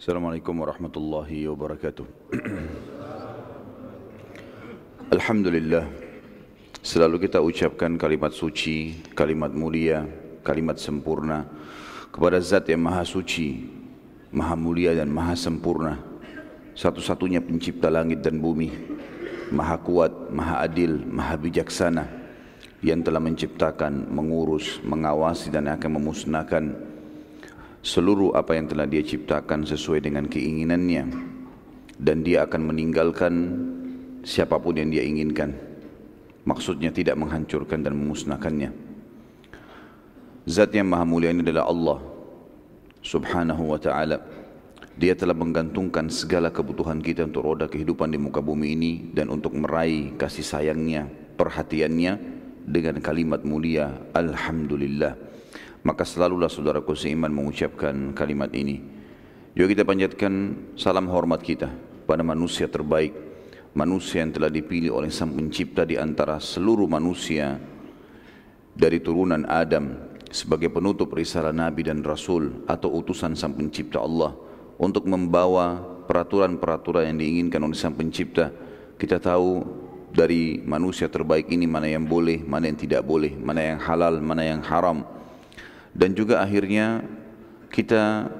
Assalamualaikum warahmatullahi wabarakatuh. Alhamdulillah Selalu kita ucapkan kalimat suci, kalimat mulia, kalimat sempurna Kepada zat yang maha suci, maha mulia dan maha sempurna Satu-satunya pencipta langit dan bumi Maha kuat, maha adil, maha bijaksana Yang telah menciptakan, mengurus, mengawasi dan akan memusnahkan seluruh apa yang telah dia ciptakan sesuai dengan keinginannya. Dan dia akan meninggalkan siapa pun yang dia inginkan. Maksudnya tidak menghancurkan dan memusnahkannya. Zat yang maha mulia ini adalah Allah subhanahu wa ta'ala. Dia telah menggantungkan segala kebutuhan kita untuk roda kehidupan di muka bumi ini dan untuk meraih kasih sayangnya, perhatiannya dengan kalimat mulia Alhamdulillah maka selalulah saudaraku seiman mengucapkan kalimat ini. Juga kita panjatkan salam hormat kita pada manusia terbaik, manusia yang telah dipilih oleh Sang Pencipta di antara seluruh manusia dari turunan Adam sebagai penutup risalah Nabi dan Rasul atau utusan Sang Pencipta Allah untuk membawa peraturan-peraturan yang diinginkan oleh Sang Pencipta. Kita tahu dari manusia terbaik ini mana yang boleh, mana yang tidak boleh, mana yang halal, mana yang haram dan juga akhirnya kita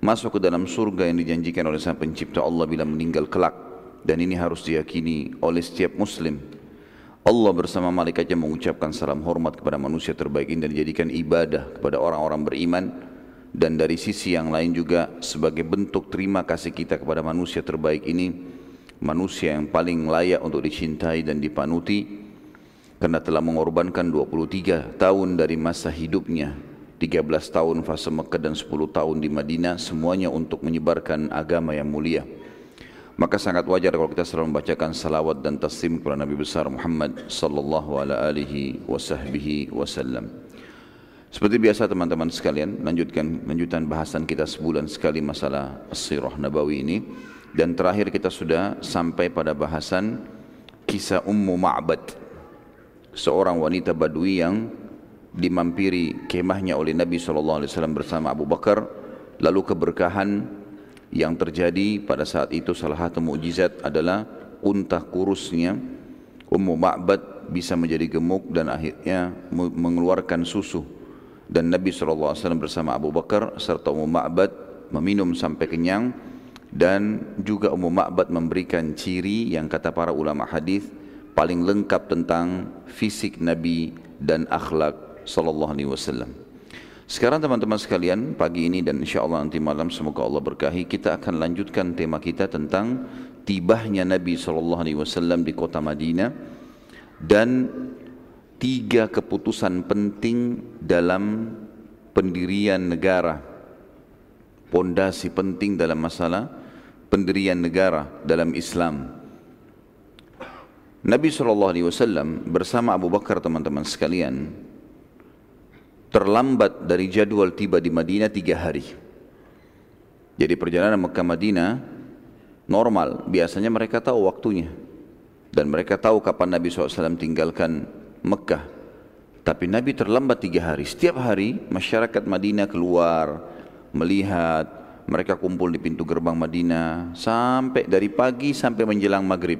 masuk ke dalam surga yang dijanjikan oleh Sang Pencipta Allah bila meninggal kelak. Dan ini harus diyakini oleh setiap muslim. Allah bersama malaikatnya mengucapkan salam hormat kepada manusia terbaik ini dan dijadikan ibadah kepada orang-orang beriman. Dan dari sisi yang lain juga sebagai bentuk terima kasih kita kepada manusia terbaik ini manusia yang paling layak untuk dicintai dan dipanuti. Karena telah mengorbankan 23 tahun dari masa hidupnya 13 tahun fase Mekah dan 10 tahun di Madinah semuanya untuk menyebarkan agama yang mulia. Maka sangat wajar kalau kita selalu membacakan salawat dan taslim kepada Nabi besar Muhammad sallallahu alaihi wasallam seperti biasa teman-teman sekalian lanjutkan lanjutan bahasan kita sebulan sekali masalah sirah nabawi ini. Dan terakhir kita sudah sampai pada bahasan kisah Ummu Ma'bad seorang wanita badui yang dimampiri kemahnya oleh Nabi SAW bersama Abu Bakar. Lalu keberkahan yang terjadi pada saat itu salah satu mukjizat adalah unta kurusnya Ummu Ma'bad bisa menjadi gemuk dan akhirnya mengeluarkan susu. Dan Nabi SAW bersama Abu Bakar serta Ummu Ma'bad meminum sampai kenyang. Dan juga Ummu Ma'bad memberikan ciri yang kata para ulama hadis paling lengkap tentang fisik Nabi dan akhlak sallallahu alaihi wasallam. Sekarang teman-teman sekalian, pagi ini dan insya Allah nanti malam semoga Allah berkahi, kita akan lanjutkan tema kita tentang tibahnya Nabi sallallahu alaihi wasallam di kota Madinah dan tiga keputusan penting dalam pendirian negara. Pondasi penting dalam masalah pendirian negara dalam Islam. Nabi SAW bersama Abu Bakar teman-teman sekalian terlambat dari jadwal tiba di Madinah tiga hari. Jadi perjalanan Mekah Madinah normal, biasanya mereka tahu waktunya. Dan mereka tahu kapan Nabi SAW tinggalkan Mekah. Tapi Nabi terlambat tiga hari. Setiap hari masyarakat Madinah keluar, melihat, mereka kumpul di pintu gerbang Madinah sampai dari pagi sampai menjelang maghrib.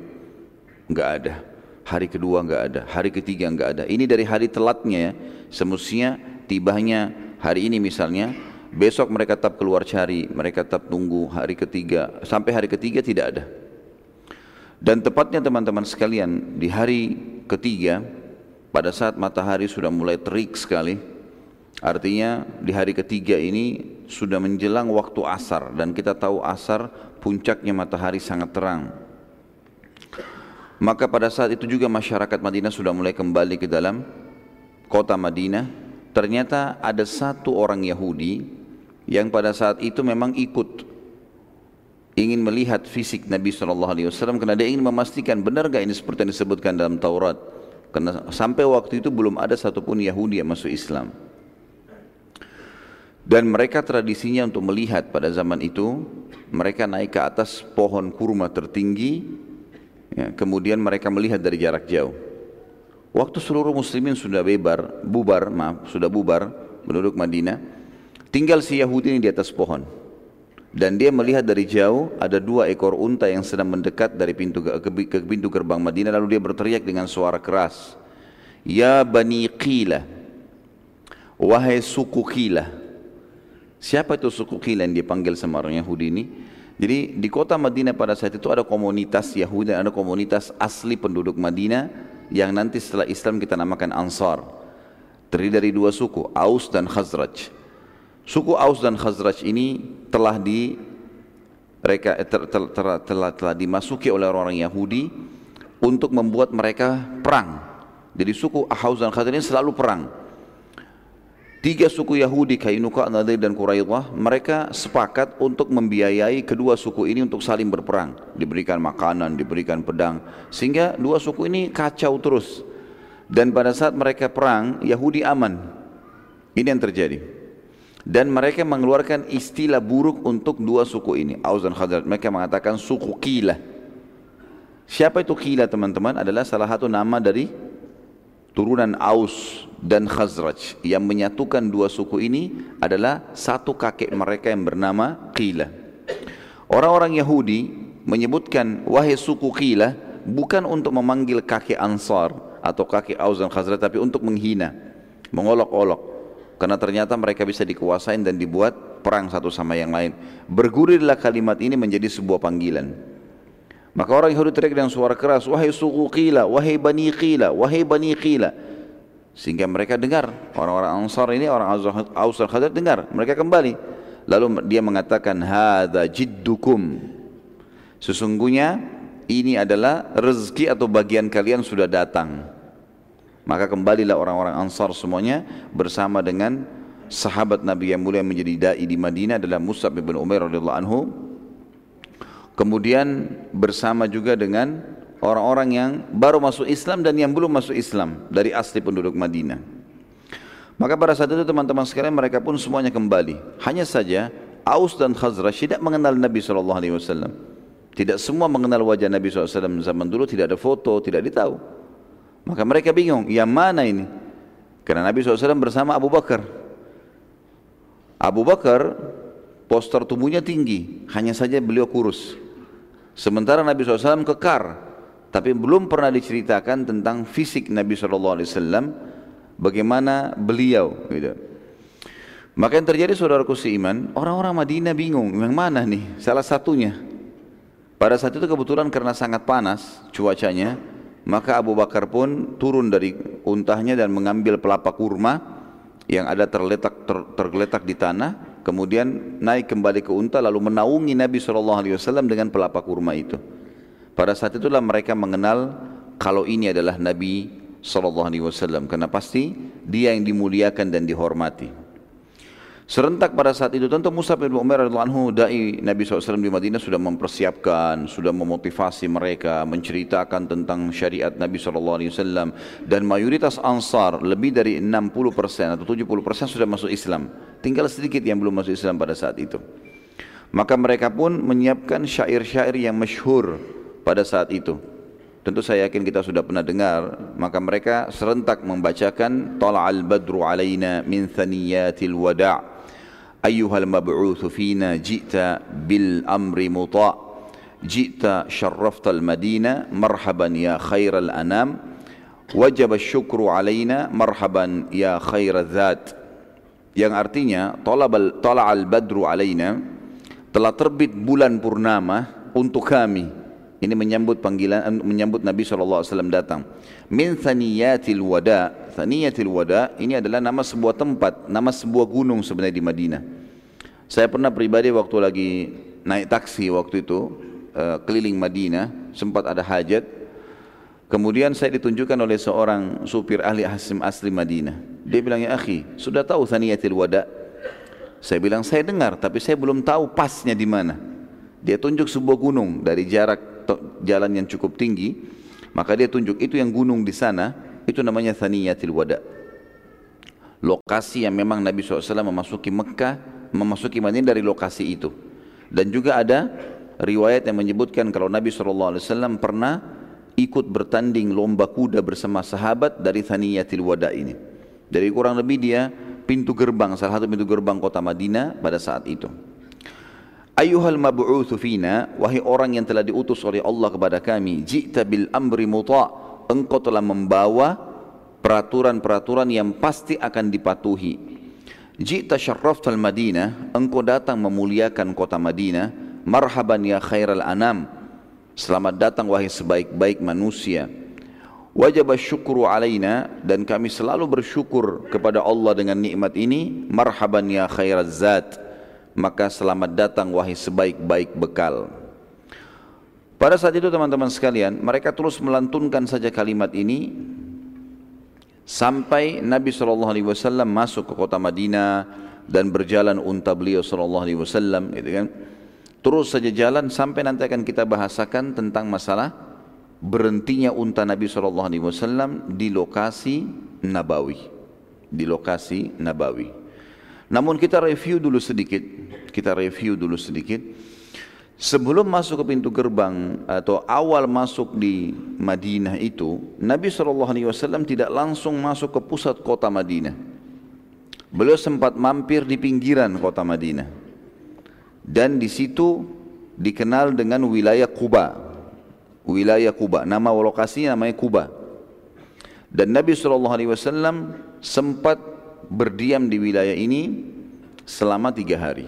Enggak ada. Hari kedua enggak ada, hari ketiga enggak ada. Ini dari hari telatnya ya. Semestinya tibanya hari ini misalnya, besok mereka tetap keluar cari, mereka tetap tunggu hari ketiga, sampai hari ketiga tidak ada. Dan tepatnya teman-teman sekalian, di hari ketiga, pada saat matahari sudah mulai terik sekali, artinya di hari ketiga ini sudah menjelang waktu asar, dan kita tahu asar puncaknya matahari sangat terang. Maka pada saat itu juga masyarakat Madinah sudah mulai kembali ke dalam kota Madinah ternyata ada satu orang Yahudi yang pada saat itu memang ikut ingin melihat fisik Nabi SAW karena dia ingin memastikan benar gak ini seperti yang disebutkan dalam Taurat. Karena sampai waktu itu belum ada satupun Yahudi yang masuk Islam. Dan mereka tradisinya untuk melihat pada zaman itu mereka naik ke atas pohon kurma tertinggi ya, kemudian mereka melihat dari jarak jauh Waktu seluruh muslimin sudah bebar, bubar, maaf, sudah bubar penduduk Madinah, tinggal si Yahudi ini di atas pohon. dan dia melihat dari jauh ada dua ekor unta yang sedang mendekat dari pintu ke, ke pintu gerbang Madinah lalu dia berteriak dengan suara keras Ya Bani Qila Wahai suku Qila Siapa itu suku Qila yang dipanggil sama orang Yahudi ini jadi di kota Madinah pada saat itu ada komunitas Yahudi dan ada komunitas asli penduduk Madinah yang nanti setelah Islam kita namakan Ansar terdiri dari dua suku Aus dan Khazraj Suku Aus dan Khazraj ini telah di mereka eh, ter, ter, ter, telah, telah dimasuki oleh orang-orang Yahudi untuk membuat mereka perang. Jadi suku Aus dan Khazraj ini selalu perang. Tiga suku Yahudi, Kainuka, Nadir dan Quraidah, mereka sepakat untuk membiayai kedua suku ini untuk saling berperang. Diberikan makanan, diberikan pedang. Sehingga dua suku ini kacau terus. Dan pada saat mereka perang, Yahudi aman. Ini yang terjadi dan mereka mengeluarkan istilah buruk untuk dua suku ini Aus dan Khazraj mereka mengatakan suku Kila siapa itu Kila teman-teman adalah salah satu nama dari turunan Aus dan Khazraj yang menyatukan dua suku ini adalah satu kakek mereka yang bernama Kila orang-orang Yahudi menyebutkan wahai suku Kila bukan untuk memanggil kakek Ansar atau kakek Aus dan Khazraj tapi untuk menghina mengolok-olok karena ternyata mereka bisa dikuasain dan dibuat perang satu sama yang lain. Bergulirlah kalimat ini menjadi sebuah panggilan. Maka orang Yahudi teriak dengan suara keras, wahai suku Qila, wahai Bani Qila, wahai Bani Qila. Sehingga mereka dengar, orang-orang Ansar ini, orang Aus dan dengar, mereka kembali. Lalu dia mengatakan, Hada jiddukum. Sesungguhnya ini adalah rezeki atau bagian kalian sudah datang. Maka kembalilah orang-orang Ansar semuanya bersama dengan sahabat Nabi yang mulia menjadi dai di Madinah adalah Mus'ab bin Umair radhiyallahu anhu. Kemudian bersama juga dengan orang-orang yang baru masuk Islam dan yang belum masuk Islam dari asli penduduk Madinah. Maka pada saat itu teman-teman sekalian mereka pun semuanya kembali. Hanya saja Aus dan Khazraj tidak mengenal Nabi SAW. Tidak semua mengenal wajah Nabi SAW zaman dulu, tidak ada foto, tidak ditahu. Maka mereka bingung, yang mana ini? Karena Nabi SAW bersama Abu Bakar. Abu Bakar poster tubuhnya tinggi, hanya saja beliau kurus. Sementara Nabi SAW kekar, tapi belum pernah diceritakan tentang fisik Nabi SAW, bagaimana beliau. Gitu. Maka yang terjadi saudaraku seiman, orang-orang Madinah bingung, yang mana nih? Salah satunya. Pada saat itu kebetulan karena sangat panas cuacanya, maka Abu Bakar pun turun dari untahnya dan mengambil pelapa kurma yang ada terletak ter, tergeletak di tanah, kemudian naik kembali ke unta lalu menaungi Nabi SAW dengan pelapa kurma itu. Pada saat itulah mereka mengenal kalau ini adalah Nabi SAW karena pasti dia yang dimuliakan dan dihormati. Serentak pada saat itu tentu Musa bin Umar radhiyallahu dai Nabi SAW di Madinah sudah mempersiapkan, sudah memotivasi mereka menceritakan tentang syariat Nabi SAW dan mayoritas Ansar lebih dari 60% atau 70% sudah masuk Islam. Tinggal sedikit yang belum masuk Islam pada saat itu. Maka mereka pun menyiapkan syair-syair yang masyhur pada saat itu. Tentu saya yakin kita sudah pernah dengar, maka mereka serentak membacakan Tala'al badru alaina min thaniyatil wada' ayyuhal mab'utsu fina ji'ta bil amri muta' ji'ta syarraftal madina marhaban ya khairal anam. Wajib syukru alaina marhaban ya khairal zat. Yang artinya talabal tala'al badru alaina telah terbit bulan purnama untuk kami ini menyambut panggilan menyambut Nabi SAW datang min thaniyatil wada Thaniyatil Wada ini adalah nama sebuah tempat, nama sebuah gunung sebenarnya di Madinah. Saya pernah pribadi waktu lagi naik taksi waktu itu uh, keliling Madinah, sempat ada hajat. Kemudian saya ditunjukkan oleh seorang supir ahli hasim asli Madinah. Dia bilang, ya akhi, sudah tahu Thaniyatil Wada? Saya bilang, saya dengar, tapi saya belum tahu pasnya di mana. Dia tunjuk sebuah gunung dari jarak jalan yang cukup tinggi, maka dia tunjuk itu yang gunung di sana, itu namanya Thaniyatil Wada. Lokasi yang memang Nabi SAW memasuki Mekah, memasuki Madinah dari lokasi itu. Dan juga ada riwayat yang menyebutkan kalau Nabi SAW pernah ikut bertanding lomba kuda bersama sahabat dari Thaniyatil Wada ini. Dari kurang lebih dia pintu gerbang, salah satu pintu gerbang kota Madinah pada saat itu. Ayuhal mab'uthu fina, wahai orang yang telah diutus oleh Allah kepada kami, ji'ta bil amri muta' engkau telah membawa peraturan-peraturan yang pasti akan dipatuhi. Ji'ta syarraftal Madinah, engkau datang memuliakan kota Madinah, marhaban ya khairal anam. Selamat datang wahai sebaik-baik manusia. Wajib syukru alaina dan kami selalu bersyukur kepada Allah dengan nikmat ini. Marhaban ya khairaz zat. Maka selamat datang wahai sebaik-baik bekal. Pada saat itu teman-teman sekalian, mereka terus melantunkan saja kalimat ini sampai Nabi SAW masuk ke kota Madinah dan berjalan unta beliau SAW, gitu kan. Terus saja jalan sampai nanti akan kita bahasakan tentang masalah berhentinya unta Nabi SAW di lokasi Nabawi. Di lokasi Nabawi. Namun kita review dulu sedikit, kita review dulu sedikit. Sebelum masuk ke pintu gerbang atau awal masuk di Madinah itu, Nabi SAW tidak langsung masuk ke pusat kota Madinah. Beliau sempat mampir di pinggiran kota Madinah. Dan di situ dikenal dengan wilayah Kuba wilayah Kuba. Nama lokasinya namanya Kuba. Dan Nabi SAW sempat berdiam di wilayah ini selama tiga hari.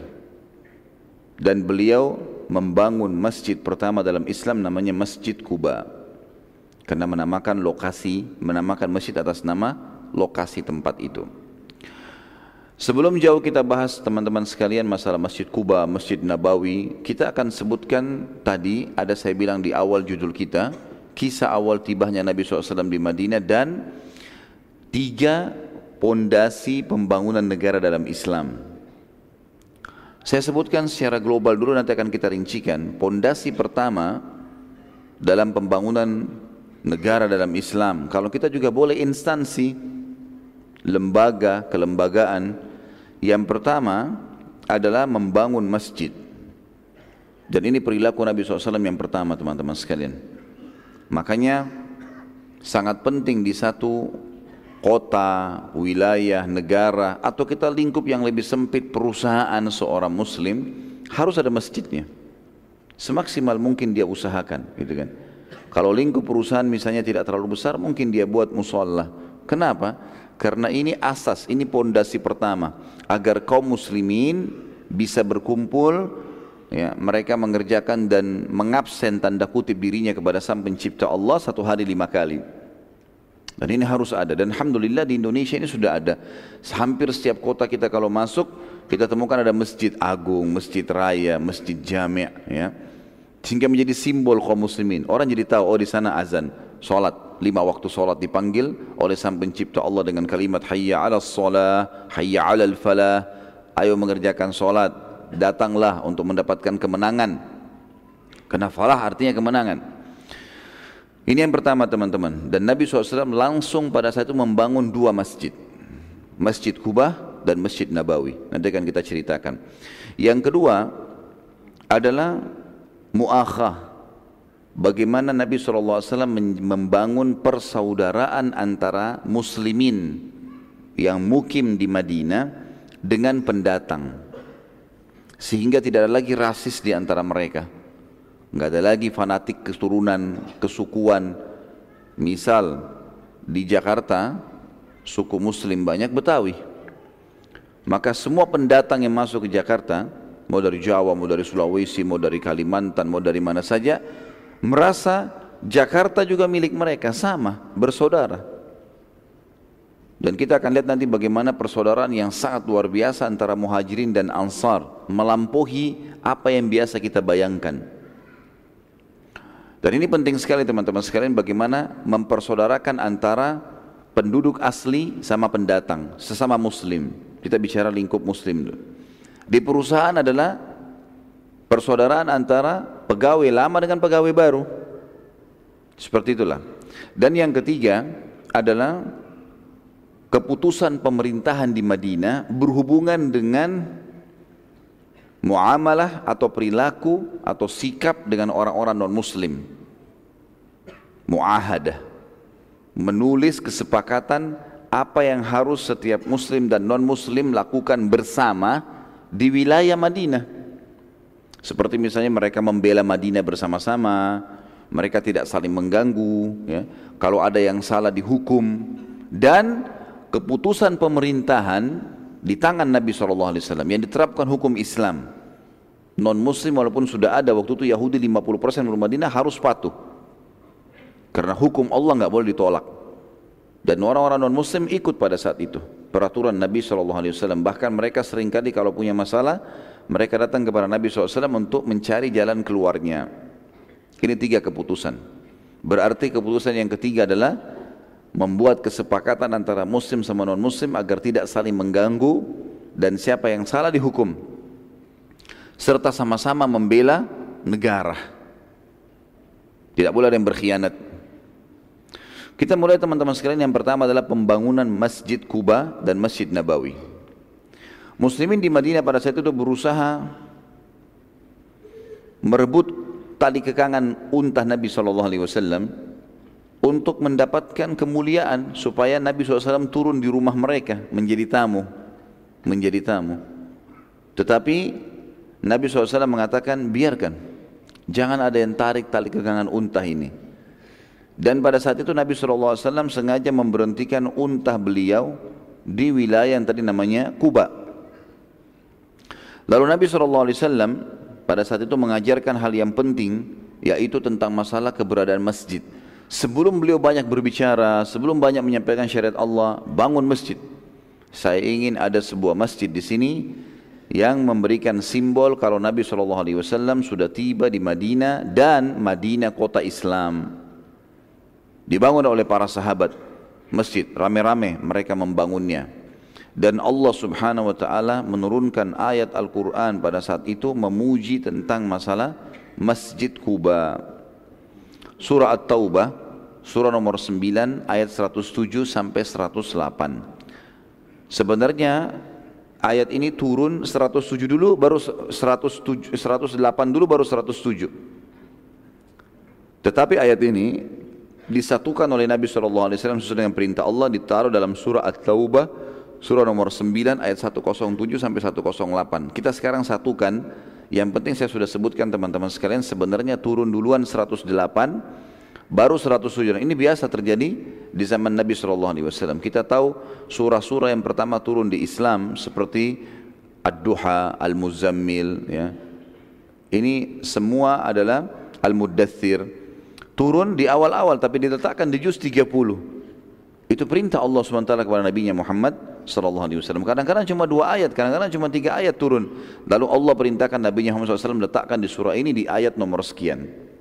Dan beliau membangun masjid pertama dalam Islam namanya Masjid Kuba. Karena menamakan lokasi, menamakan masjid atas nama lokasi tempat itu. Sebelum jauh kita bahas teman-teman sekalian masalah Masjid Kuba, Masjid Nabawi, kita akan sebutkan tadi ada saya bilang di awal judul kita, kisah awal tibahnya Nabi SAW di Madinah dan tiga pondasi pembangunan negara dalam Islam. Saya sebutkan secara global dulu nanti akan kita rincikan. Pondasi pertama dalam pembangunan negara dalam Islam. Kalau kita juga boleh instansi, lembaga, kelembagaan, yang pertama adalah membangun masjid. Dan ini perilaku Nabi SAW yang pertama teman-teman sekalian. Makanya sangat penting di satu kota, wilayah, negara atau kita lingkup yang lebih sempit perusahaan seorang muslim harus ada masjidnya. Semaksimal mungkin dia usahakan gitu kan. Kalau lingkup perusahaan misalnya tidak terlalu besar mungkin dia buat musola. Kenapa? Karena ini asas, ini pondasi pertama agar kaum muslimin bisa berkumpul ya, mereka mengerjakan dan mengabsen tanda kutip dirinya kepada sang pencipta Allah satu hari lima kali. Dan ini harus ada dan alhamdulillah di Indonesia ini sudah ada. Hampir setiap kota kita kalau masuk kita temukan ada masjid agung, masjid raya, masjid jami' ya. Sehingga menjadi simbol kaum muslimin. Orang jadi tahu oh di sana azan, salat lima waktu solat dipanggil oleh sang pencipta Allah dengan kalimat hayya ala salah, hayya ala falah, ayo mengerjakan solat, datanglah untuk mendapatkan kemenangan. Karena falah artinya kemenangan. Ini yang pertama teman-teman. Dan Nabi SAW langsung pada saat itu membangun dua masjid. Masjid Kubah dan Masjid Nabawi. Nanti akan kita ceritakan. Yang kedua adalah muakhah bagaimana Nabi SAW membangun persaudaraan antara muslimin yang mukim di Madinah dengan pendatang sehingga tidak ada lagi rasis di antara mereka nggak ada lagi fanatik keturunan kesukuan. Misal di Jakarta suku muslim banyak Betawi. Maka semua pendatang yang masuk ke Jakarta mau dari Jawa, mau dari Sulawesi, mau dari Kalimantan, mau dari mana saja merasa Jakarta juga milik mereka. Sama bersaudara. Dan kita akan lihat nanti bagaimana persaudaraan yang sangat luar biasa antara muhajirin dan ansar melampaui apa yang biasa kita bayangkan dan ini penting sekali teman-teman sekalian bagaimana mempersaudarakan antara penduduk asli sama pendatang sesama muslim kita bicara lingkup muslim di perusahaan adalah persaudaraan antara pegawai lama dengan pegawai baru. Seperti itulah. Dan yang ketiga adalah keputusan pemerintahan di Madinah berhubungan dengan muamalah atau perilaku atau sikap dengan orang-orang non-muslim. Muahadah. Menulis kesepakatan apa yang harus setiap muslim dan non-muslim lakukan bersama di wilayah Madinah Seperti misalnya mereka membela Madinah bersama-sama, mereka tidak saling mengganggu, ya. kalau ada yang salah dihukum, dan keputusan pemerintahan di tangan Nabi SAW yang diterapkan hukum Islam. Non Muslim walaupun sudah ada waktu itu Yahudi 50% di Madinah harus patuh. Karena hukum Allah nggak boleh ditolak. Dan orang-orang non Muslim ikut pada saat itu peraturan Nabi SAW. Bahkan mereka sering kali kalau punya masalah, mereka datang kepada Nabi SAW untuk mencari jalan keluarnya. Ini tiga keputusan. Berarti keputusan yang ketiga adalah membuat kesepakatan antara muslim sama non muslim agar tidak saling mengganggu dan siapa yang salah dihukum serta sama-sama membela negara. Tidak boleh ada yang berkhianat. Kita mulai teman-teman sekalian yang pertama adalah pembangunan Masjid Kuba dan Masjid Nabawi. Muslimin di Madinah pada saat itu berusaha merebut tali kekangan unta Nabi Wasallam untuk mendapatkan kemuliaan supaya Nabi SAW turun di rumah mereka menjadi tamu, menjadi tamu. Tetapi Nabi SAW mengatakan biarkan, jangan ada yang tarik tali kekangan unta ini. Dan pada saat itu Nabi SAW sengaja memberhentikan unta beliau di wilayah yang tadi namanya Kuba. Lalu Nabi SAW pada saat itu mengajarkan hal yang penting yaitu tentang masalah keberadaan masjid. Sebelum beliau banyak berbicara, sebelum banyak menyampaikan syariat Allah, bangun masjid. Saya ingin ada sebuah masjid di sini yang memberikan simbol kalau Nabi SAW sudah tiba di Madinah dan Madinah kota Islam. Dibangun oleh para sahabat masjid, rame-rame mereka membangunnya. Dan Allah subhanahu wa ta'ala menurunkan ayat Al-Quran pada saat itu memuji tentang masalah Masjid Kuba. Surah At-Taubah, surah nomor 9 ayat 107 sampai 108. Sebenarnya ayat ini turun 107 dulu baru 107, 108 dulu baru 107 tetapi ayat ini disatukan oleh Nabi SAW sesuai dengan perintah Allah ditaruh dalam surah At-Taubah surah nomor 9 ayat 107 sampai 108 kita sekarang satukan. Yang penting saya sudah sebutkan teman-teman sekalian sebenarnya turun duluan 108 baru 107 ini biasa terjadi di zaman Nabi SAW kita tahu surah-surah yang pertama turun di Islam seperti Ad-Duha, Al-Muzammil ya. ini semua adalah Al-Muddathir turun di awal-awal tapi diletakkan di juz 30 itu perintah Allah SWT kepada Nabi Muhammad sallallahu alaihi wasallam. Kadang-kadang cuma dua ayat, kadang-kadang cuma tiga ayat turun. Lalu Allah perintahkan Nabi Muhammad SAW letakkan di surah ini di ayat nomor sekian.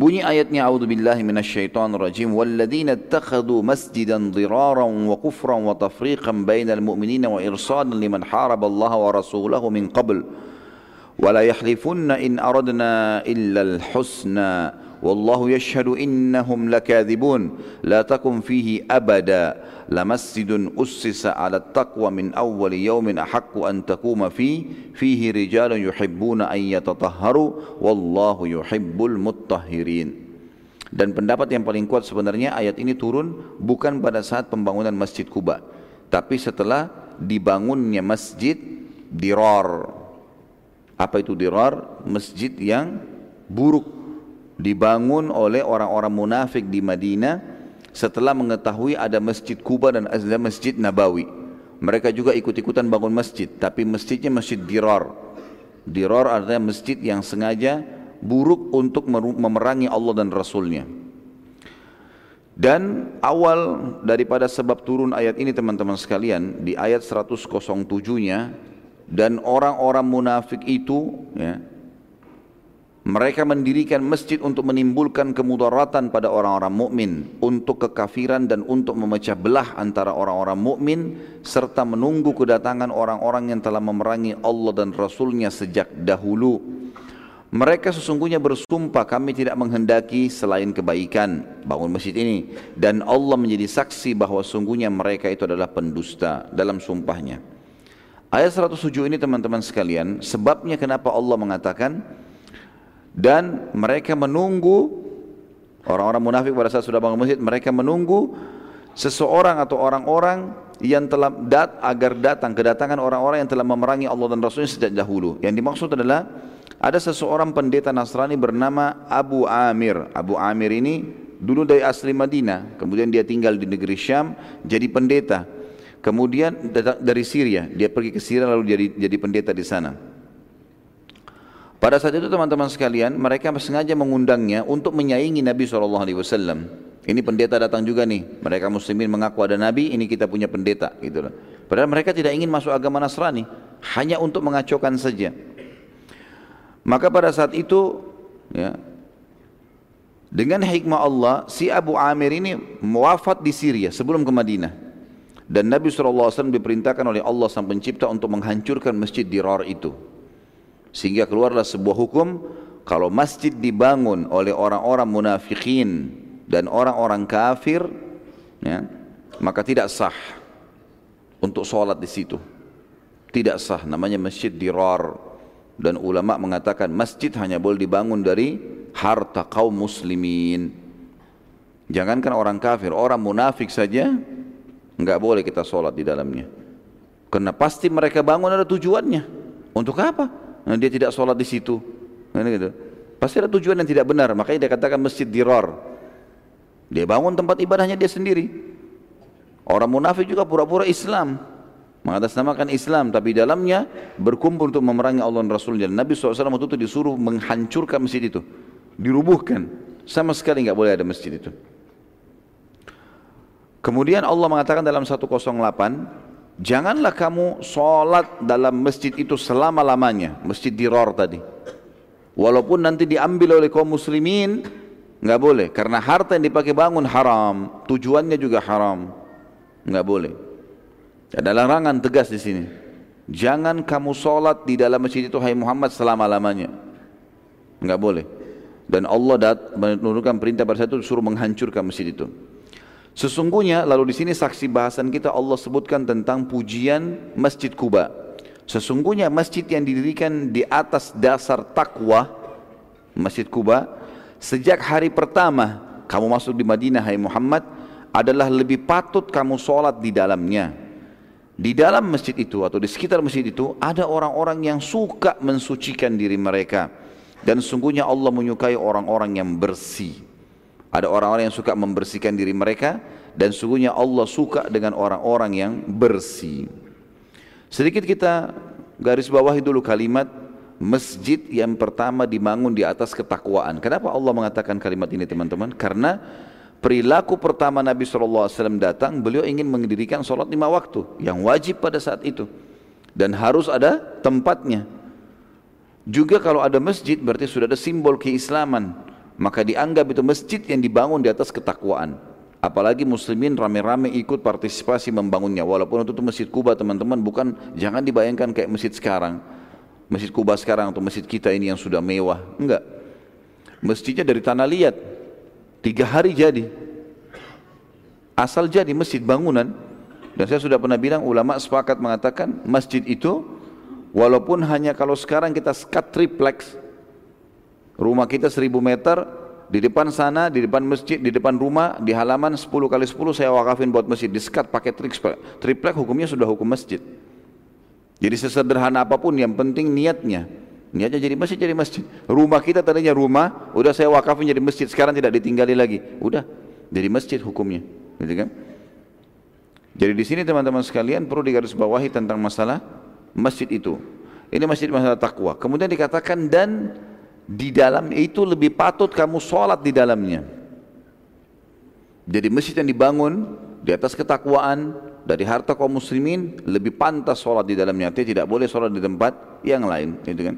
Bunyi ayatnya A'udzu billahi minasyaitonir rajim walladzina ittakhadhu masjidan dhiraran wa kufran wa tafriqan bainal mu'minina wa irsadan liman haraba Allah wa rasulahu min qabl wa la yahlifunna in aradna illa al-husna wallahu yashhadu innahum lakadhibun la takum fihi abada لمسجد أسس على التقوى من أول يوم أحق أن تقوم فيه فيه رجال يحبون أن يتطهروا والله يحب المطهرين dan pendapat yang paling kuat sebenarnya ayat ini turun bukan pada saat pembangunan Masjid Kuba tapi setelah dibangunnya masjid dirar apa itu dirar masjid yang buruk dibangun oleh orang-orang munafik di Madinah setelah mengetahui ada masjid Kuba dan ada masjid Nabawi. Mereka juga ikut-ikutan bangun masjid, tapi masjidnya masjid dirar. Dirar artinya masjid yang sengaja buruk untuk memerangi Allah dan Rasulnya. Dan awal daripada sebab turun ayat ini teman-teman sekalian di ayat 107-nya dan orang-orang munafik itu ya, mereka mendirikan masjid untuk menimbulkan kemudaratan pada orang-orang mukmin, untuk kekafiran dan untuk memecah belah antara orang-orang mukmin serta menunggu kedatangan orang-orang yang telah memerangi Allah dan Rasulnya sejak dahulu. Mereka sesungguhnya bersumpah kami tidak menghendaki selain kebaikan bangun masjid ini dan Allah menjadi saksi bahwa sungguhnya mereka itu adalah pendusta dalam sumpahnya. Ayat 107 ini teman-teman sekalian sebabnya kenapa Allah mengatakan dan mereka menunggu orang-orang munafik pada saat sudah bangun masjid mereka menunggu seseorang atau orang-orang yang telah dat agar datang kedatangan orang-orang yang telah memerangi Allah dan Rasulnya sejak dahulu. Yang dimaksud adalah ada seseorang pendeta Nasrani bernama Abu Amir. Abu Amir ini dulu dari asli Madinah, kemudian dia tinggal di negeri Syam jadi pendeta. Kemudian dari Syria, dia pergi ke Syria lalu jadi jadi pendeta di sana. Pada saat itu teman-teman sekalian, mereka sengaja mengundangnya untuk menyaingi Nabi SAW. Ini pendeta datang juga nih, mereka muslimin mengaku ada Nabi, ini kita punya pendeta. Gitu loh. Padahal mereka tidak ingin masuk agama Nasrani, hanya untuk mengacaukan saja. Maka pada saat itu, ya, dengan hikmah Allah, si Abu Amir ini wafat di Syria sebelum ke Madinah. Dan Nabi SAW diperintahkan oleh Allah sang pencipta untuk menghancurkan masjid Dirar itu. Sehingga keluarlah sebuah hukum kalau masjid dibangun oleh orang-orang munafikin dan orang-orang kafir ya, maka tidak sah untuk sholat di situ. Tidak sah namanya masjid dirar dan ulama mengatakan masjid hanya boleh dibangun dari harta kaum muslimin. Jangankan orang kafir, orang munafik saja nggak boleh kita sholat di dalamnya. Karena pasti mereka bangun ada tujuannya. Untuk apa? Nah, dia tidak sholat di situ. Nah, gitu. Pasti ada tujuan yang tidak benar. Makanya dia katakan masjid dirar. Dia bangun tempat ibadahnya dia sendiri. Orang munafik juga pura-pura Islam. Mengatasnamakan Islam. Tapi dalamnya berkumpul untuk memerangi Allah dan Rasulnya. Dan Nabi SAW waktu itu disuruh menghancurkan masjid itu. Dirubuhkan. Sama sekali nggak boleh ada masjid itu. Kemudian Allah mengatakan dalam 108 Janganlah kamu sholat dalam masjid itu selama-lamanya. Masjid Dirar tadi. Walaupun nanti diambil oleh kaum muslimin, nggak boleh. Karena harta yang dipakai bangun haram. Tujuannya juga haram. nggak boleh. Ada larangan tegas di sini. Jangan kamu sholat di dalam masjid itu, hai Muhammad, selama-lamanya. nggak boleh. Dan Allah menurunkan perintah pada saat itu suruh menghancurkan masjid itu. Sesungguhnya lalu di sini saksi bahasan kita Allah sebutkan tentang pujian Masjid Kuba. Sesungguhnya masjid yang didirikan di atas dasar takwa Masjid Kuba sejak hari pertama kamu masuk di Madinah hai Muhammad adalah lebih patut kamu sholat di dalamnya. Di dalam masjid itu atau di sekitar masjid itu ada orang-orang yang suka mensucikan diri mereka. Dan sungguhnya Allah menyukai orang-orang yang bersih. Ada orang-orang yang suka membersihkan diri mereka dan sungguhnya Allah suka dengan orang-orang yang bersih. Sedikit kita garis bawahi dulu kalimat masjid yang pertama dibangun di atas ketakwaan. Kenapa Allah mengatakan kalimat ini teman-teman? Karena perilaku pertama Nabi SAW datang, beliau ingin mendirikan sholat lima waktu yang wajib pada saat itu. Dan harus ada tempatnya. Juga kalau ada masjid berarti sudah ada simbol keislaman maka dianggap itu masjid yang dibangun di atas ketakwaan. Apalagi muslimin rame-rame ikut partisipasi membangunnya. Walaupun itu masjid Kuba teman-teman bukan jangan dibayangkan kayak masjid sekarang. Masjid Kuba sekarang atau masjid kita ini yang sudah mewah. Enggak. Masjidnya dari tanah liat. Tiga hari jadi. Asal jadi masjid bangunan. Dan saya sudah pernah bilang ulama sepakat mengatakan masjid itu walaupun hanya kalau sekarang kita skat triplex Rumah kita 1000 meter, di depan sana, di depan masjid, di depan rumah, di halaman 10 kali 10 saya wakafin buat masjid. Disekat pakai triplek hukumnya sudah hukum masjid. Jadi sesederhana apa pun yang penting niatnya. Niatnya jadi masjid, jadi masjid. Rumah kita tadinya rumah, udah saya wakafin jadi masjid, sekarang tidak ditinggali lagi. Udah, jadi masjid hukumnya. Gitu kan? Jadi di sini teman-teman sekalian perlu digarisbawahi tentang masalah masjid itu. Ini masjid masalah takwa. Kemudian dikatakan dan di dalam itu lebih patut kamu sholat di dalamnya. Jadi masjid yang dibangun di atas ketakwaan dari harta kaum muslimin lebih pantas sholat di dalamnya. Tapi tidak boleh sholat di tempat yang lain. Gitu kan?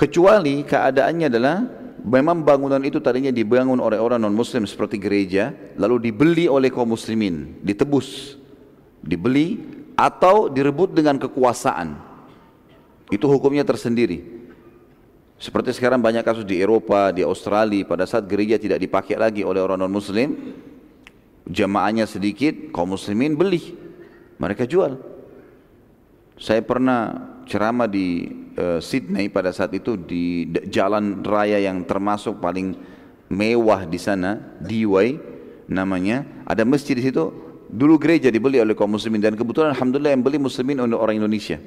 Kecuali keadaannya adalah memang bangunan itu tadinya dibangun oleh orang non muslim seperti gereja lalu dibeli oleh kaum muslimin ditebus dibeli atau direbut dengan kekuasaan itu hukumnya tersendiri seperti sekarang banyak kasus di Eropa, di Australia, pada saat gereja tidak dipakai lagi oleh orang non-muslim, jamaahnya sedikit, kaum muslimin beli, mereka jual. Saya pernah ceramah di uh, Sydney pada saat itu di jalan raya yang termasuk paling mewah di sana, Dewey namanya, ada masjid di situ Dulu gereja dibeli oleh kaum muslimin dan kebetulan alhamdulillah yang beli muslimin untuk orang Indonesia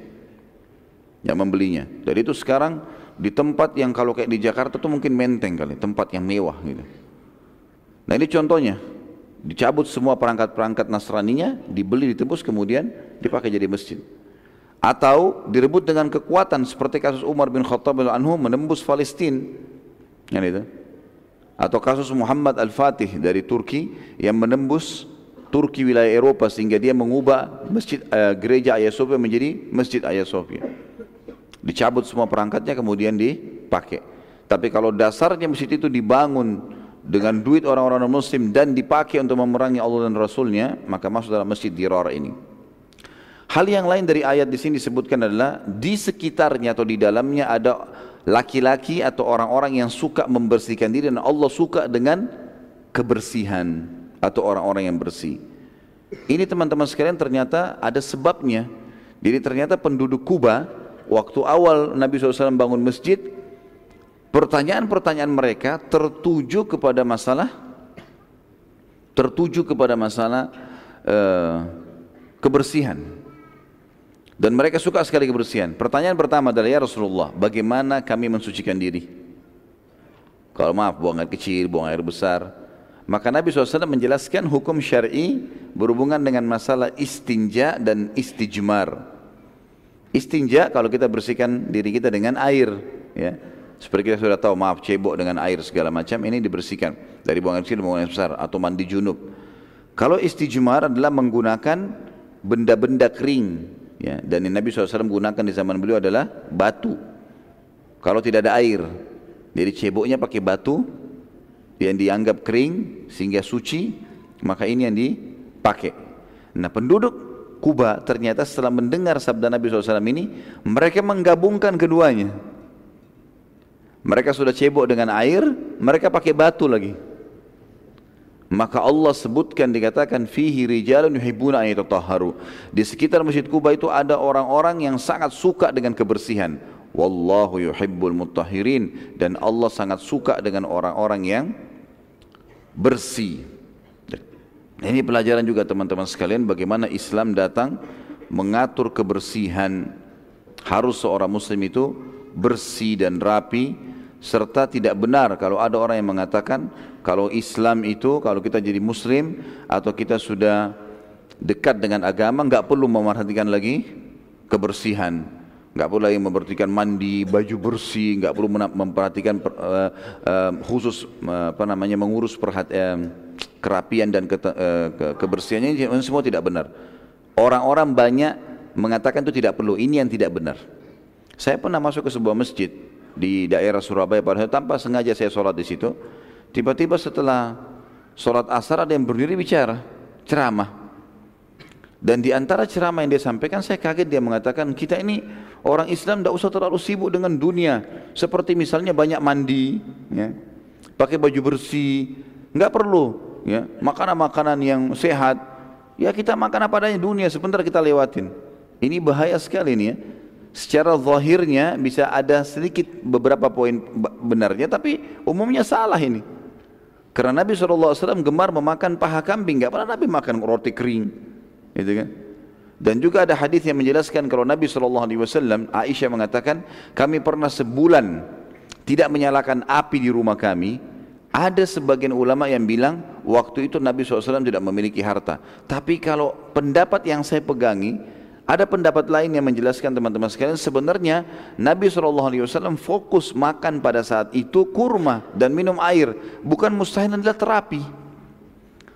yang membelinya. Jadi itu sekarang di tempat yang kalau kayak di Jakarta tuh mungkin menteng kali, tempat yang mewah gitu. Nah ini contohnya, dicabut semua perangkat-perangkat Nasraninya, dibeli, ditebus, kemudian dipakai jadi masjid. Atau direbut dengan kekuatan seperti kasus Umar bin Khattab anhu menembus Palestina. Yang itu. Atau kasus Muhammad Al-Fatih dari Turki yang menembus Turki wilayah Eropa sehingga dia mengubah masjid uh, gereja Sophia menjadi masjid Sophia. Dicabut semua perangkatnya kemudian dipakai. Tapi kalau dasarnya masjid itu dibangun dengan duit orang-orang muslim dan dipakai untuk memerangi Allah dan Rasulnya, maka masuk dalam masjid Dirar ini. Hal yang lain dari ayat di sini disebutkan adalah di sekitarnya atau di dalamnya ada laki-laki atau orang-orang yang suka membersihkan diri dan Allah suka dengan kebersihan atau orang-orang yang bersih. Ini teman-teman sekalian ternyata ada sebabnya. Jadi ternyata penduduk Kuba waktu awal Nabi SAW bangun masjid, pertanyaan-pertanyaan mereka tertuju kepada masalah tertuju kepada masalah uh, kebersihan. Dan mereka suka sekali kebersihan. Pertanyaan pertama adalah ya Rasulullah, bagaimana kami mensucikan diri? Kalau maaf buang air kecil, buang air besar, maka Nabi SAW menjelaskan hukum syar'i berhubungan dengan masalah istinja dan istijmar. Istinja kalau kita bersihkan diri kita dengan air, ya. Seperti kita sudah tahu, maaf cebok dengan air segala macam ini dibersihkan dari buang air kecil buang air besar atau mandi junub. Kalau istijmar adalah menggunakan benda-benda kering, ya. Dan Nabi SAW gunakan di zaman beliau adalah batu. Kalau tidak ada air, jadi ceboknya pakai batu, yang dianggap kering sehingga suci maka ini yang dipakai nah penduduk Kuba ternyata setelah mendengar sabda Nabi SAW ini mereka menggabungkan keduanya mereka sudah cebok dengan air mereka pakai batu lagi maka Allah sebutkan dikatakan fihi rijalun yuhibbuna an. Di sekitar Masjid Kuba itu ada orang-orang yang sangat suka dengan kebersihan. Wallahu yuhibbul mutahhirin dan Allah sangat suka dengan orang-orang yang bersih. Ini pelajaran juga teman-teman sekalian bagaimana Islam datang mengatur kebersihan. Harus seorang muslim itu bersih dan rapi serta tidak benar kalau ada orang yang mengatakan kalau Islam itu kalau kita jadi muslim atau kita sudah dekat dengan agama nggak perlu memerhatikan lagi kebersihan nggak perlu lagi memperhatikan mandi, baju bersih, nggak perlu memperhatikan uh, uh, khusus uh, apa namanya mengurus perhati, uh, kerapian dan ke, uh, ke, kebersihannya ini semua tidak benar. Orang-orang banyak mengatakan itu tidak perlu. Ini yang tidak benar. Saya pernah masuk ke sebuah masjid di daerah Surabaya pada tanpa sengaja saya sholat di situ. Tiba-tiba setelah sholat asar ada yang berdiri bicara, ceramah. Dan di antara ceramah yang dia sampaikan saya kaget dia mengatakan kita ini orang Islam tidak usah terlalu sibuk dengan dunia seperti misalnya banyak mandi, ya, pakai baju bersih, nggak perlu ya makanan-makanan yang sehat. Ya kita makan apa adanya dunia sebentar kita lewatin. Ini bahaya sekali ini ya. Secara zahirnya bisa ada sedikit beberapa poin benarnya tapi umumnya salah ini. Karena Nabi SAW gemar memakan paha kambing, nggak pernah Nabi makan roti kering gitu kan dan juga ada hadis yang menjelaskan kalau Nabi SAW Aisyah mengatakan kami pernah sebulan tidak menyalakan api di rumah kami ada sebagian ulama yang bilang waktu itu Nabi SAW tidak memiliki harta tapi kalau pendapat yang saya pegangi ada pendapat lain yang menjelaskan teman-teman sekalian sebenarnya Nabi SAW fokus makan pada saat itu kurma dan minum air bukan mustahil adalah terapi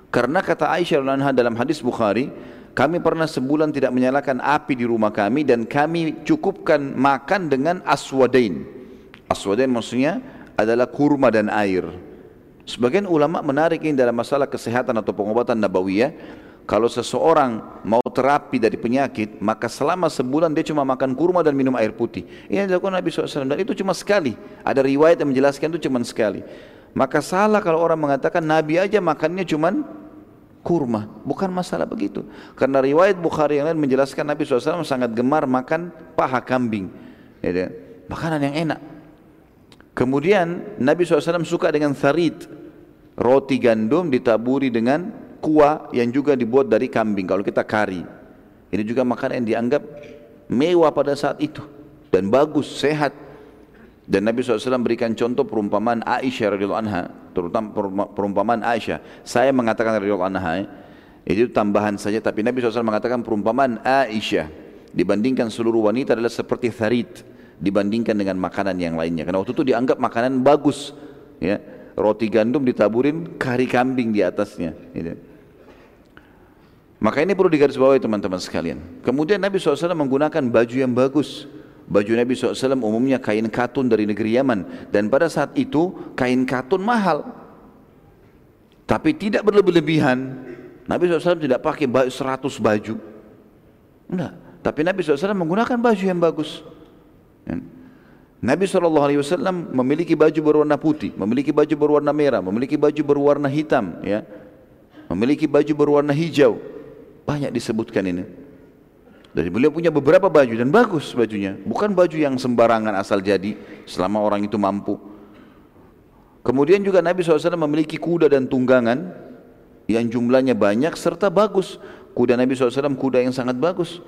karena kata Aisyah dalam hadis Bukhari kami pernah sebulan tidak menyalakan api di rumah kami dan kami cukupkan makan dengan aswadain. Aswadain maksudnya adalah kurma dan air. Sebagian ulama menarik ini dalam masalah kesehatan atau pengobatan nabawiyah. Kalau seseorang mau terapi dari penyakit, maka selama sebulan dia cuma makan kurma dan minum air putih. Ini yang dilakukan Nabi SAW dan itu cuma sekali. Ada riwayat yang menjelaskan itu cuma sekali. Maka salah kalau orang mengatakan Nabi aja makannya cuma kurma. Bukan masalah begitu. Karena riwayat Bukhari yang lain menjelaskan Nabi SAW sangat gemar makan paha kambing. Ya, makanan yang enak. Kemudian Nabi SAW suka dengan tharid. Roti gandum ditaburi dengan kuah yang juga dibuat dari kambing. Kalau kita kari, ini juga makanan yang dianggap mewah pada saat itu dan bagus, sehat. Dan Nabi SAW berikan contoh perumpamaan Aisyah radhiyallahu anha, terutama perumpamaan Aisyah. Saya mengatakan radhiyallahu anha, itu tambahan saja. Tapi Nabi SAW mengatakan perumpamaan Aisyah dibandingkan seluruh wanita adalah seperti tharid dibandingkan dengan makanan yang lainnya. Karena waktu itu dianggap makanan bagus, ya roti gandum ditaburin kari kambing di atasnya. Gitu. Maka ini perlu digarisbawahi teman-teman sekalian. Kemudian Nabi SAW menggunakan baju yang bagus. Baju Nabi SAW umumnya kain katun dari negeri Yaman. Dan pada saat itu kain katun mahal. Tapi tidak berlebihan. Nabi SAW tidak pakai 100 baju. Enggak. Tapi Nabi SAW menggunakan baju yang bagus. Ya. Nabi SAW memiliki baju berwarna putih, memiliki baju berwarna merah, memiliki baju berwarna hitam, ya, memiliki baju berwarna hijau. Banyak disebutkan ini. Dari beliau punya beberapa baju dan bagus bajunya, bukan baju yang sembarangan asal jadi selama orang itu mampu. Kemudian juga Nabi SAW memiliki kuda dan tunggangan yang jumlahnya banyak serta bagus. Kuda Nabi SAW kuda yang sangat bagus.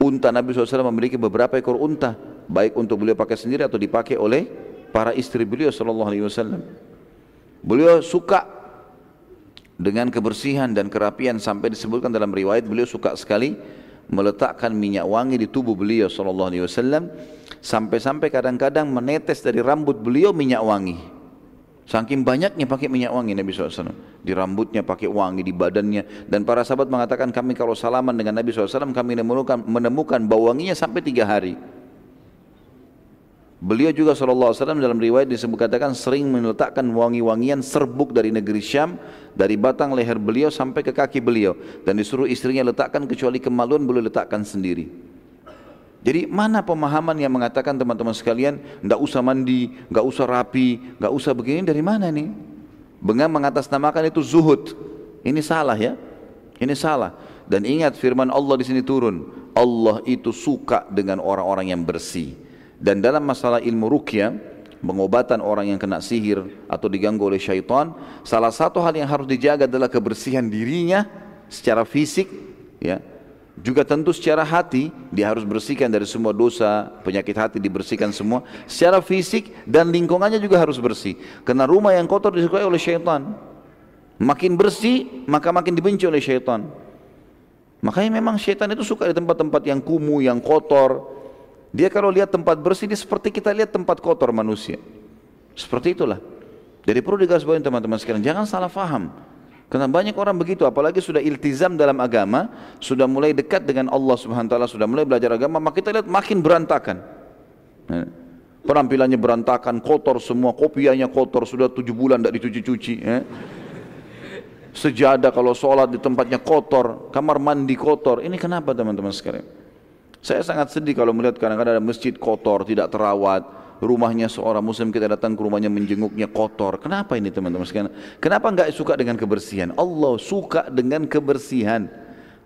Unta Nabi SAW memiliki beberapa ekor unta baik untuk beliau pakai sendiri atau dipakai oleh para istri beliau sallallahu alaihi wasallam. Beliau suka dengan kebersihan dan kerapian sampai disebutkan dalam riwayat beliau suka sekali meletakkan minyak wangi di tubuh beliau sallallahu alaihi wasallam sampai-sampai kadang-kadang menetes dari rambut beliau minyak wangi. Saking banyaknya pakai minyak wangi Nabi SAW. Di rambutnya pakai wangi, di badannya. Dan para sahabat mengatakan kami kalau salaman dengan Nabi SAW kami menemukan, menemukan bau wanginya sampai tiga hari. Beliau juga SAW dalam riwayat disebut katakan sering meletakkan wangi-wangian serbuk dari negeri Syam dari batang leher beliau sampai ke kaki beliau dan disuruh istrinya letakkan kecuali kemaluan boleh letakkan sendiri. Jadi mana pemahaman yang mengatakan teman-teman sekalian tidak usah mandi, nggak usah rapi, nggak usah begini dari mana nih? Dengan mengatasnamakan itu zuhud. Ini salah ya. Ini salah. Dan ingat firman Allah di sini turun. Allah itu suka dengan orang-orang yang bersih. Dan dalam masalah ilmu rukyah, pengobatan orang yang kena sihir atau diganggu oleh syaitan, salah satu hal yang harus dijaga adalah kebersihan dirinya secara fisik, ya. Juga tentu secara hati dia harus bersihkan dari semua dosa, penyakit hati dibersihkan semua. Secara fisik dan lingkungannya juga harus bersih. Karena rumah yang kotor disukai oleh syaitan. Makin bersih maka makin dibenci oleh syaitan. Makanya memang syaitan itu suka di tempat-tempat yang kumuh, yang kotor, dia kalau lihat tempat bersih, dia seperti kita lihat tempat kotor manusia. Seperti itulah. Jadi perlu digarisbawahi teman-teman sekalian, jangan salah faham. Karena banyak orang begitu, apalagi sudah iltizam dalam agama, sudah mulai dekat dengan Allah Subhanahu Taala, sudah mulai belajar agama, maka kita lihat makin berantakan. Nah, penampilannya berantakan, kotor semua, kopiahnya kotor, sudah tujuh bulan tidak dicuci-cuci. Ya. Sejadah kalau sholat di tempatnya kotor, kamar mandi kotor. Ini kenapa teman-teman sekalian? Saya sangat sedih kalau melihat kadang-kadang ada masjid kotor, tidak terawat, rumahnya seorang muslim kita datang ke rumahnya menjenguknya kotor. Kenapa ini teman-teman sekalian? Kenapa enggak suka dengan kebersihan? Allah suka dengan kebersihan.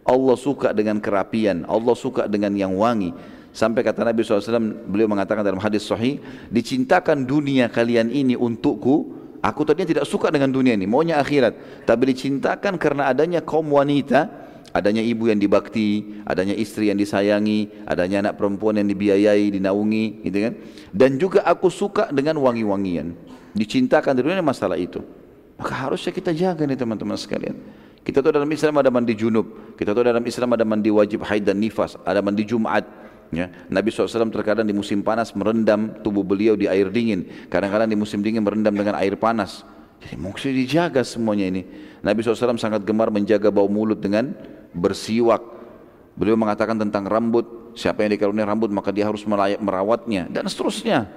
Allah suka dengan kerapian. Allah suka dengan yang wangi. Sampai kata Nabi SAW, beliau mengatakan dalam hadis sahih, dicintakan dunia kalian ini untukku, aku tadinya tidak suka dengan dunia ini, maunya akhirat. Tapi dicintakan karena adanya kaum wanita adanya ibu yang dibakti, adanya istri yang disayangi, adanya anak perempuan yang dibiayai, dinaungi, gitu kan. Dan juga aku suka dengan wangi-wangian. Dicintakan di dunia masalah itu. Maka harusnya kita jaga nih teman-teman sekalian. Kita tahu dalam Islam ada mandi junub, kita tahu dalam Islam ada mandi wajib haid dan nifas, ada mandi Jumat. Ya. Nabi SAW terkadang di musim panas merendam tubuh beliau di air dingin, kadang-kadang di musim dingin merendam dengan air panas. Jadi mesti dijaga semuanya ini. Nabi SAW sangat gemar menjaga bau mulut dengan bersiwak. Beliau mengatakan tentang rambut, siapa yang dikaruniai rambut maka dia harus merawatnya dan seterusnya.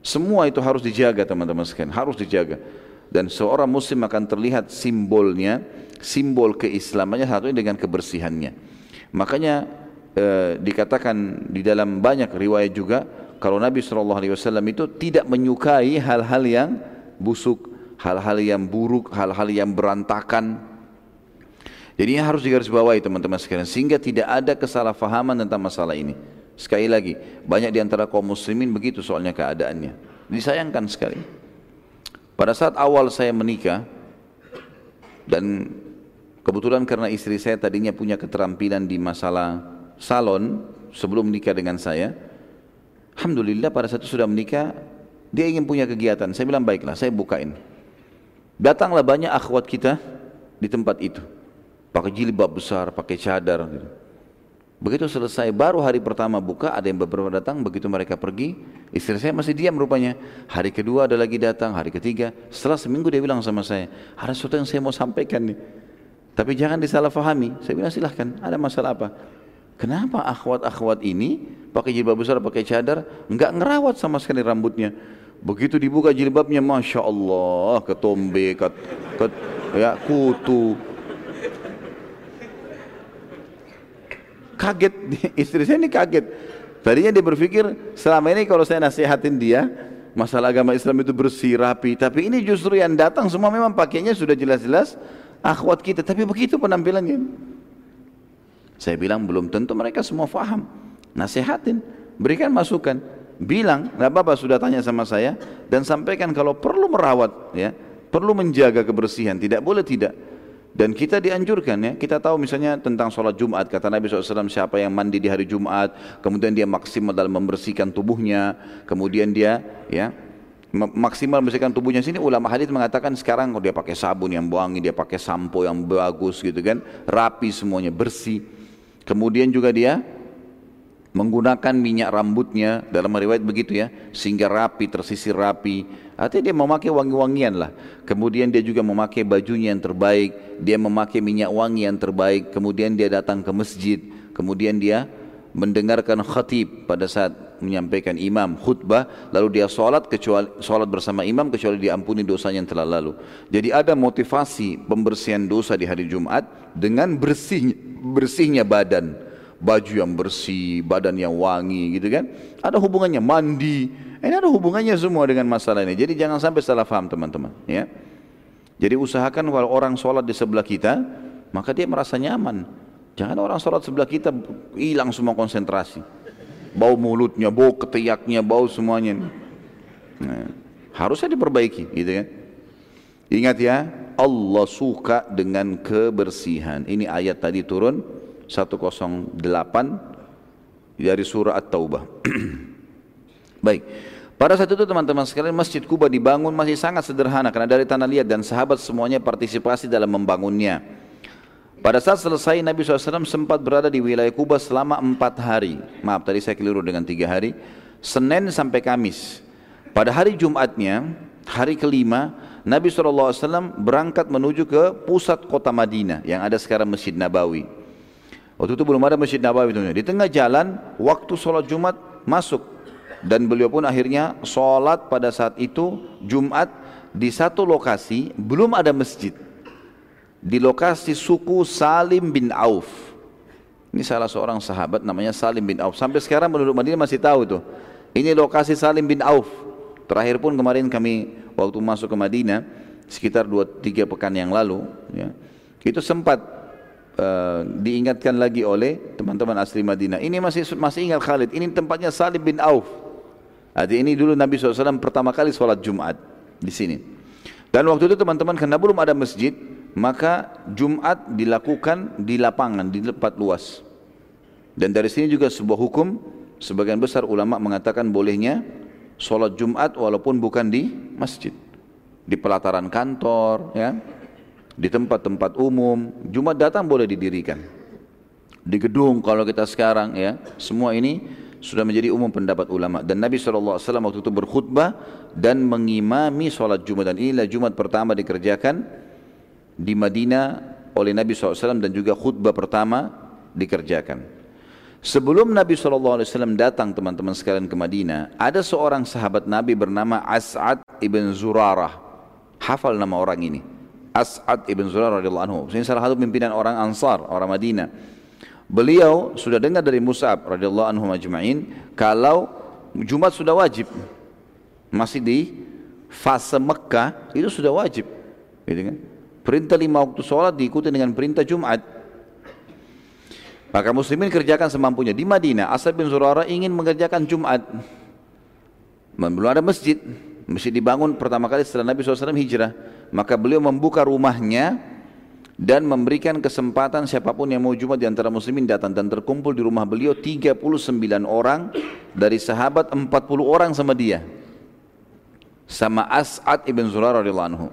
Semua itu harus dijaga teman-teman sekalian, harus dijaga. Dan seorang muslim akan terlihat simbolnya, simbol keislamannya satunya dengan kebersihannya. Makanya eh, dikatakan di dalam banyak riwayat juga kalau Nabi SAW itu tidak menyukai hal-hal yang busuk, hal-hal yang buruk, hal-hal yang berantakan, jadi ini harus digarisbawahi teman-teman sekalian sehingga tidak ada kesalahpahaman tentang masalah ini. Sekali lagi, banyak di antara kaum muslimin begitu soalnya keadaannya. Disayangkan sekali. Pada saat awal saya menikah dan Kebetulan karena istri saya tadinya punya keterampilan di masalah salon sebelum menikah dengan saya. Alhamdulillah pada saat itu sudah menikah, dia ingin punya kegiatan. Saya bilang baiklah, saya bukain. Datanglah banyak akhwat kita di tempat itu. Pakai jilbab besar, pakai cadar. Gitu. Begitu selesai, baru hari pertama buka, ada yang beberapa datang, begitu mereka pergi, istri saya masih diam rupanya. Hari kedua ada lagi datang, hari ketiga. Setelah seminggu dia bilang sama saya, ada sesuatu yang saya mau sampaikan nih. Tapi jangan disalahfahami. Saya bilang silahkan, ada masalah apa? Kenapa akhwat-akhwat ini pakai jilbab besar, pakai cadar, enggak ngerawat sama sekali rambutnya? Begitu dibuka jilbabnya, masya Allah, ketombe, ket, ket, ya kutu. Kaget, istri saya ini kaget. Tadinya dia berpikir selama ini kalau saya nasihatin dia, masalah agama Islam itu bersih, rapi. Tapi ini justru yang datang semua memang pakainya sudah jelas-jelas akhwat kita, tapi begitu penampilannya. Saya bilang belum tentu mereka semua faham. Nasihatin, berikan masukan. Bilang, nggak apa-apa sudah tanya sama saya dan sampaikan kalau perlu merawat, ya, perlu menjaga kebersihan, tidak boleh tidak. Dan kita dianjurkan ya, kita tahu misalnya tentang sholat Jumat, kata Nabi SAW siapa yang mandi di hari Jumat, kemudian dia maksimal dalam membersihkan tubuhnya, kemudian dia ya maksimal membersihkan tubuhnya. Sini ulama hadis mengatakan sekarang kalau dia pakai sabun yang wangi dia pakai sampo yang bagus gitu kan rapi semuanya bersih. Kemudian juga dia menggunakan minyak rambutnya dalam riwayat begitu ya sehingga rapi tersisir rapi. Artinya dia memakai wangi-wangian lah. Kemudian dia juga memakai bajunya yang terbaik dia memakai minyak wangi yang terbaik kemudian dia datang ke masjid kemudian dia mendengarkan khatib pada saat menyampaikan imam khutbah lalu dia sholat kecuali sholat bersama imam kecuali diampuni dosanya yang telah lalu. Jadi ada motivasi pembersihan dosa di hari Jumat dengan bersih bersihnya badan baju yang bersih badan yang wangi gitu kan ada hubungannya mandi ini ada hubungannya semua dengan masalah ini jadi jangan sampai salah faham teman-teman ya jadi usahakan kalau orang sholat di sebelah kita maka dia merasa nyaman Jangan orang sholat sebelah kita hilang semua konsentrasi. Bau mulutnya, bau ketiaknya, bau semuanya. Nah, harusnya diperbaiki, gitu kan? Ingat ya, Allah suka dengan kebersihan. Ini ayat tadi turun 108 dari surah At-Taubah. Baik. Pada saat itu teman-teman sekalian Masjid Kuba dibangun masih sangat sederhana karena dari tanah liat dan sahabat semuanya partisipasi dalam membangunnya. Pada saat selesai Nabi SAW sempat berada di wilayah Kuba selama empat hari. Maaf tadi saya keliru dengan tiga hari. Senin sampai Kamis. Pada hari Jumatnya, hari kelima, Nabi SAW berangkat menuju ke pusat kota Madinah yang ada sekarang Masjid Nabawi. Waktu itu belum ada Masjid Nabawi. Di tengah jalan, waktu sholat Jumat masuk. Dan beliau pun akhirnya sholat pada saat itu Jumat di satu lokasi, belum ada masjid di lokasi suku Salim bin Auf. Ini salah seorang sahabat namanya Salim bin Auf. Sampai sekarang penduduk Madinah masih tahu itu. Ini lokasi Salim bin Auf. Terakhir pun kemarin kami waktu masuk ke Madinah sekitar dua tiga pekan yang lalu, ya, itu sempat uh, diingatkan lagi oleh teman-teman asli Madinah. Ini masih masih ingat Khalid. Ini tempatnya Salim bin Auf. Jadi ini dulu Nabi SAW pertama kali sholat Jumat di sini. Dan waktu itu teman-teman karena belum ada masjid, maka Jumat dilakukan di lapangan, di tempat luas. Dan dari sini juga sebuah hukum, sebagian besar ulama mengatakan bolehnya sholat Jumat walaupun bukan di masjid. Di pelataran kantor, ya, di tempat-tempat umum, Jumat datang boleh didirikan. Di gedung kalau kita sekarang ya, semua ini sudah menjadi umum pendapat ulama dan Nabi SAW waktu itu berkhutbah dan mengimami sholat Jumat dan inilah Jumat pertama dikerjakan di Madinah oleh Nabi SAW dan juga khutbah pertama dikerjakan. Sebelum Nabi SAW datang teman-teman sekalian ke Madinah, ada seorang sahabat Nabi bernama As'ad ibn Zurarah. Hafal nama orang ini. As'ad ibn Zurarah radhiyallahu anhu. Ini salah satu pimpinan orang Ansar, orang Madinah. Beliau sudah dengar dari Mus'ab radhiyallahu anhu majma'in kalau Jumat sudah wajib. Masih di fase Mekah itu sudah wajib. Gitu kan? Perintah lima waktu sholat diikuti dengan perintah Jumat. Maka muslimin kerjakan semampunya. Di Madinah, Asad bin Zurara ingin mengerjakan Jumat. Belum ada masjid. Masjid dibangun pertama kali setelah Nabi SAW hijrah. Maka beliau membuka rumahnya dan memberikan kesempatan siapa pun yang mau Jumat di antara muslimin datang dan terkumpul di rumah beliau 39 orang dari sahabat 40 orang sama dia. Sama As'ad ibn Zurar radhiyallahu anhu.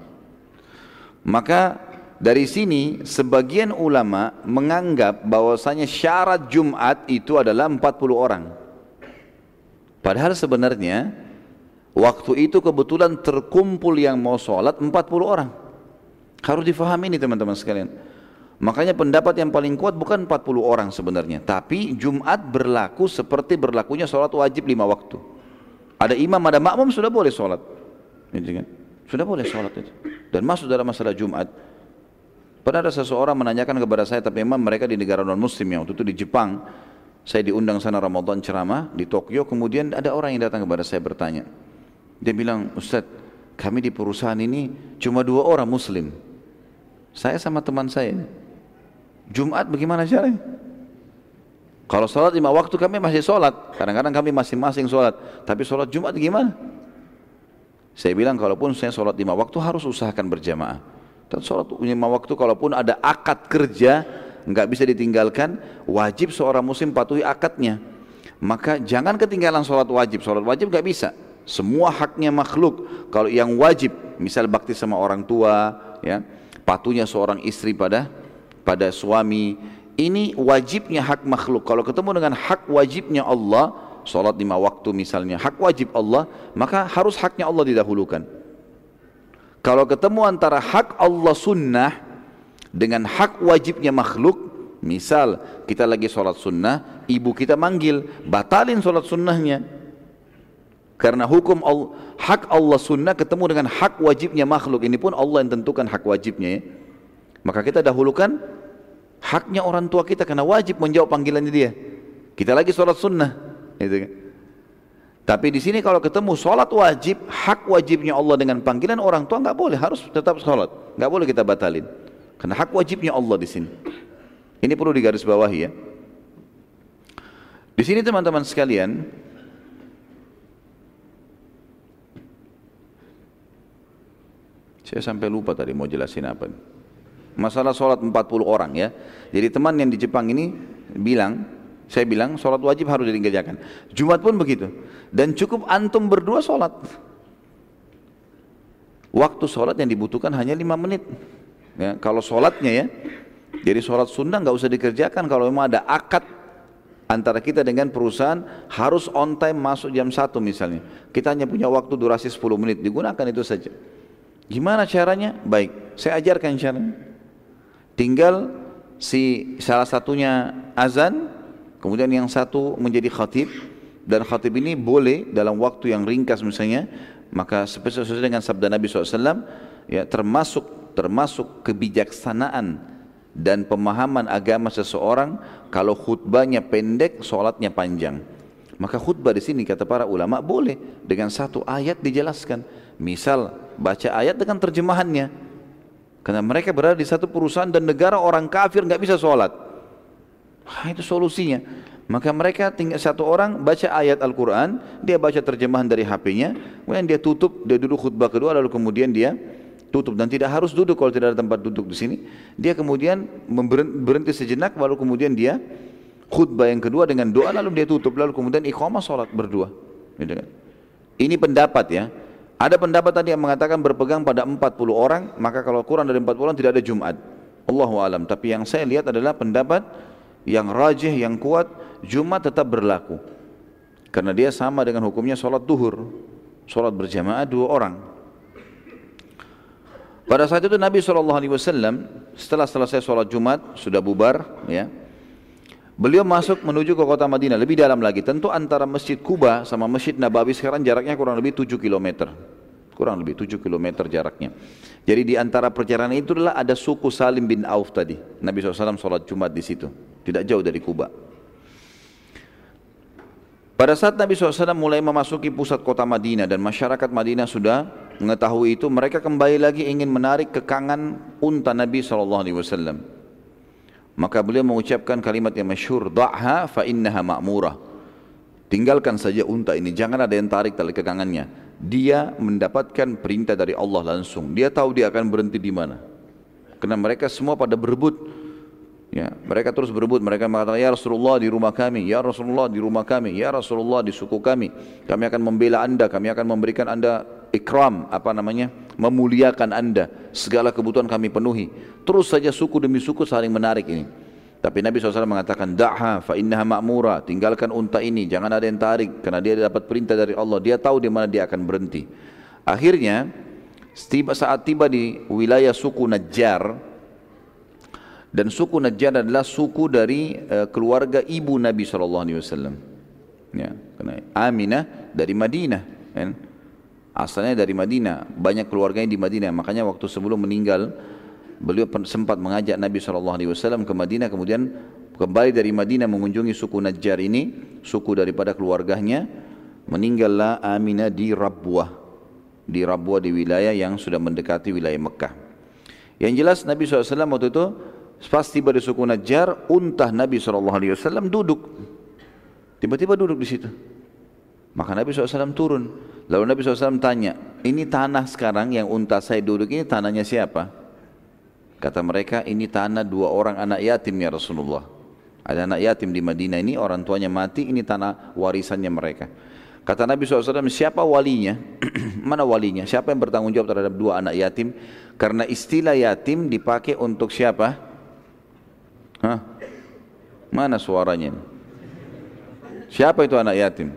Maka dari sini sebagian ulama menganggap bahwasanya syarat Jumat itu adalah 40 orang. Padahal sebenarnya waktu itu kebetulan terkumpul yang mau sholat 40 orang harus difahami ini teman-teman sekalian. Makanya pendapat yang paling kuat bukan 40 orang sebenarnya. Tapi Jumat berlaku seperti berlakunya sholat wajib lima waktu. Ada imam, ada makmum sudah boleh sholat. Gitu kan? Sudah boleh sholat itu. Dan masuk dalam masalah Jumat. Pernah ada seseorang menanyakan kepada saya, tapi memang mereka di negara non muslim yang waktu itu di Jepang. Saya diundang sana Ramadan ceramah di Tokyo, kemudian ada orang yang datang kepada saya bertanya. Dia bilang, Ustadz, kami di perusahaan ini cuma dua orang muslim. Saya sama teman saya. Jumat bagaimana caranya? Kalau sholat lima waktu kami masih sholat. Kadang-kadang kami masing-masing sholat. Tapi sholat Jumat gimana? Saya bilang kalaupun saya sholat lima waktu harus usahakan berjamaah. Dan sholat lima waktu kalaupun ada akad kerja nggak bisa ditinggalkan wajib seorang muslim patuhi akadnya. Maka jangan ketinggalan sholat wajib. Sholat wajib nggak bisa. Semua haknya makhluk. Kalau yang wajib, misal bakti sama orang tua, ya, patuhnya seorang istri pada pada suami ini wajibnya hak makhluk. Kalau ketemu dengan hak wajibnya Allah sholat lima waktu misalnya hak wajib Allah maka harus haknya Allah didahulukan. Kalau ketemu antara hak Allah sunnah dengan hak wajibnya makhluk misal kita lagi sholat sunnah ibu kita manggil batalin sholat sunnahnya karena hukum Allah, hak Allah sunnah ketemu dengan hak wajibnya makhluk. Ini pun Allah yang tentukan hak wajibnya ya. Maka kita dahulukan haknya orang tua kita karena wajib menjawab panggilannya dia. Kita lagi sholat sunnah. Gitu kan. Tapi di sini kalau ketemu sholat wajib, hak wajibnya Allah dengan panggilan orang tua nggak boleh, harus tetap sholat. Nggak boleh kita batalin. Karena hak wajibnya Allah di sini. Ini perlu digarisbawahi ya. Di sini teman-teman sekalian, Saya sampai lupa tadi mau jelasin apa. Masalah sholat 40 orang ya. Jadi teman yang di Jepang ini bilang, saya bilang sholat wajib harus dikerjakan. Jumat pun begitu. Dan cukup antum berdua sholat. Waktu sholat yang dibutuhkan hanya 5 menit. Ya, kalau sholatnya ya, jadi sholat sunnah nggak usah dikerjakan kalau memang ada akad antara kita dengan perusahaan harus on time masuk jam 1 misalnya. Kita hanya punya waktu durasi 10 menit, digunakan itu saja. Gimana caranya? Baik, saya ajarkan caranya. Tinggal si salah satunya azan, kemudian yang satu menjadi khatib dan khatib ini boleh dalam waktu yang ringkas misalnya, maka sesuai dengan sabda Nabi SAW, ya termasuk termasuk kebijaksanaan dan pemahaman agama seseorang kalau khutbahnya pendek, sholatnya panjang. Maka khutbah di sini kata para ulama boleh dengan satu ayat dijelaskan. Misal baca ayat dengan terjemahannya. Karena mereka berada di satu perusahaan dan negara orang kafir nggak bisa sholat. Nah, itu solusinya. Maka mereka tinggal satu orang baca ayat Al-Quran, dia baca terjemahan dari HP-nya, kemudian dia tutup, dia duduk khutbah kedua, lalu kemudian dia tutup dan tidak harus duduk kalau tidak ada tempat duduk di sini. Dia kemudian berhenti sejenak, lalu kemudian dia khutbah yang kedua dengan doa, lalu dia tutup, lalu kemudian ikhomah sholat berdua. Gitu kan. Ini pendapat ya. Ada pendapat tadi yang mengatakan berpegang pada 40 orang, maka kalau kurang dari 40 orang tidak ada Jumat. Allahu alam. Tapi yang saya lihat adalah pendapat yang rajih, yang kuat, Jumat tetap berlaku. Karena dia sama dengan hukumnya sholat duhur. Sholat berjamaah dua orang. Pada saat itu Nabi SAW setelah selesai sholat Jumat, sudah bubar, ya, Beliau masuk menuju ke kota Madinah, lebih dalam lagi. Tentu antara Masjid Kuba sama Masjid Nabawi sekarang jaraknya kurang lebih 7 km. Kurang lebih 7 km jaraknya. Jadi di antara perjalanan itu adalah ada suku Salim bin Auf tadi. Nabi SAW sholat Jumat di situ. Tidak jauh dari Kuba. Pada saat Nabi SAW mulai memasuki pusat kota Madinah dan masyarakat Madinah sudah mengetahui itu, mereka kembali lagi ingin menarik kekangan unta Nabi SAW. Maka beliau mengucapkan kalimat yang masyhur, "Da'ha fa innaha ma'murah." Tinggalkan saja unta ini, jangan ada yang tarik tali kekangannya. Dia mendapatkan perintah dari Allah langsung. Dia tahu dia akan berhenti di mana. Karena mereka semua pada berebut. Ya, mereka terus berebut. Mereka mengatakan, Ya Rasulullah di rumah kami, Ya Rasulullah di rumah kami, Ya Rasulullah di suku kami. Kami akan membela anda, kami akan memberikan anda ikram, apa namanya, memuliakan anda. Segala kebutuhan kami penuhi. Terus saja suku demi suku saling menarik ini. Tapi Nabi SAW mengatakan, Da'ha fa innaha ma'mura, tinggalkan unta ini, jangan ada yang tarik, karena dia dapat perintah dari Allah, dia tahu di mana dia akan berhenti. Akhirnya, saat tiba di wilayah suku Najjar, dan suku Najjar adalah suku dari uh, keluarga ibu Nabi SAW. Ya, Aminah dari Madinah, kan? Asalnya dari Madinah, banyak keluarganya di Madinah, makanya waktu sebelum meninggal, beliau sempat mengajak Nabi SAW ke Madinah. Kemudian kembali dari Madinah mengunjungi suku Najjar ini suku daripada keluarganya. Meninggallah Aminah di Rabwah. Di Rabwah di wilayah yang sudah mendekati wilayah Mekah. Yang jelas Nabi SAW waktu itu pas tiba suku Najjar untah Nabi SAW duduk. Tiba-tiba duduk di situ. Maka Nabi SAW turun lalu Nabi SAW tanya ini tanah sekarang yang unta saya duduk ini tanahnya siapa Kata mereka ini tanah dua orang anak yatim ya Rasulullah. Ada anak yatim di Madinah ini orang tuanya mati ini tanah warisannya mereka. Kata Nabi SAW siapa walinya? Mana walinya? Siapa yang bertanggung jawab terhadap dua anak yatim? Karena istilah yatim dipakai untuk siapa? Hah? Mana suaranya? Siapa itu anak yatim?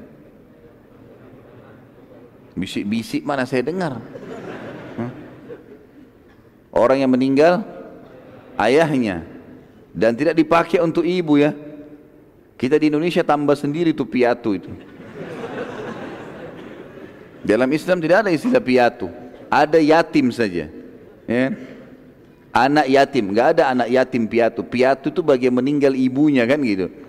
Bisik-bisik mana saya dengar? Orang yang meninggal ayahnya. Dan tidak dipakai untuk ibu ya. Kita di Indonesia tambah sendiri tuh piatu itu. Dalam Islam tidak ada istilah piatu. Ada yatim saja ya. anak yatim. Nggak ada anak yatim piatu. Piatu itu bagian meninggal ibunya kan gitu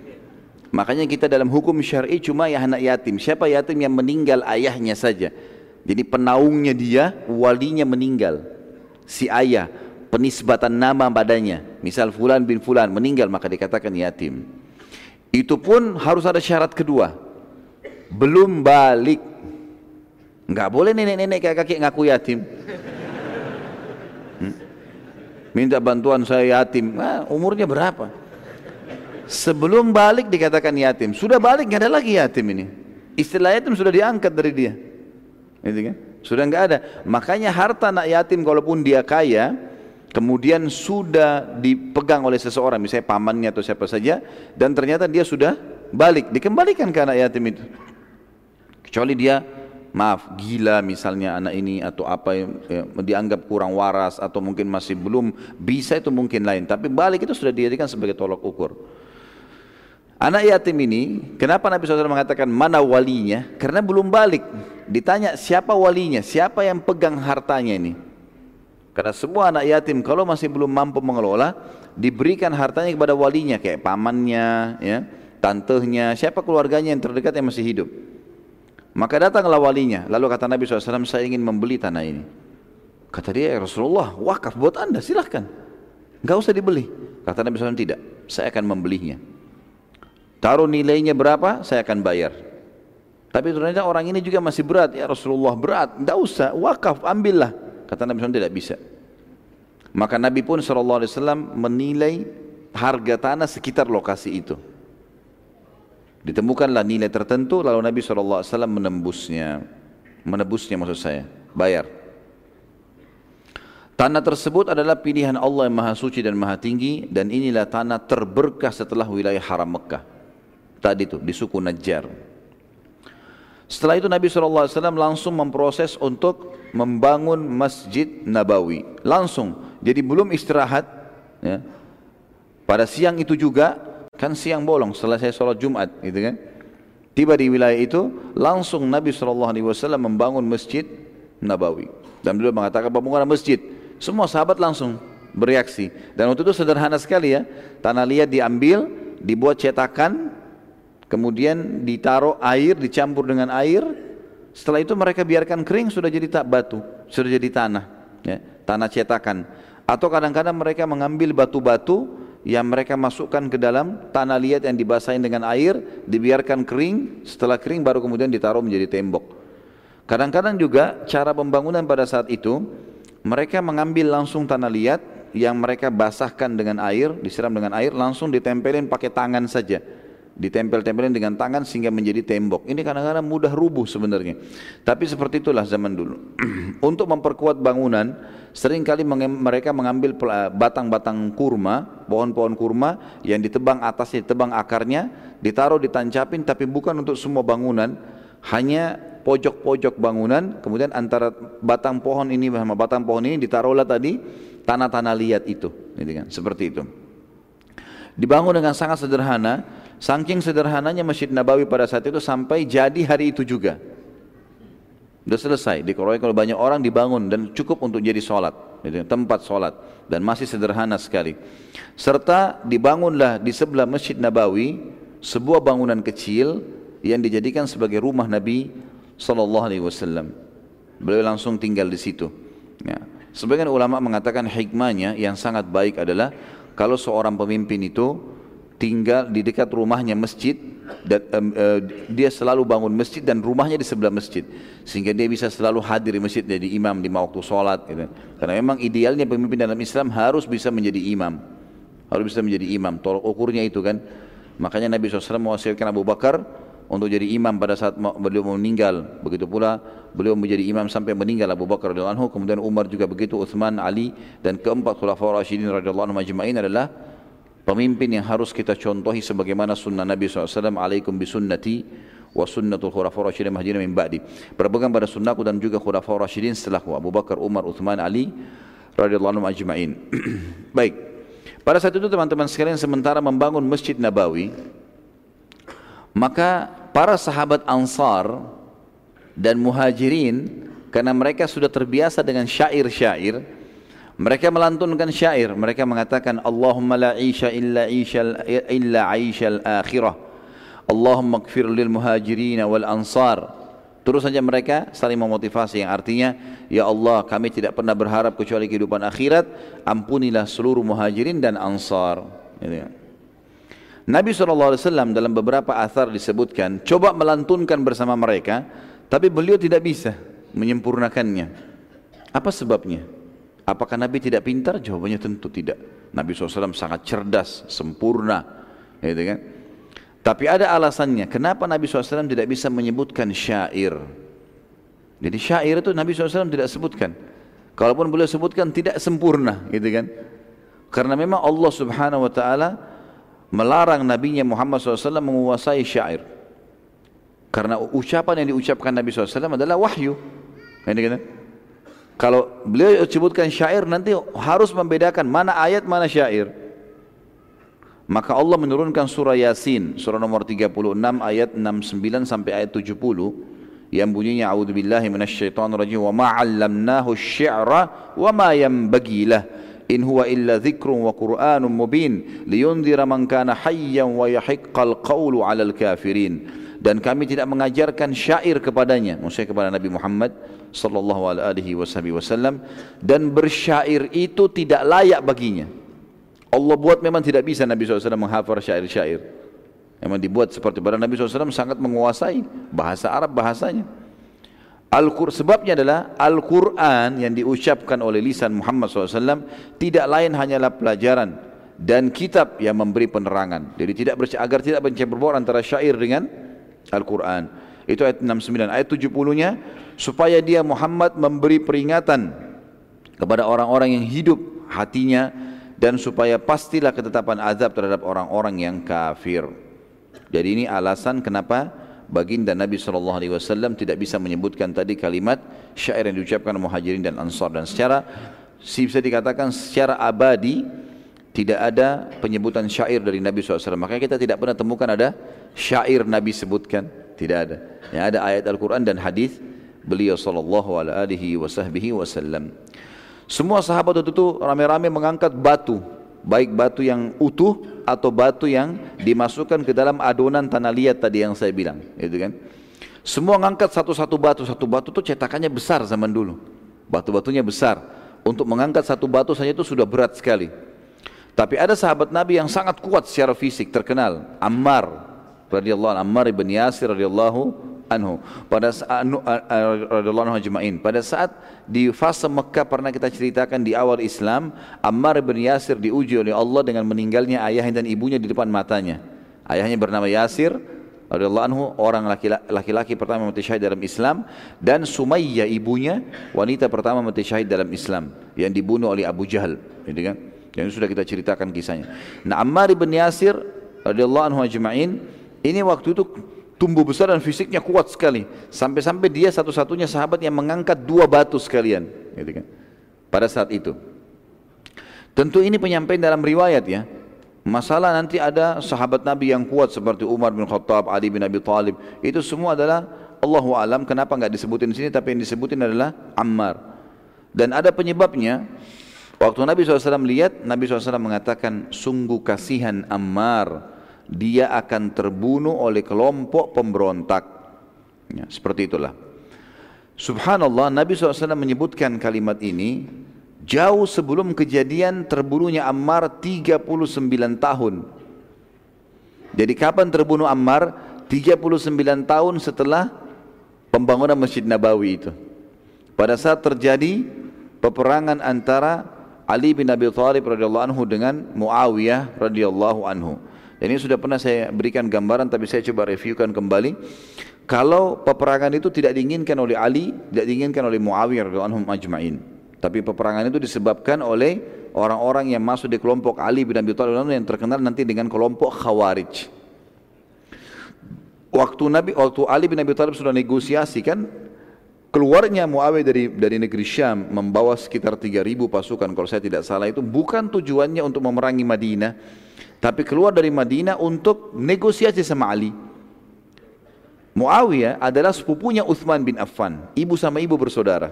makanya kita dalam hukum syar'i cuma ya anak yatim siapa yatim yang meninggal ayahnya saja jadi penaungnya dia walinya meninggal si ayah penisbatan nama padanya. Misal fulan bin fulan meninggal maka dikatakan yatim. Itu pun harus ada syarat kedua. Belum balik. Enggak boleh nenek-nenek kakek ngaku yatim. Hmm? Minta bantuan saya yatim. Nah, umurnya berapa? Sebelum balik dikatakan yatim. Sudah balik nggak ada lagi yatim ini. Istilah yatim sudah diangkat dari dia. Gitu kan? Sudah nggak ada. Makanya harta anak yatim kalaupun dia kaya, kemudian sudah dipegang oleh seseorang misalnya pamannya atau siapa saja dan ternyata dia sudah balik dikembalikan ke anak yatim itu kecuali dia maaf gila misalnya anak ini atau apa yang ya, dianggap kurang waras atau mungkin masih belum bisa itu mungkin lain tapi balik itu sudah dijadikan sebagai tolok ukur anak yatim ini kenapa Nabi SAW mengatakan mana walinya karena belum balik ditanya siapa walinya siapa yang pegang hartanya ini karena semua anak yatim kalau masih belum mampu mengelola, diberikan hartanya kepada walinya kayak pamannya, ya, tantehnya, siapa keluarganya yang terdekat yang masih hidup. Maka datanglah walinya. Lalu kata Nabi SAW, saya ingin membeli tanah ini. Kata dia, ya Rasulullah, wakaf buat anda, silahkan. Enggak usah dibeli. Kata Nabi SAW, tidak, saya akan membelinya. Taruh nilainya berapa, saya akan bayar. Tapi ternyata orang ini juga masih berat, ya Rasulullah berat, enggak usah, wakaf, ambillah. Kata Nabi SAW tidak bisa. Maka Nabi pun SAW menilai harga tanah sekitar lokasi itu. Ditemukanlah nilai tertentu lalu Nabi SAW menembusnya. Menebusnya maksud saya. Bayar. Tanah tersebut adalah pilihan Allah yang maha suci dan maha tinggi dan inilah tanah terberkah setelah wilayah haram Mekah. Tadi itu di suku Najjar. Setelah itu Nabi SAW langsung memproses untuk membangun Masjid Nabawi. Langsung. Jadi belum istirahat ya. pada siang itu juga kan siang bolong setelah saya sholat Jumat gitu kan? Tiba di wilayah itu langsung Nabi SAW membangun Masjid Nabawi. Dan beliau mengatakan pembangunan masjid. Semua sahabat langsung bereaksi. Dan waktu itu sederhana sekali ya. Tanah liat diambil dibuat cetakan kemudian ditaruh air dicampur dengan air setelah itu mereka biarkan kering sudah jadi tak batu, sudah jadi tanah, ya, tanah cetakan. Atau kadang-kadang mereka mengambil batu-batu yang mereka masukkan ke dalam tanah liat yang dibasahin dengan air, dibiarkan kering, setelah kering baru kemudian ditaruh menjadi tembok. Kadang-kadang juga cara pembangunan pada saat itu mereka mengambil langsung tanah liat, yang mereka basahkan dengan air, disiram dengan air, langsung ditempelin pakai tangan saja. Ditempel-tempelin dengan tangan sehingga menjadi tembok. Ini kadang-kadang mudah rubuh sebenarnya. Tapi seperti itulah zaman dulu. Untuk memperkuat bangunan, sering kali mereka mengambil batang-batang kurma, pohon-pohon kurma yang ditebang atasnya, ditebang akarnya, ditaruh ditancapin tapi bukan untuk semua bangunan, hanya pojok-pojok bangunan, kemudian antara batang pohon ini sama batang pohon ini ditaruhlah tadi tanah-tanah liat itu, gitu kan? seperti itu. Dibangun dengan sangat sederhana, saking sederhananya Masjid Nabawi pada saat itu sampai jadi hari itu juga. Sudah selesai, dikeroyok kalau banyak orang dibangun dan cukup untuk jadi sholat, tempat sholat dan masih sederhana sekali. Serta dibangunlah di sebelah Masjid Nabawi sebuah bangunan kecil yang dijadikan sebagai rumah Nabi sallallahu alaihi wasallam. Beliau langsung tinggal di situ. Ya. Sebagian ulama mengatakan hikmahnya yang sangat baik adalah kalau seorang pemimpin itu tinggal di dekat rumahnya masjid dan um, uh, dia selalu bangun masjid dan rumahnya di sebelah masjid. Sehingga dia bisa selalu hadir di masjid jadi imam di waktu sholat gitu. karena memang idealnya pemimpin dalam Islam harus bisa menjadi imam. Harus bisa menjadi imam. Tolok ukurnya itu kan. Makanya Nabi SAW mewasiatkan Abu Bakar untuk jadi imam pada saat beliau meninggal. Begitu pula beliau menjadi imam sampai meninggal Abu Bakar radhiyallahu anhu, kemudian Umar juga begitu, Utsman, Ali dan keempat khulafaur rasyidin radhiyallahu anhum majma'in adalah pemimpin yang harus kita contohi sebagaimana sunnah Nabi SAW alaikum bisunnati wa sunnatul khulafaur rasyidin mahdina min ba'di. Berpegang pada sunnahku dan juga khulafaur rasyidin setelahku Abu Bakar, Umar, Utsman, Ali radhiyallahu anhum ajma'in. Baik. Pada saat itu teman-teman sekalian sementara membangun Masjid Nabawi, maka para sahabat Ansar dan Muhajirin karena mereka sudah terbiasa dengan syair-syair mereka melantunkan syair. Mereka mengatakan Allahumma la isha illa isha illa aishal akhirah. Allahumma gfir lil muhajirin wal ansar. Terus saja mereka saling memotivasi yang artinya ya Allah kami tidak pernah berharap kecuali kehidupan akhirat. Ampunilah seluruh muhajirin dan ansar. Gitu Nabi SAW dalam beberapa athar disebutkan, coba melantunkan bersama mereka, tapi beliau tidak bisa menyempurnakannya. Apa sebabnya? Apakah Nabi tidak pintar? Jawabannya tentu tidak. Nabi SAW sangat cerdas, sempurna. Gitu kan? Tapi ada alasannya. Kenapa Nabi SAW tidak bisa menyebutkan syair? Jadi syair itu Nabi SAW tidak sebutkan. Kalaupun beliau sebutkan tidak sempurna, gitu kan? Karena memang Allah Subhanahu Wa Taala melarang Nabi Muhammad SAW menguasai syair. Karena ucapan yang diucapkan Nabi SAW adalah wahyu. Ini kan? Kalau beliau sebutkan syair nanti harus membedakan mana ayat mana syair. Maka Allah menurunkan surah Yasin, surah nomor 36 ayat 69 sampai ayat 70 yang bunyinya a'udzubillahi minasyaitonirrajim wa ma 'allamnahu asy-syi'ra wa ma yanbaghi lahu in huwa illa dzikrun wa qur'anun mubin liyundhira man kana hayyan wa yahiqqal qawlu 'alal kafirin dan kami tidak mengajarkan syair kepadanya. Maksudnya kepada Nabi Muhammad sallallahu alaihi wasallam. Dan bersyair itu tidak layak baginya. Allah buat memang tidak bisa Nabi SAW menghafal syair-syair. Memang dibuat seperti pada Nabi SAW sangat menguasai bahasa Arab bahasanya. Al-Qur sebabnya adalah Al-Quran yang diucapkan oleh lisan Muhammad SAW tidak lain hanyalah pelajaran dan kitab yang memberi penerangan. Jadi tidak agar tidak bercampur antara syair dengan Al-Quran. Itu ayat 69. Ayat 70-nya supaya dia Muhammad memberi peringatan kepada orang-orang yang hidup hatinya dan supaya pastilah ketetapan azab terhadap orang-orang yang kafir. Jadi ini alasan kenapa baginda Nabi SAW tidak bisa menyebutkan tadi kalimat syair yang diucapkan muhajirin dan ansar dan secara bisa dikatakan secara abadi tidak ada penyebutan syair dari Nabi SAW makanya kita tidak pernah temukan ada syair Nabi sebutkan tidak ada yang ada ayat Al-Quran dan hadis beliau sallallahu alaihi wasallam semua sahabat waktu itu ramai-ramai mengangkat batu baik batu yang utuh atau batu yang dimasukkan ke dalam adonan tanah liat tadi yang saya bilang, itu kan? Semua ngangkat satu-satu batu, satu batu itu cetakannya besar zaman dulu. Batu-batunya besar. Untuk mengangkat satu batu saja itu sudah berat sekali. Tapi ada sahabat Nabi yang sangat kuat secara fisik terkenal, Ammar radhiyallahu Ammar ibn Yasir radhiyallahu anhu. Pada saat radhiyallahu anhu pada saat di fase Mekah pernah kita ceritakan di awal Islam Ammar bin Yasir diuji oleh Allah dengan meninggalnya ayahnya dan ibunya di depan matanya. Ayahnya bernama Yasir radhiyallahu anhu orang laki-laki pertama mati syahid dalam Islam dan Sumayyah ibunya wanita pertama mati syahid dalam Islam yang dibunuh oleh Abu Jahal. Gitu kan yang sudah kita ceritakan kisahnya. Nah Ammar bin Yasir radhiyallahu anhu ajma'in ini waktu itu tumbuh besar dan fisiknya kuat sekali. Sampai-sampai dia satu-satunya sahabat yang mengangkat dua batu sekalian gitu kan pada saat itu. Tentu ini penyampaian dalam riwayat ya. Masalah nanti ada sahabat Nabi yang kuat seperti Umar bin Khattab, Ali bin Abi Thalib. Itu semua adalah Allahu alam kenapa nggak disebutin di sini? Tapi yang disebutin adalah Ammar. Dan ada penyebabnya waktu Nabi SAW lihat Nabi SAW mengatakan sungguh kasihan Ammar dia akan terbunuh oleh kelompok pemberontak. Ya, seperti itulah. Subhanallah Nabi SAW menyebutkan kalimat ini jauh sebelum kejadian terbunuhnya Ammar 39 tahun. Jadi kapan terbunuh Ammar? 39 tahun setelah pembangunan Masjid Nabawi itu. Pada saat terjadi peperangan antara Ali bin Abi Thalib radhiyallahu anhu dengan Muawiyah radhiyallahu anhu. Dan ini sudah pernah saya berikan gambaran tapi saya coba reviewkan kembali. Kalau peperangan itu tidak diinginkan oleh Ali, tidak diinginkan oleh Muawiyah radhiyallahu ajma'in. Tapi peperangan itu disebabkan oleh orang-orang yang masuk di kelompok Ali bin Abi Thalib yang terkenal nanti dengan kelompok Khawarij. Waktu Nabi waktu Ali bin Abi Thalib sudah negosiasi kan keluarnya Muawiyah dari dari negeri Syam membawa sekitar 3000 pasukan kalau saya tidak salah itu bukan tujuannya untuk memerangi Madinah tapi keluar dari Madinah untuk negosiasi sama Ali. Muawiyah adalah sepupunya Uthman bin Affan, ibu sama ibu bersaudara.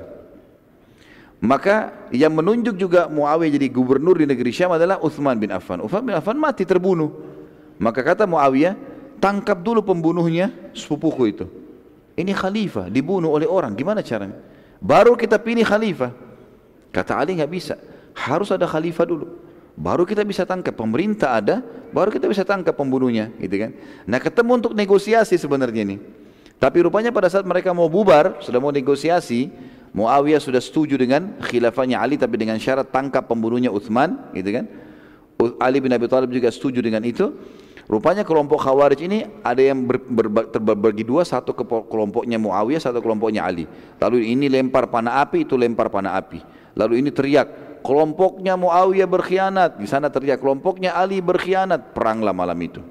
Maka yang menunjuk juga Muawiyah jadi gubernur di negeri Syam adalah Uthman bin Affan. Uthman bin Affan mati terbunuh. Maka kata Muawiyah, tangkap dulu pembunuhnya sepupuku itu. Ini khalifah dibunuh oleh orang, gimana caranya? Baru kita pilih khalifah. Kata Ali nggak bisa, harus ada khalifah dulu baru kita bisa tangkap pemerintah ada baru kita bisa tangkap pembunuhnya gitu kan? Nah ketemu untuk negosiasi sebenarnya ini. Tapi rupanya pada saat mereka mau bubar sudah mau negosiasi Muawiyah sudah setuju dengan khilafahnya Ali tapi dengan syarat tangkap pembunuhnya Uthman gitu kan? Ali bin Abi Thalib juga setuju dengan itu. Rupanya kelompok Khawarij ini ada yang ber, ber, terbagi dua satu ke kelompoknya Muawiyah satu kelompoknya Ali. Lalu ini lempar panah api itu lempar panah api. Lalu ini teriak kelompoknya Muawiyah berkhianat, di sana teriak kelompoknya Ali berkhianat, peranglah malam itu.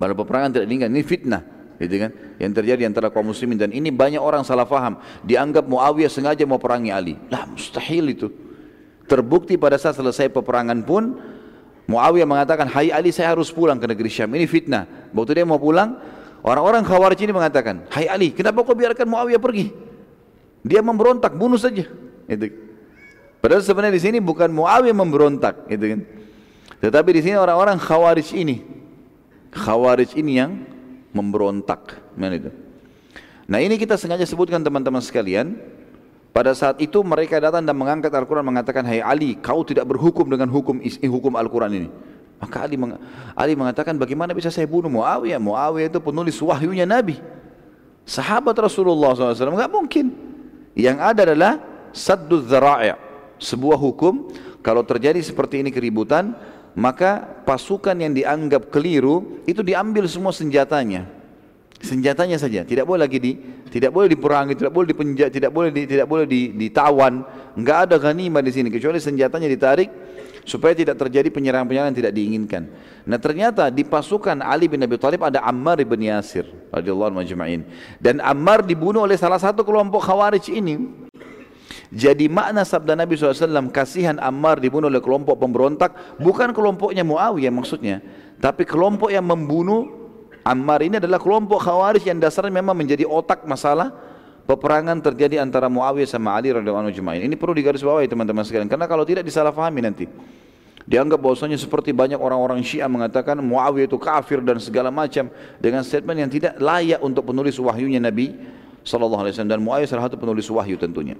Pada peperangan tidak diingat, ini fitnah, gitu kan? Yang terjadi antara kaum muslimin dan ini banyak orang salah faham, dianggap Muawiyah sengaja mau perangi Ali. Lah mustahil itu. Terbukti pada saat selesai peperangan pun Muawiyah mengatakan, "Hai Ali, saya harus pulang ke negeri Syam." Ini fitnah. Waktu dia mau pulang, orang-orang Khawarij ini mengatakan, "Hai Ali, kenapa kau biarkan Muawiyah pergi? Dia memberontak, bunuh saja." Padahal sebenarnya di sini bukan Muawiyah memberontak, gitu kan. Tetapi di sini orang-orang Khawarij ini, Khawarij ini yang memberontak, mana itu. Nah ini kita sengaja sebutkan teman-teman sekalian. Pada saat itu mereka datang dan mengangkat Al-Quran mengatakan, Hai Ali, kau tidak berhukum dengan hukum hukum Al-Quran ini. Maka Ali, meng Ali mengatakan, bagaimana bisa saya bunuh Muawiyah? Muawiyah itu penulis wahyunya Nabi. Sahabat Rasulullah SAW, enggak mungkin. Yang ada adalah saddu dzara'i' sebuah hukum kalau terjadi seperti ini keributan maka pasukan yang dianggap keliru itu diambil semua senjatanya senjatanya saja tidak boleh lagi di tidak boleh diperangi tidak boleh dipenjat tidak boleh di, tidak boleh di, ditawan enggak ada ghanimah di sini kecuali senjatanya ditarik supaya tidak terjadi penyerang-penyerang yang tidak diinginkan. Nah ternyata di pasukan Ali bin Abi Thalib ada Ammar bin Yasir radhiyallahu Dan Ammar dibunuh oleh salah satu kelompok Khawarij ini. Jadi makna sabda Nabi SAW kasihan Ammar dibunuh oleh kelompok pemberontak bukan kelompoknya Muawiyah maksudnya. Tapi kelompok yang membunuh Ammar ini adalah kelompok khawarij yang dasarnya memang menjadi otak masalah peperangan terjadi antara Muawiyah sama Ali radhiyallahu anhu Ini perlu digarisbawahi teman-teman sekalian karena kalau tidak disalahfahami nanti. Dianggap bahwasanya seperti banyak orang-orang Syiah mengatakan Muawiyah itu kafir dan segala macam dengan statement yang tidak layak untuk penulis wahyunya Nabi sallallahu alaihi wasallam dan Muawiyah salah satu penulis wahyu tentunya.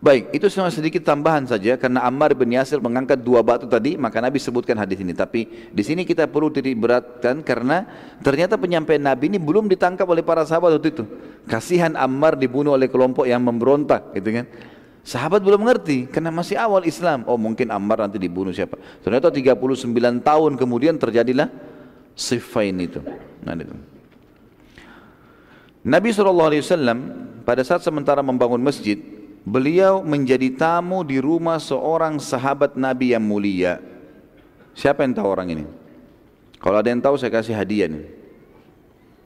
Baik, itu cuma sedikit tambahan saja karena Ammar bin Yasir mengangkat dua batu tadi, maka Nabi sebutkan hadis ini. Tapi di sini kita perlu diberatkan karena ternyata penyampaian Nabi ini belum ditangkap oleh para sahabat waktu itu. Kasihan Ammar dibunuh oleh kelompok yang memberontak, gitu kan? Sahabat belum mengerti karena masih awal Islam. Oh mungkin Ammar nanti dibunuh siapa? Ternyata 39 tahun kemudian terjadilah Sifain itu. Nah, itu. Nabi SAW pada saat sementara membangun masjid, beliau menjadi tamu di rumah seorang sahabat Nabi yang mulia. Siapa yang tahu orang ini? Kalau ada yang tahu saya kasih hadiah nih.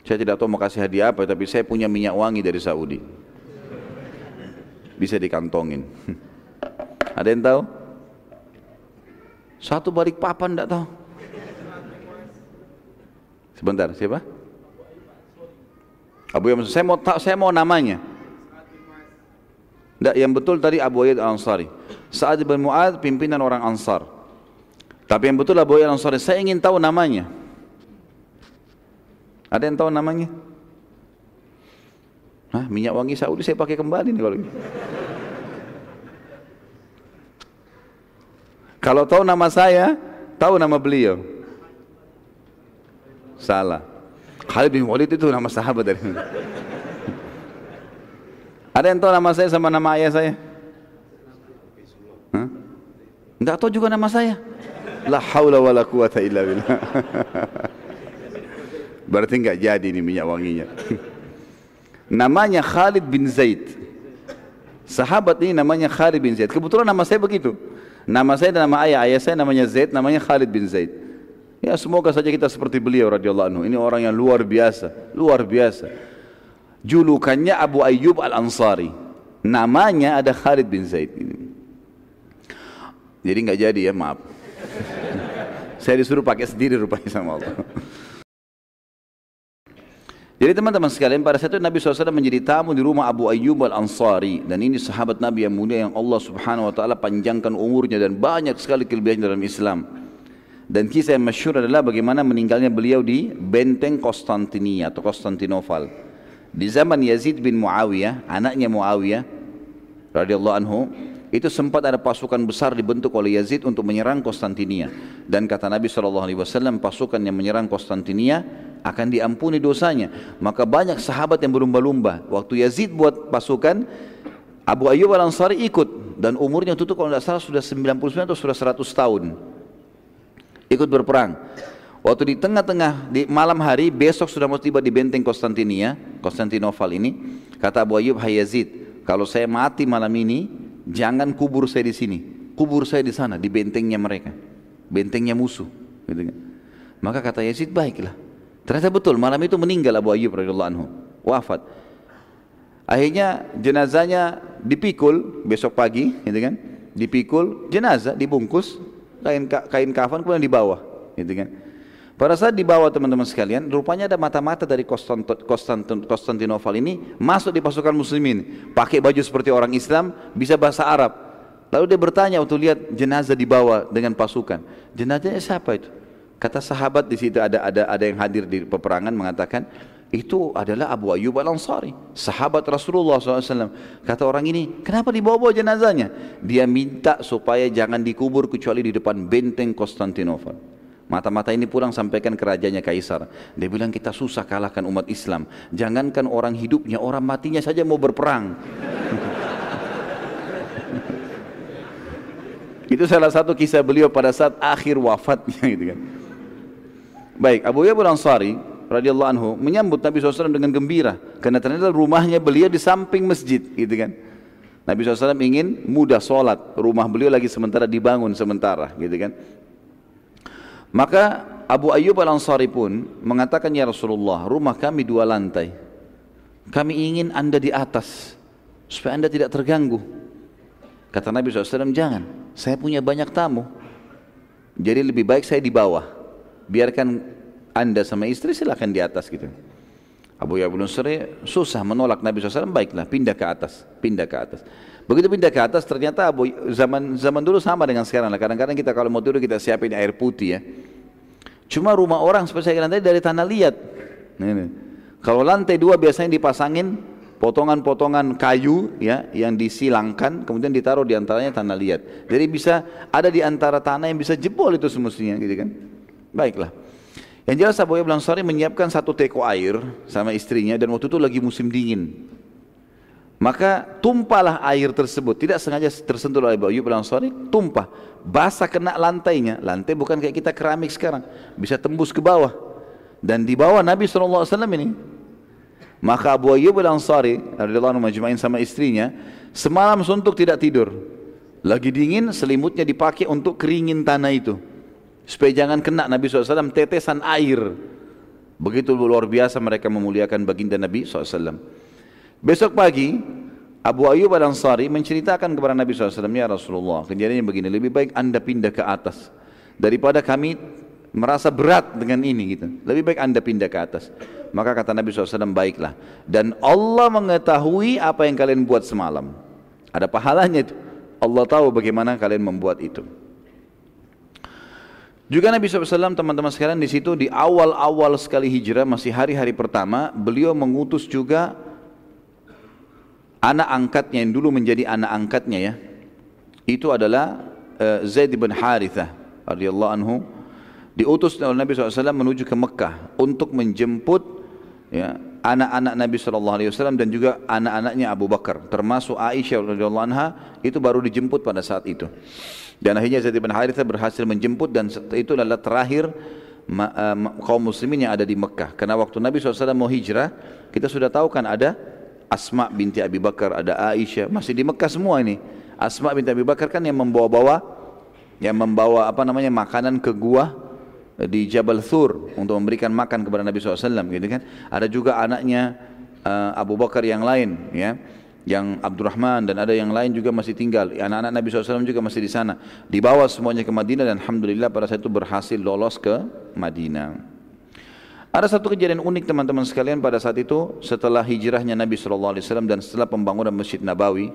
Saya tidak tahu mau kasih hadiah apa, tapi saya punya minyak wangi dari Saudi. Bisa dikantongin. ada yang tahu? Satu balik papan tidak tahu. Sebentar, siapa? Abu Ayyub saya mau saya mau namanya. Tidak, yang betul tadi Abu Ayyub Al-Ansari. Sa'ad bin Mu'ad pimpinan orang Ansar. Tapi yang betul Abu Ayyub Al-Ansari, saya ingin tahu namanya. Ada yang tahu namanya? Hah, minyak wangi Saudi saya pakai kembali nih kalau gitu. Kalau tahu nama saya, tahu nama beliau. Salah. Khalid bin Walid itu nama sahabat dari Ada yang tahu nama saya sama nama ayah saya? Enggak tahu juga nama saya. La haula wala quwata illa billah. Berarti enggak jadi ini minyak wanginya. namanya Khalid bin Zaid. Sahabat ini namanya Khalid bin Zaid. Kebetulan nama saya begitu. Nama saya dan nama ayah, ayah saya namanya Zaid, namanya Khalid bin Zaid. Ya semoga saja kita seperti beliau radhiyallahu anhu. Ini orang yang luar biasa, luar biasa. Julukannya Abu Ayyub Al-Ansari. Namanya ada Khalid bin Zaid. Jadi nggak jadi ya, maaf. Saya disuruh pakai sendiri rupanya sama Allah. Jadi teman-teman sekalian pada saat itu Nabi SAW menjadi tamu di rumah Abu Ayyub Al-Ansari dan ini sahabat Nabi yang mulia yang Allah Subhanahu Wa Taala panjangkan umurnya dan banyak sekali kelebihan dalam Islam. Dan kisah yang masyhur adalah bagaimana meninggalnya beliau di benteng Konstantinia atau Konstantinopel. Di zaman Yazid bin Muawiyah, anaknya Muawiyah radhiyallahu anhu, itu sempat ada pasukan besar dibentuk oleh Yazid untuk menyerang Konstantinia. Dan kata Nabi SAW, pasukan yang menyerang Konstantinia akan diampuni dosanya. Maka banyak sahabat yang berlumba-lumba. Waktu Yazid buat pasukan, Abu Ayyub al-Ansari ikut. Dan umurnya itu kalau tidak salah sudah 99 atau sudah 100 tahun. Ikut berperang. Waktu di tengah-tengah di malam hari besok sudah mau tiba di benteng Konstantinia, Konstantinopel ini, kata Abu Ayyub Hayazid, kalau saya mati malam ini, jangan kubur saya di sini, kubur saya di sana di bentengnya mereka, bentengnya musuh. Gitu kan. Maka kata Yazid baiklah. Ternyata betul malam itu meninggal Abu Ayyub radhiyallahu anhu, wafat. Akhirnya jenazahnya dipikul besok pagi, gitu kan? Dipikul jenazah dibungkus kain kain kafan kemudian dibawa, gitu kan? Pada saat dibawa teman-teman sekalian, rupanya ada mata-mata dari Konstantinopel ini masuk di pasukan muslimin. Pakai baju seperti orang Islam, bisa bahasa Arab. Lalu dia bertanya untuk lihat jenazah dibawa dengan pasukan. Jenazahnya siapa itu? Kata sahabat di situ ada ada ada yang hadir di peperangan mengatakan itu adalah Abu Ayyub Al Ansari, sahabat Rasulullah SAW. Kata orang ini, kenapa dibawa-bawa jenazahnya? Dia minta supaya jangan dikubur kecuali di depan benteng Konstantinopel. Mata-mata ini pulang sampaikan kerajaannya Kaisar. Dia bilang kita susah kalahkan umat Islam. Jangankan orang hidupnya, orang matinya saja mau berperang. Itu salah satu kisah beliau pada saat akhir wafatnya gitu kan. Baik, Abu Yabul Ansari radhiyallahu anhu menyambut Nabi SAW dengan gembira karena ternyata rumahnya beliau di samping masjid gitu kan. Nabi SAW ingin mudah sholat, rumah beliau lagi sementara dibangun sementara gitu kan. Maka Abu Ayyub Al-Ansari pun mengatakan, Ya Rasulullah, rumah kami dua lantai. Kami ingin anda di atas, supaya anda tidak terganggu. Kata Nabi SAW, jangan, saya punya banyak tamu. Jadi lebih baik saya di bawah. Biarkan anda sama istri silakan di atas gitu. Abu Ayyub Al-Ansari susah menolak Nabi SAW, baiklah pindah ke atas, pindah ke atas. Begitu pindah ke atas ternyata Abu, zaman zaman dulu sama dengan sekarang lah. Kadang-kadang kita kalau mau tidur kita siapin air putih ya. Cuma rumah orang seperti saya tadi dari tanah liat. Ini. Kalau lantai dua biasanya dipasangin potongan-potongan kayu ya yang disilangkan kemudian ditaruh di antaranya tanah liat. Jadi bisa ada di antara tanah yang bisa jebol itu semestinya gitu kan. Baiklah. Yang jelas Abu Ayyub Ansari menyiapkan satu teko air sama istrinya dan waktu itu lagi musim dingin. Maka tumpahlah air tersebut, tidak sengaja tersentuh oleh Abu Ayyub Ansari, tumpah, basah kena lantainya. Lantai bukan kayak kita keramik sekarang, bisa tembus ke bawah. Dan di bawah Nabi SAW ini. Maka Abu Ayyub Al-Ansari radhiyallahu anhu sama istrinya semalam suntuk tidak tidur. Lagi dingin selimutnya dipakai untuk keringin tanah itu. Supaya jangan kena Nabi SAW tetesan air. Begitu luar biasa mereka memuliakan baginda Nabi SAW. Besok pagi Abu Ayyub Al-Ansari menceritakan kepada Nabi SAW, Ya Rasulullah, kejadiannya begini, lebih baik anda pindah ke atas. Daripada kami merasa berat dengan ini gitu. Lebih baik anda pindah ke atas. Maka kata Nabi SAW, baiklah. Dan Allah mengetahui apa yang kalian buat semalam. Ada pahalanya itu. Allah tahu bagaimana kalian membuat itu. Juga Nabi SAW teman-teman sekalian di situ di awal-awal sekali hijrah masih hari-hari pertama beliau mengutus juga anak angkatnya yang dulu menjadi anak angkatnya ya itu adalah uh, Zaid bin Harithah radhiyallahu anhu diutus oleh Nabi SAW menuju ke Mekah untuk menjemput ya, anak-anak Nabi SAW dan juga anak-anaknya Abu Bakar termasuk Aisyah radhiyallahu anha itu baru dijemput pada saat itu dan akhirnya Zaid bin Harithah berhasil menjemput dan itu adalah terakhir uh, kaum muslimin yang ada di Mekah. Karena waktu Nabi SAW mau hijrah, kita sudah tahu kan ada Asma binti Abi Bakar, ada Aisyah, masih di Mekah semua ini. Asma binti Abi Bakar kan yang membawa-bawa yang membawa apa namanya makanan ke gua di Jabal Thur untuk memberikan makan kepada Nabi SAW gitu kan. Ada juga anaknya uh, Abu Bakar yang lain ya yang Abdurrahman dan ada yang lain juga masih tinggal. Anak-anak Nabi SAW juga masih di sana. Dibawa semuanya ke Madinah dan Alhamdulillah pada saat itu berhasil lolos ke Madinah. Ada satu kejadian unik teman-teman sekalian pada saat itu setelah hijrahnya Nabi SAW dan setelah pembangunan Masjid Nabawi.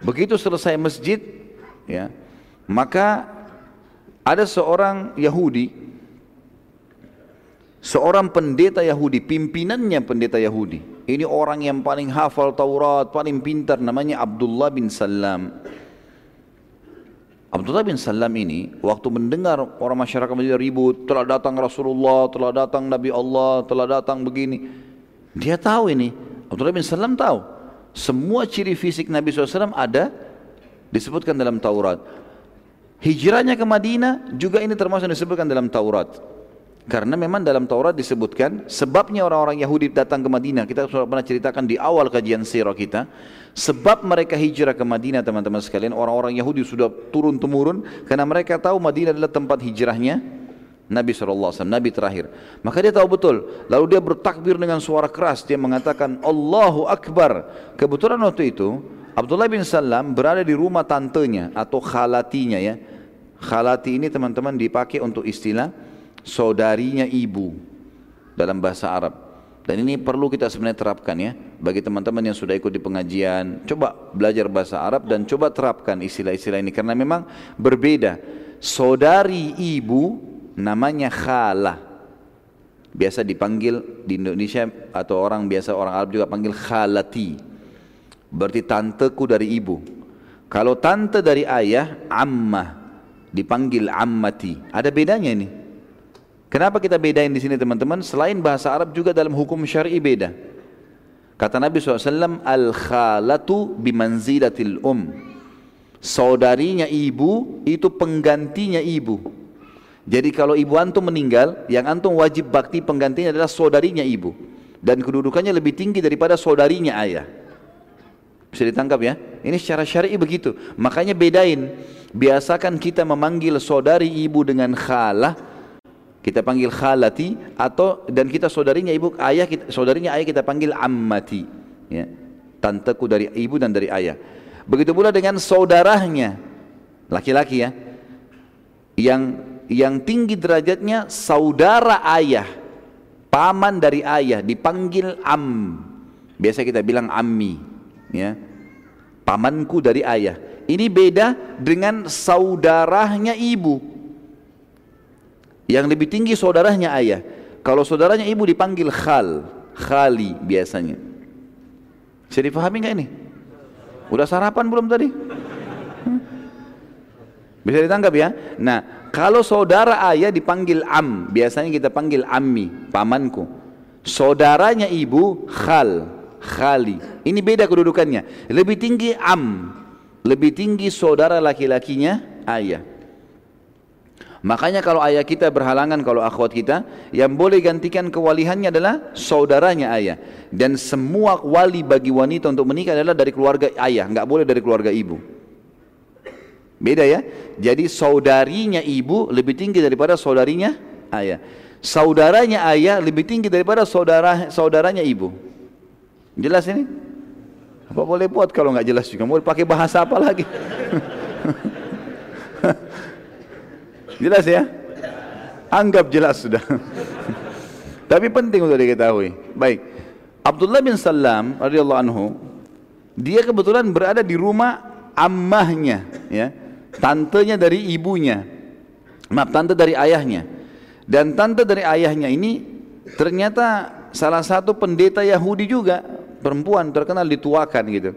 Begitu selesai masjid, ya, maka ada seorang Yahudi, seorang pendeta Yahudi, pimpinannya pendeta Yahudi ini orang yang paling hafal Taurat, paling pintar namanya Abdullah bin Salam. Abdullah bin Salam ini waktu mendengar orang masyarakat Madinah ribut, telah datang Rasulullah, telah datang Nabi Allah, telah datang begini. Dia tahu ini. Abdullah bin Salam tahu. Semua ciri fisik Nabi SAW ada disebutkan dalam Taurat. Hijrahnya ke Madinah juga ini termasuk disebutkan dalam Taurat. Karena memang dalam Taurat disebutkan sebabnya orang-orang Yahudi datang ke Madinah. Kita sudah pernah ceritakan di awal kajian sirah kita. Sebab mereka hijrah ke Madinah teman-teman sekalian. Orang-orang Yahudi sudah turun temurun. Karena mereka tahu Madinah adalah tempat hijrahnya Nabi SAW, Nabi terakhir. Maka dia tahu betul. Lalu dia bertakbir dengan suara keras. Dia mengatakan Allahu Akbar. Kebetulan waktu itu Abdullah bin Salam berada di rumah tantenya atau khalatinya ya. Khalati ini teman-teman dipakai untuk istilah saudarinya ibu dalam bahasa Arab. Dan ini perlu kita sebenarnya terapkan ya bagi teman-teman yang sudah ikut di pengajian. Coba belajar bahasa Arab dan coba terapkan istilah-istilah ini karena memang berbeda. Saudari ibu namanya khalah. Biasa dipanggil di Indonesia atau orang biasa orang Arab juga panggil khalati. Berarti tanteku dari ibu. Kalau tante dari ayah, ammah. Dipanggil ammati. Ada bedanya ini. Kenapa kita bedain di sini teman-teman? Selain bahasa Arab juga dalam hukum syar'i beda. Kata Nabi SAW, Al-khalatu bimanzilatil um. Saudarinya ibu itu penggantinya ibu. Jadi kalau ibu antum meninggal, yang antum wajib bakti penggantinya adalah saudarinya ibu. Dan kedudukannya lebih tinggi daripada saudarinya ayah. Bisa ditangkap ya? Ini secara syar'i begitu. Makanya bedain. Biasakan kita memanggil saudari ibu dengan khalah kita panggil khalati atau dan kita saudarinya ibu ayah kita, saudarinya ayah kita panggil ammati ya. Tanteku dari ibu dan dari ayah. Begitu pula dengan saudaranya laki-laki ya. Yang yang tinggi derajatnya saudara ayah paman dari ayah dipanggil am. Biasa kita bilang ammi ya. Pamanku dari ayah. Ini beda dengan saudaranya ibu yang lebih tinggi saudaranya ayah. Kalau saudaranya ibu dipanggil khal, khali biasanya. Bisa dipahami nggak ini? Udah sarapan belum tadi? Bisa ditangkap ya? Nah, kalau saudara ayah dipanggil am, biasanya kita panggil ammi, pamanku. Saudaranya ibu khal, khali. Ini beda kedudukannya. Lebih tinggi am, lebih tinggi saudara laki-lakinya ayah. Makanya kalau ayah kita berhalangan kalau akhwat kita yang boleh gantikan kewalihannya adalah saudaranya ayah dan semua wali bagi wanita untuk menikah adalah dari keluarga ayah, nggak boleh dari keluarga ibu. Beda ya. Jadi saudarinya ibu lebih tinggi daripada saudarinya ayah. Saudaranya ayah lebih tinggi daripada saudara saudaranya ibu. Jelas ini? Apa boleh buat kalau nggak jelas juga? Mau pakai bahasa apa lagi? jelas ya? Anggap jelas sudah. Tapi penting untuk diketahui. Baik. Abdullah bin Salam radhiyallahu anhu dia kebetulan berada di rumah ammahnya ya tantenya dari ibunya maaf tante dari ayahnya dan tante dari ayahnya ini ternyata salah satu pendeta Yahudi juga perempuan terkenal dituakan gitu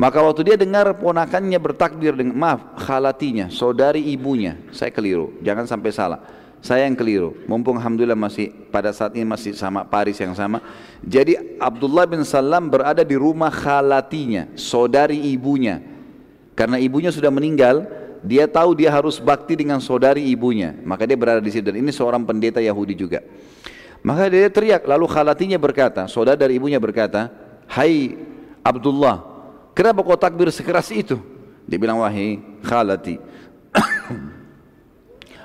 maka waktu dia dengar ponakannya bertakbir dengan maaf khalatinya saudari ibunya saya keliru jangan sampai salah. Saya yang keliru. Mumpung Alhamdulillah masih pada saat ini masih sama Paris yang sama. Jadi Abdullah bin Salam berada di rumah khalatinya saudari ibunya. Karena ibunya sudah meninggal, dia tahu dia harus bakti dengan saudari ibunya. Maka dia berada di situ. Dan ini seorang pendeta Yahudi juga. Maka dia teriak, lalu khalatinya berkata, saudara dari ibunya berkata, Hai Abdullah, kenapa kau takbir sekeras itu? Dia bilang, wahai khalati,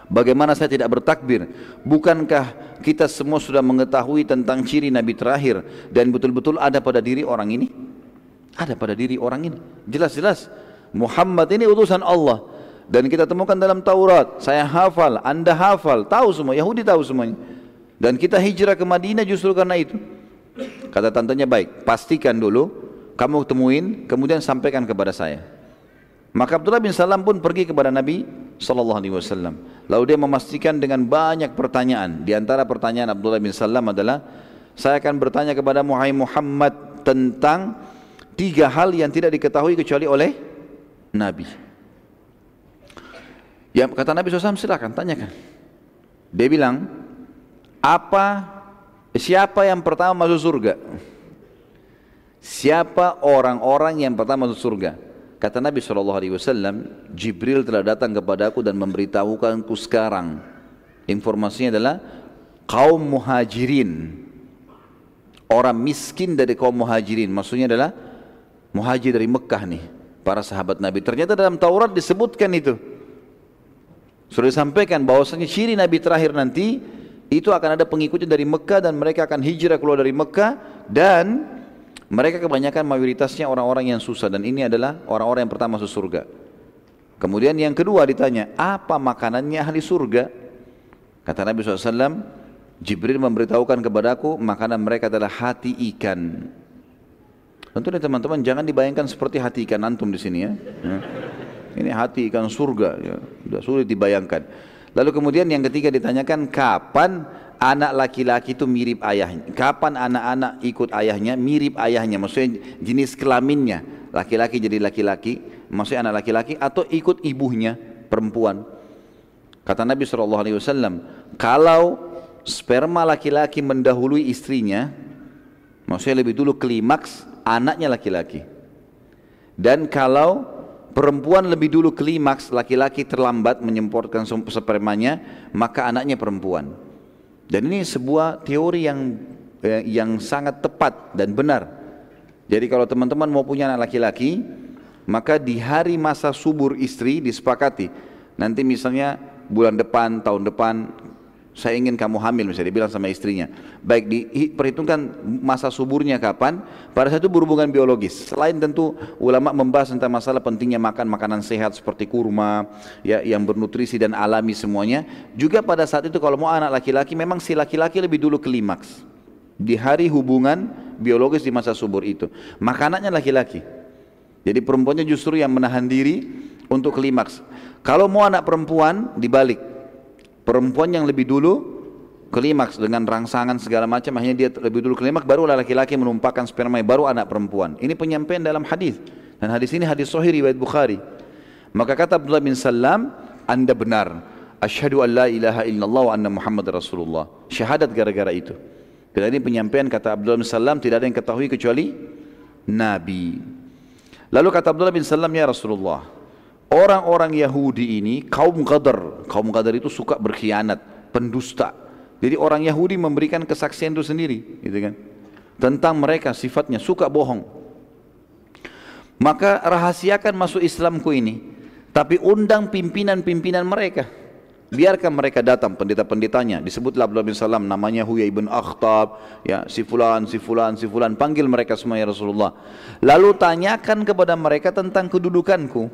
Bagaimana saya tidak bertakbir? Bukankah kita semua sudah mengetahui tentang ciri Nabi terakhir dan betul-betul ada pada diri orang ini? Ada pada diri orang ini. Jelas-jelas Muhammad ini utusan Allah dan kita temukan dalam Taurat saya hafal, anda hafal tahu semua, Yahudi tahu semuanya dan kita hijrah ke Madinah justru karena itu kata tantenya baik, pastikan dulu kamu temuin, kemudian sampaikan kepada saya maka Abdullah bin Salam pun pergi kepada Nabi Sallallahu Alaihi Wasallam. Lalu dia memastikan dengan banyak pertanyaan. Di antara pertanyaan Abdullah bin Salam adalah, saya akan bertanya kepada Muhammad tentang tiga hal yang tidak diketahui kecuali oleh Nabi. Ya kata Nabi SAW silakan tanyakan. Dia bilang, apa siapa yang pertama masuk surga? Siapa orang-orang yang pertama masuk surga? Kata Nabi SAW, Jibril telah datang kepada aku dan memberitahukanku sekarang. Informasinya adalah kaum muhajirin. Orang miskin dari kaum muhajirin. Maksudnya adalah muhajir dari Mekah nih para sahabat Nabi. Ternyata dalam Taurat disebutkan itu. Sudah disampaikan bahwasanya ciri Nabi terakhir nanti itu akan ada pengikutnya dari Mekah dan mereka akan hijrah keluar dari Mekah dan mereka kebanyakan mayoritasnya orang-orang yang susah dan ini adalah orang-orang yang pertama masuk surga. Kemudian yang kedua ditanya, apa makanannya ahli surga? Kata Nabi SAW, Jibril memberitahukan kepadaku makanan mereka adalah hati ikan. Tentu nih teman-teman jangan dibayangkan seperti hati ikan antum di sini ya. ya. Ini hati ikan surga ya. Sudah sulit dibayangkan. Lalu kemudian yang ketiga ditanyakan kapan anak laki-laki itu mirip ayahnya. Kapan anak-anak ikut ayahnya mirip ayahnya. Maksudnya jenis kelaminnya. Laki-laki jadi laki-laki. Maksudnya anak laki-laki atau ikut ibunya perempuan. Kata Nabi SAW, kalau sperma laki-laki mendahului istrinya, maksudnya lebih dulu klimaks, anaknya laki-laki. Dan kalau perempuan lebih dulu klimaks, laki-laki terlambat menyemprotkan spermanya, maka anaknya perempuan. Dan ini sebuah teori yang eh, yang sangat tepat dan benar. Jadi kalau teman-teman mau punya anak laki-laki, maka di hari masa subur istri disepakati. Nanti misalnya bulan depan, tahun depan saya ingin kamu hamil misalnya dibilang sama istrinya. Baik diperhitungkan masa suburnya kapan pada saat itu berhubungan biologis. Selain tentu ulama membahas tentang masalah pentingnya makan makanan sehat seperti kurma ya yang bernutrisi dan alami semuanya juga pada saat itu kalau mau anak laki-laki memang si laki-laki lebih dulu klimaks di hari hubungan biologis di masa subur itu. Makanannya laki-laki. Jadi perempuannya justru yang menahan diri untuk klimaks. Kalau mau anak perempuan dibalik perempuan yang lebih dulu klimaks dengan rangsangan segala macam akhirnya dia lebih dulu klimaks baru laki-laki menumpahkan sperma baru anak perempuan. Ini penyampaian dalam hadis. Dan hadis ini hadis sahih riwayat Bukhari. Maka kata Abdullah bin Salam anda benar. Asyhadu an la ilaha illallah wa anna muhammad rasulullah. Syahadat gara-gara itu. Dan ini penyampaian kata Abdullah bin Salam tidak ada yang ketahui kecuali Nabi. Lalu kata Abdullah bin Salam ya Rasulullah orang-orang Yahudi ini kaum Qadar kaum Qadar itu suka berkhianat pendusta. Jadi orang Yahudi memberikan kesaksian itu sendiri, gitu kan? Tentang mereka sifatnya suka bohong. Maka rahasiakan masuk Islamku ini, tapi undang pimpinan-pimpinan mereka. Biarkan mereka datang pendeta-pendetanya. Disebutlah Abdullah bin Salam namanya Huyai bin Akhtab, ya si fulan, si fulan, si fulan. Panggil mereka semua ya Rasulullah. Lalu tanyakan kepada mereka tentang kedudukanku.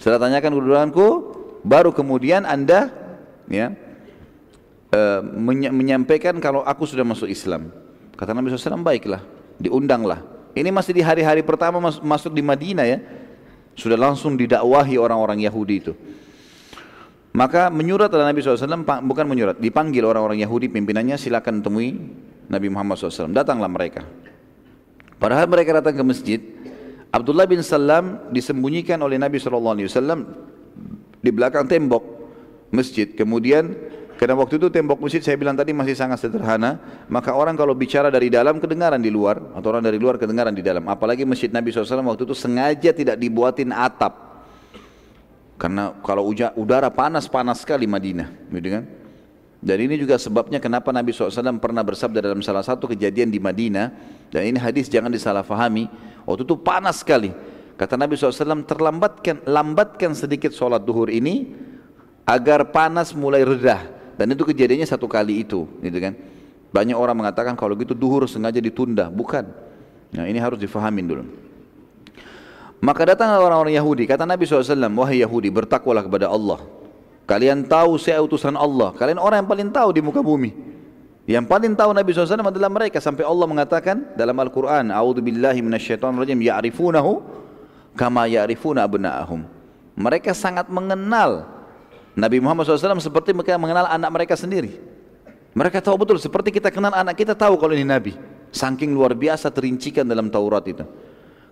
Setelah tanyakan kedudukanku, baru kemudian Anda ya uh, menyampaikan kalau aku sudah masuk Islam. Kata Nabi SAW, baiklah, diundanglah. Ini masih di hari-hari pertama mas masuk di Madinah ya. Sudah langsung didakwahi orang-orang Yahudi itu. Maka menyurat oleh Nabi SAW, bukan menyurat, dipanggil orang-orang Yahudi pimpinannya silakan temui Nabi Muhammad SAW. Datanglah mereka. Padahal mereka datang ke masjid, Abdullah bin Salam disembunyikan oleh Nabi SAW di belakang tembok masjid. Kemudian karena waktu itu tembok masjid saya bilang tadi masih sangat sederhana, maka orang kalau bicara dari dalam kedengaran di luar, atau orang dari luar kedengaran di dalam. Apalagi masjid Nabi SAW waktu itu sengaja tidak dibuatin atap. Karena kalau udara panas-panas sekali Madinah, gitu kan? Dan ini juga sebabnya kenapa Nabi SAW pernah bersabda dalam salah satu kejadian di Madinah, dan ini hadis jangan disalahfahami, waktu itu panas sekali. Kata Nabi SAW, terlambatkan lambatkan sedikit sholat duhur ini, agar panas mulai redah. Dan itu kejadiannya satu kali itu gitu kan? Banyak orang mengatakan kalau gitu duhur sengaja ditunda. Bukan. Nah ini harus difahamin dulu. Maka datang orang-orang Yahudi. Kata Nabi SAW wahai Yahudi bertakwalah kepada Allah kalian tahu saya utusan Allah kalian orang yang paling tahu di muka bumi yang paling tahu Nabi SAW adalah mereka sampai Allah mengatakan dalam Al-Quran A'udhu billahi minasyaitonirrajim ya'rifunahu kama ya'rifuna abna'ahum mereka sangat mengenal Nabi Muhammad SAW seperti mereka mengenal anak mereka sendiri. Mereka tahu betul seperti kita kenal anak kita tahu kalau ini Nabi. Saking luar biasa terincikan dalam Taurat itu.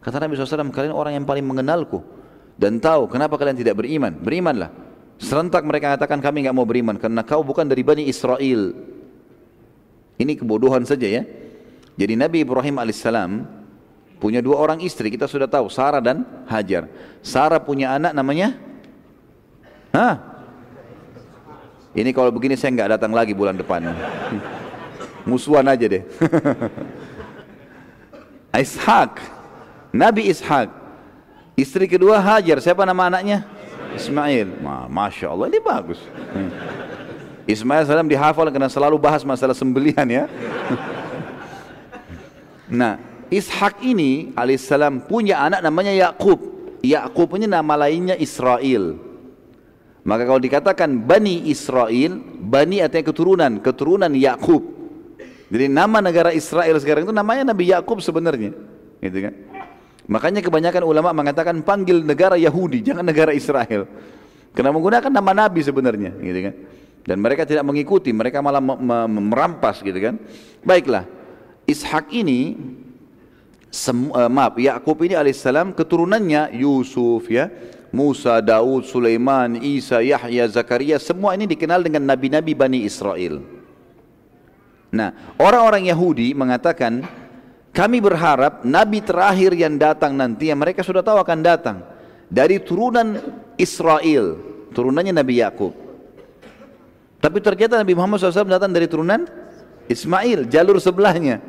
Kata Nabi SAW, kalian orang yang paling mengenalku dan tahu kenapa kalian tidak beriman. Berimanlah. Serentak mereka katakan kami nggak mau beriman karena kau bukan dari Bani Israel. Ini kebodohan saja ya. Jadi Nabi Ibrahim alaihissalam punya dua orang istri kita sudah tahu Sarah dan Hajar. Sarah punya anak namanya Hah? Ini kalau begini saya nggak datang lagi bulan depan. Musuhan aja deh. Ishak, Nabi Ishak. Istri kedua Hajar, siapa nama anaknya? Ismail. Ma Masya Allah, ini bagus. Ismail salam dihafal karena selalu bahas masalah sembelihan ya. nah, Ishak ini alaihissalam punya anak namanya Yakub. Yakub ini nama lainnya Israel. Maka kalau dikatakan Bani Israel, Bani artinya keturunan, keturunan Yakub. Jadi nama negara Israel sekarang itu namanya Nabi Yakub sebenarnya, gitu kan? Makanya kebanyakan ulama mengatakan panggil negara Yahudi, jangan negara Israel. Karena menggunakan nama Nabi sebenarnya, gitu kan? Dan mereka tidak mengikuti, mereka malah merampas, gitu kan? Baiklah, Ishak ini, uh, maaf, Yakub ini alaihissalam keturunannya Yusuf ya, Musa, Daud, Sulaiman, Isa, Yahya, Zakaria, semua ini dikenal dengan nabi-nabi Bani Israel. Nah, orang-orang Yahudi mengatakan, kami berharap nabi terakhir yang datang nanti, yang mereka sudah tahu akan datang, dari turunan Israel, turunannya Nabi Yakub. Tapi ternyata Nabi Muhammad SAW datang dari turunan Ismail, jalur sebelahnya.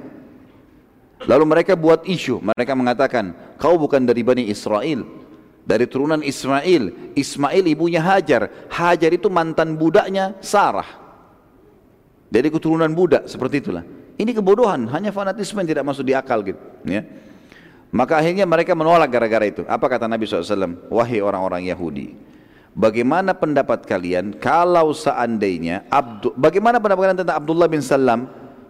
Lalu mereka buat isu, mereka mengatakan, kau bukan dari Bani Israel, dari turunan Ismail. Ismail ibunya Hajar. Hajar itu mantan budaknya Sarah. Dari keturunan budak seperti itulah. Ini kebodohan, hanya fanatisme yang tidak masuk di akal gitu. Ya. Maka akhirnya mereka menolak gara-gara itu. Apa kata Nabi SAW? Wahai orang-orang Yahudi, bagaimana pendapat kalian kalau seandainya Abdu, bagaimana pendapat kalian tentang Abdullah bin Salam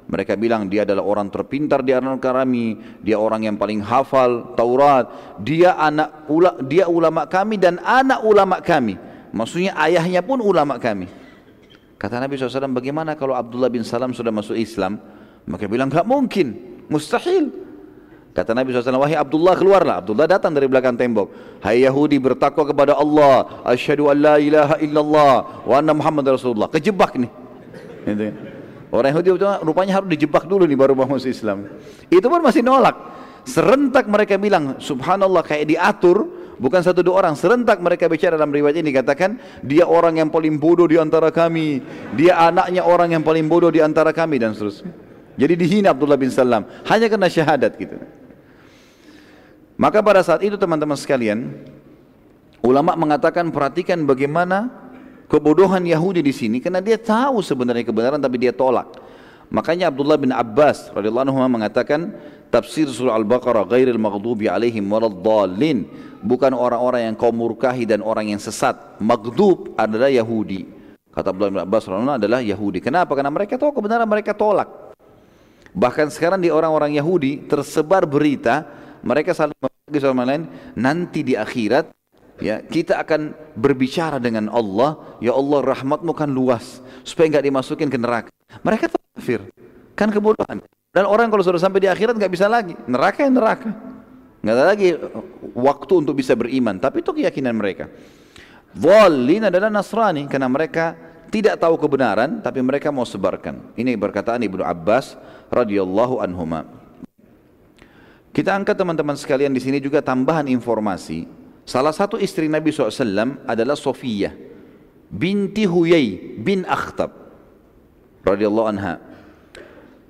mereka bilang dia adalah orang terpintar di antara kami, dia orang yang paling hafal Taurat, dia anak ula, dia ulama kami dan anak ulama kami. Maksudnya ayahnya pun ulama kami. Kata Nabi SAW, bagaimana kalau Abdullah bin Salam sudah masuk Islam? Maka bilang, enggak mungkin, mustahil. Kata Nabi SAW, wahai Abdullah keluarlah. Abdullah datang dari belakang tembok. Hai Yahudi bertakwa kepada Allah. Asyhadu an la ilaha illallah wa anna Muhammad Rasulullah. Kejebak nih. Gitu. Orang Yahudi rupanya harus dijebak dulu nih baru masuk Islam. Itu pun masih nolak. Serentak mereka bilang, subhanallah kayak diatur Bukan satu dua orang, serentak mereka bicara dalam riwayat ini katakan dia orang yang paling bodoh di antara kami, dia anaknya orang yang paling bodoh di antara kami dan seterusnya. Jadi dihina Abdullah bin Salam hanya karena syahadat gitu. Maka pada saat itu teman-teman sekalian, ulama mengatakan perhatikan bagaimana kebodohan Yahudi di sini karena dia tahu sebenarnya kebenaran tapi dia tolak. Makanya Abdullah bin Abbas radhiyallahu anhu mengatakan tafsir surah Al-Baqarah ghairil maghdubi alaihim waladdallin bukan orang-orang yang kau murkahi dan orang yang sesat. Maghdub adalah Yahudi. Kata Abdullah bin Abbas adalah Yahudi. Kenapa? Karena mereka tahu kebenaran mereka tolak. Bahkan sekarang di orang-orang Yahudi tersebar berita mereka saling membagi sama lain nanti di akhirat ya kita akan berbicara dengan Allah ya Allah rahmatmu kan luas supaya nggak dimasukin ke neraka. Mereka kafir kan kebodohan. Dan orang kalau sudah sampai di akhirat nggak bisa lagi neraka ya neraka. Nggak ada lagi waktu untuk bisa beriman. Tapi itu keyakinan mereka. Dhalin adalah Nasrani karena mereka tidak tahu kebenaran tapi mereka mau sebarkan. Ini perkataan Ibnu Abbas radhiyallahu anhuma. Kita angkat teman-teman sekalian di sini juga tambahan informasi. Salah satu istri Nabi SAW adalah Sofiyah binti Huyai bin Akhtab radhiyallahu anha.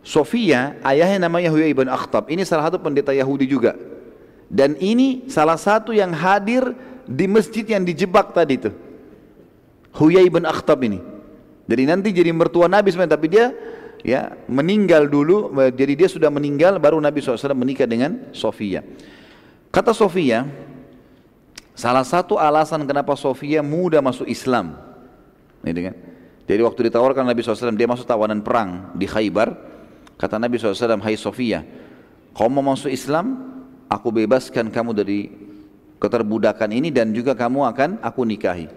Sofia ayahnya namanya Huyai bin Akhtab. Ini salah satu pendeta Yahudi juga. Dan ini salah satu yang hadir di masjid yang dijebak tadi itu. Huyai bin Akhtab ini. Jadi nanti jadi mertua Nabi sebenarnya, tapi dia ya meninggal dulu, jadi dia sudah meninggal baru Nabi SAW menikah dengan Sofia. Kata Sofia, salah satu alasan kenapa Sofia muda masuk Islam, ini kan? Jadi waktu ditawarkan Nabi SAW, dia masuk tawanan perang di Khaybar. Kata Nabi SAW, Hai Sofia, kau mau masuk Islam? aku bebaskan kamu dari keterbudakan ini dan juga kamu akan aku nikahi.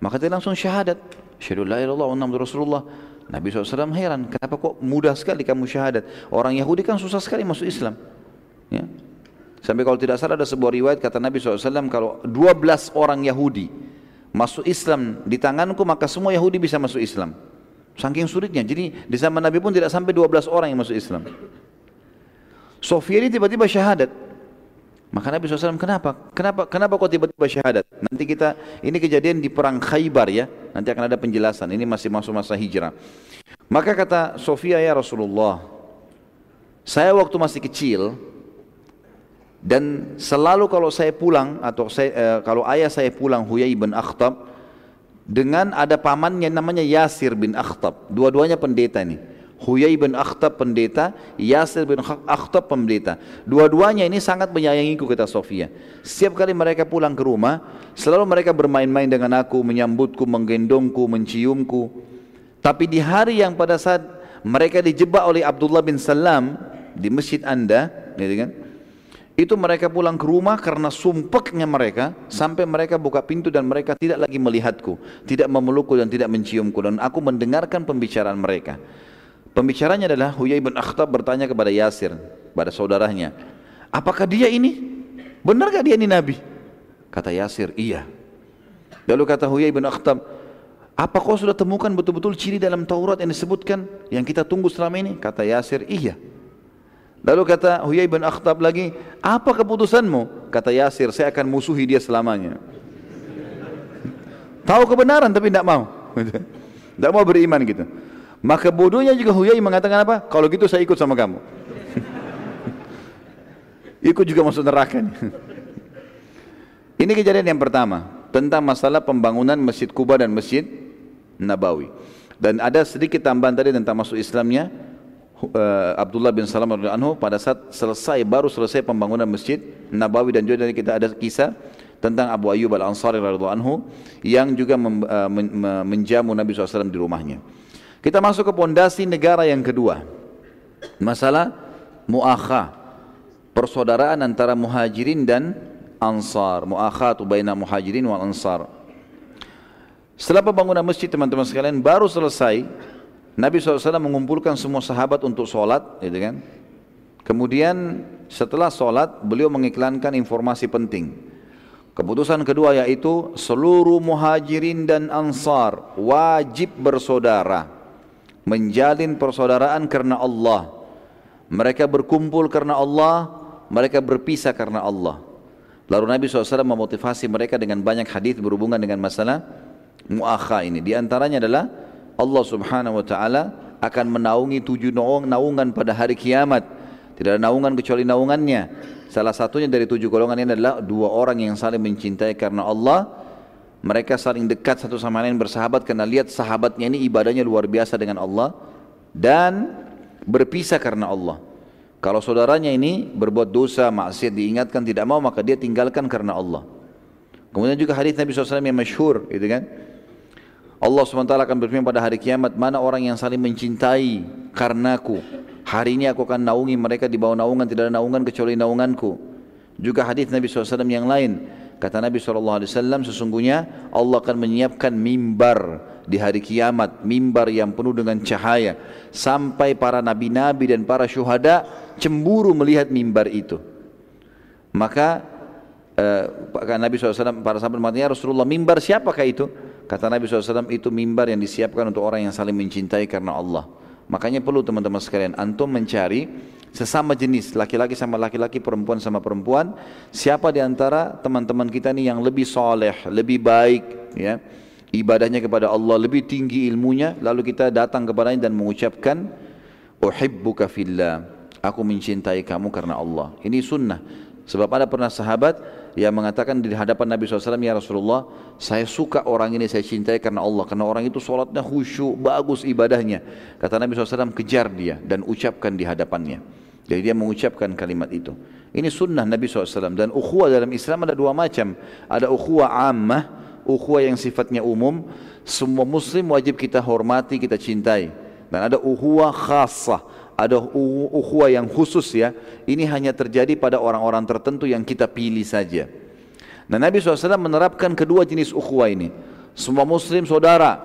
Maka dia langsung syahadat. Syahadu la ilallah wa Rasulullah. Nabi SAW heran, kenapa kok mudah sekali kamu syahadat? Orang Yahudi kan susah sekali masuk Islam. Ya. Sampai kalau tidak salah ada sebuah riwayat kata Nabi SAW kalau 12 orang Yahudi masuk Islam di tanganku maka semua Yahudi bisa masuk Islam. Saking sulitnya. Jadi di zaman Nabi pun tidak sampai 12 orang yang masuk Islam. Sofia ini tiba-tiba syahadat. Maka Nabi SAW kenapa? Kenapa kenapa kok tiba-tiba syahadat? Nanti kita ini kejadian di perang Khaybar ya. Nanti akan ada penjelasan. Ini masih masuk masa hijrah. Maka kata Sofia ya Rasulullah, saya waktu masih kecil dan selalu kalau saya pulang atau saya, eh, kalau ayah saya pulang Huyai bin Akhtab dengan ada pamannya namanya Yasir bin Akhtab. Dua-duanya pendeta ini. Huyai bin Akhtab pendeta, Yasir bin Akhtab pendeta. Dua-duanya ini sangat menyayangiku kata Sofia. Setiap kali mereka pulang ke rumah, selalu mereka bermain-main dengan aku, menyambutku, menggendongku, menciumku. Tapi di hari yang pada saat mereka dijebak oleh Abdullah bin Salam di masjid anda, gitu kan? Itu mereka pulang ke rumah karena sumpeknya mereka sampai mereka buka pintu dan mereka tidak lagi melihatku, tidak memelukku dan tidak menciumku dan aku mendengarkan pembicaraan mereka. Pembicaranya adalah Huyai bin Akhtab bertanya kepada Yasir, pada saudaranya, apakah dia ini? Benar gak dia ini Nabi? Kata Yasir, iya. Lalu kata Huyai bin Akhtab, apa kau sudah temukan betul-betul ciri dalam Taurat yang disebutkan yang kita tunggu selama ini? Kata Yasir, iya. Lalu kata Huyai bin Akhtab lagi, apa keputusanmu? Kata Yasir, saya akan musuhi dia selamanya. Tahu kebenaran tapi tidak mau. Tidak mau beriman gitu. Maka bodohnya juga Huyai mengatakan apa? Kalau gitu saya ikut sama kamu. ikut juga masuk neraka. Ini kejadian yang pertama tentang masalah pembangunan Masjid Kuba dan Masjid Nabawi. Dan ada sedikit tambahan tadi tentang masuk Islamnya uh, Abdullah bin Salam anhu pada saat selesai baru selesai pembangunan Masjid Nabawi dan juga kita ada kisah tentang Abu Ayyub Al-Ansari radhiyallahu anhu yang juga men, menjamu Nabi SAW di rumahnya. Kita masuk ke pondasi negara yang kedua. Masalah muakha. Persaudaraan antara muhajirin dan ansar. Muakhatu baina muhajirin wal ansar. Setelah pembangunan masjid teman-teman sekalian baru selesai, Nabi SAW mengumpulkan semua sahabat untuk sholat, gitu kan? Kemudian setelah sholat beliau mengiklankan informasi penting. Keputusan kedua yaitu seluruh muhajirin dan ansar wajib bersaudara, menjalin persaudaraan karena Allah. Mereka berkumpul karena Allah, mereka berpisah karena Allah. Lalu Nabi SAW memotivasi mereka dengan banyak hadis berhubungan dengan masalah muakha ini. Di antaranya adalah Allah Subhanahu wa taala akan menaungi tujuh naungan pada hari kiamat. Tidak ada naungan kecuali naungannya. Salah satunya dari tujuh golongan ini adalah dua orang yang saling mencintai karena Allah. Mereka saling dekat satu sama lain bersahabat karena lihat sahabatnya ini ibadahnya luar biasa dengan Allah dan berpisah karena Allah. Kalau saudaranya ini berbuat dosa, maksiat diingatkan tidak mau maka dia tinggalkan karena Allah. Kemudian juga hadis Nabi SAW yang masyhur, gitu kan? Allah SWT akan berfirman pada hari kiamat, mana orang yang saling mencintai karenaku. Hari ini aku akan naungi mereka di bawah naungan, tidak ada naungan kecuali naunganku. Juga hadis Nabi SAW yang lain. Kata Nabi SAW, sesungguhnya Allah akan menyiapkan mimbar di hari kiamat. Mimbar yang penuh dengan cahaya. Sampai para nabi-nabi dan para syuhada cemburu melihat mimbar itu. Maka uh, Nabi SAW, para sahabat mengatakan, ya Rasulullah, mimbar siapakah itu? Kata Nabi SAW itu mimbar yang disiapkan untuk orang yang saling mencintai karena Allah. Makanya perlu teman-teman sekalian, antum mencari sesama jenis, laki-laki sama laki-laki, perempuan sama perempuan. Siapa di antara teman-teman kita ini yang lebih soleh, lebih baik, ya, ibadahnya kepada Allah, lebih tinggi ilmunya, lalu kita datang kepadanya dan mengucapkan, Uhibbuka fillah, aku mencintai kamu karena Allah. Ini sunnah. Sebab ada pernah sahabat yang mengatakan di hadapan Nabi SAW, Ya Rasulullah, saya suka orang ini, saya cintai karena Allah. Karena orang itu sholatnya khusyuk, bagus ibadahnya. Kata Nabi SAW, kejar dia dan ucapkan di hadapannya. Jadi dia mengucapkan kalimat itu. Ini sunnah Nabi SAW. Dan ukhuwah dalam Islam ada dua macam. Ada ukhuwah ammah, ukhuwah yang sifatnya umum. Semua muslim wajib kita hormati, kita cintai. Dan ada ukhuwah khasah ada ukhuwah yang khusus ya. Ini hanya terjadi pada orang-orang tertentu yang kita pilih saja. Nah Nabi SAW menerapkan kedua jenis ukhuwah ini. Semua muslim saudara.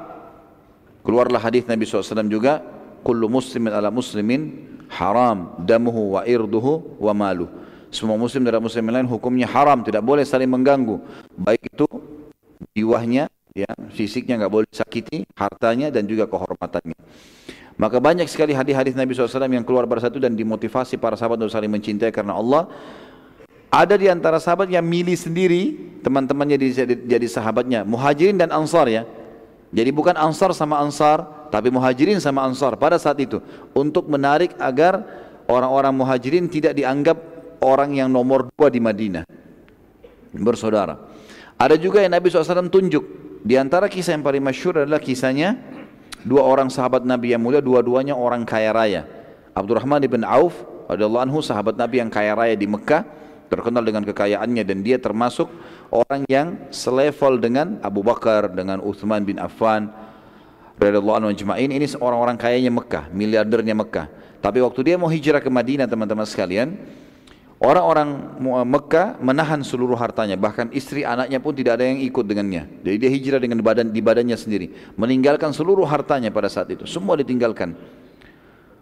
Keluarlah hadis Nabi SAW juga. Kullu muslimin ala muslimin haram damuhu wa irduhu wa malu. Semua muslim dan muslim lain hukumnya haram, tidak boleh saling mengganggu. Baik itu jiwanya, ya, fisiknya nggak boleh sakiti, hartanya dan juga kehormatannya. Maka banyak sekali hadis-hadis Nabi SAW yang keluar pada satu dan dimotivasi para sahabat untuk saling mencintai karena Allah. Ada di antara sahabat yang milih sendiri teman-temannya jadi, jadi sahabatnya, muhajirin dan ansar ya. Jadi bukan ansar sama ansar, tapi muhajirin sama ansar pada saat itu untuk menarik agar orang-orang muhajirin tidak dianggap orang yang nomor dua di Madinah bersaudara. Ada juga yang Nabi SAW tunjuk di antara kisah yang paling masyur adalah kisahnya dua orang sahabat Nabi yang mulia, dua-duanya orang kaya raya. Abdurrahman ibn Auf radhiyallahu anhu sahabat Nabi yang kaya raya di Mekah, terkenal dengan kekayaannya dan dia termasuk orang yang selevel dengan Abu Bakar, dengan Uthman bin Affan radhiyallahu anhu ajma'in. Ini orang-orang kayanya Mekah, miliardernya Mekah. Tapi waktu dia mau hijrah ke Madinah teman-teman sekalian, Orang-orang Mekah menahan seluruh hartanya, bahkan istri anaknya pun tidak ada yang ikut dengannya. Jadi dia hijrah dengan badan di badannya sendiri, meninggalkan seluruh hartanya pada saat itu. Semua ditinggalkan.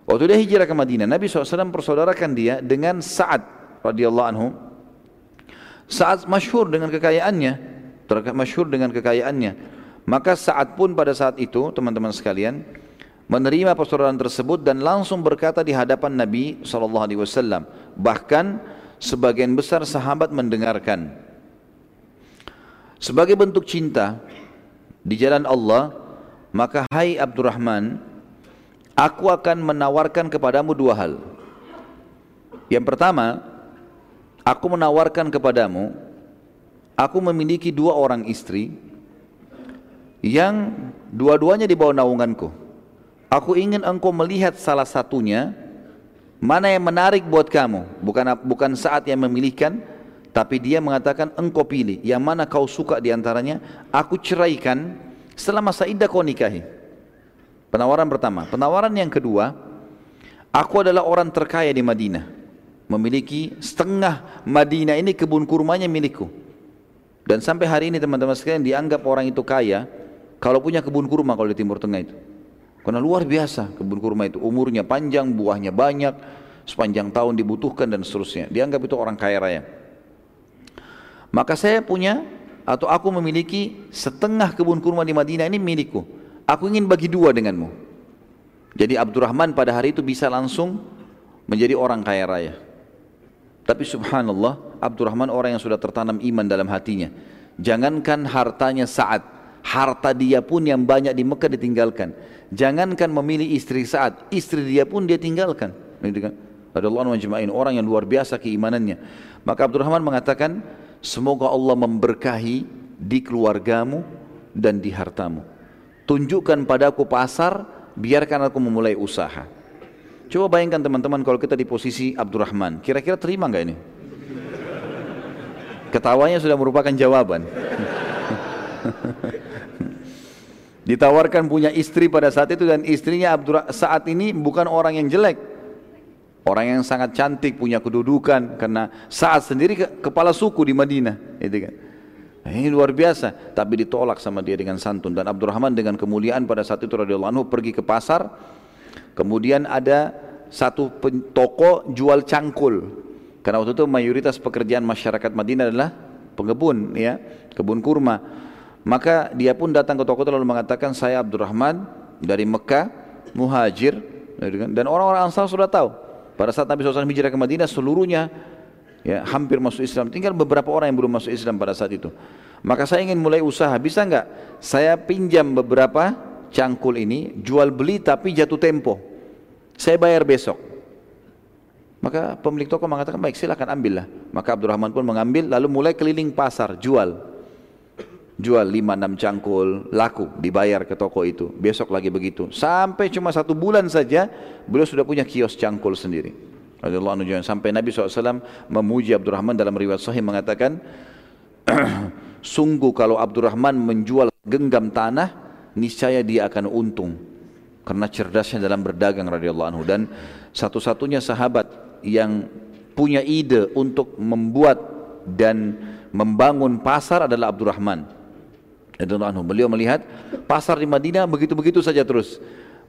Waktu dia hijrah ke Madinah, Nabi SAW persaudarakan dia dengan Sa'ad radhiyallahu anhu. Sa'ad masyhur dengan kekayaannya, masyhur dengan kekayaannya. Maka Sa'ad pun pada saat itu, teman-teman sekalian, menerima persaudaraan tersebut dan langsung berkata di hadapan Nabi SAW. Bahkan sebagian besar sahabat mendengarkan. Sebagai bentuk cinta di jalan Allah, maka hai Abdurrahman, aku akan menawarkan kepadamu dua hal. Yang pertama, aku menawarkan kepadamu, aku memiliki dua orang istri yang dua-duanya di bawah naunganku. Aku ingin engkau melihat salah satunya mana yang menarik buat kamu. Bukan bukan saat yang memilihkan, tapi dia mengatakan engkau pilih. Yang mana kau suka di antaranya, aku ceraikan setelah masa kau nikahi. Penawaran pertama. Penawaran yang kedua, aku adalah orang terkaya di Madinah. Memiliki setengah Madinah ini kebun kurmanya milikku. Dan sampai hari ini teman-teman sekalian dianggap orang itu kaya kalau punya kebun kurma kalau di Timur Tengah itu. Karena luar biasa kebun kurma itu, umurnya panjang, buahnya banyak, sepanjang tahun dibutuhkan dan seterusnya. Dianggap itu orang kaya raya. Maka saya punya atau aku memiliki setengah kebun kurma di Madinah ini milikku. Aku ingin bagi dua denganmu. Jadi Abdurrahman pada hari itu bisa langsung menjadi orang kaya raya. Tapi subhanallah, Abdurrahman orang yang sudah tertanam iman dalam hatinya. Jangankan hartanya saat, harta dia pun yang banyak di Mekah ditinggalkan. Jangankan memilih istri saat, istri dia pun dia tinggalkan. Kan? Allah majma'in orang yang luar biasa keimanannya. Maka Abdurrahman mengatakan, semoga Allah memberkahi di keluargamu dan di hartamu. Tunjukkan padaku pasar, biarkan aku memulai usaha. Coba bayangkan teman-teman kalau kita di posisi Abdurrahman, kira-kira terima nggak ini? Ketawanya sudah merupakan jawaban. Ditawarkan punya istri pada saat itu dan istrinya Abdur saat ini bukan orang yang jelek. Orang yang sangat cantik, punya kedudukan karena saat sendiri ke, kepala suku di Madinah, itu kan. Nah, ini luar biasa, tapi ditolak sama dia dengan santun dan Abdurrahman dengan kemuliaan pada saat itu radhiyallahu anhu pergi ke pasar. Kemudian ada satu toko jual cangkul. Karena waktu itu mayoritas pekerjaan masyarakat Madinah adalah pengebun ya, kebun kurma. Maka dia pun datang ke toko lalu mengatakan saya Abdurrahman dari Mekah, muhajir dan orang-orang Ansar sudah tahu. Pada saat Nabi SAW hijrah ke Madinah seluruhnya ya hampir masuk Islam. Tinggal beberapa orang yang belum masuk Islam pada saat itu. Maka saya ingin mulai usaha, bisa enggak? Saya pinjam beberapa cangkul ini, jual beli tapi jatuh tempo. Saya bayar besok. Maka pemilik toko mengatakan, baik silakan ambillah. Maka Abdurrahman pun mengambil, lalu mulai keliling pasar, jual jual 5-6 cangkul, laku, dibayar ke toko itu. Besok lagi begitu. Sampai cuma satu bulan saja, beliau sudah punya kios cangkul sendiri. Sampai Nabi SAW memuji Abdurrahman dalam riwayat sahih mengatakan, sungguh kalau Abdurrahman menjual genggam tanah, niscaya dia akan untung. Karena cerdasnya dalam berdagang radhiyallahu anhu dan satu-satunya sahabat yang punya ide untuk membuat dan membangun pasar adalah Abdurrahman anhu. Beliau melihat pasar di Madinah begitu-begitu saja terus.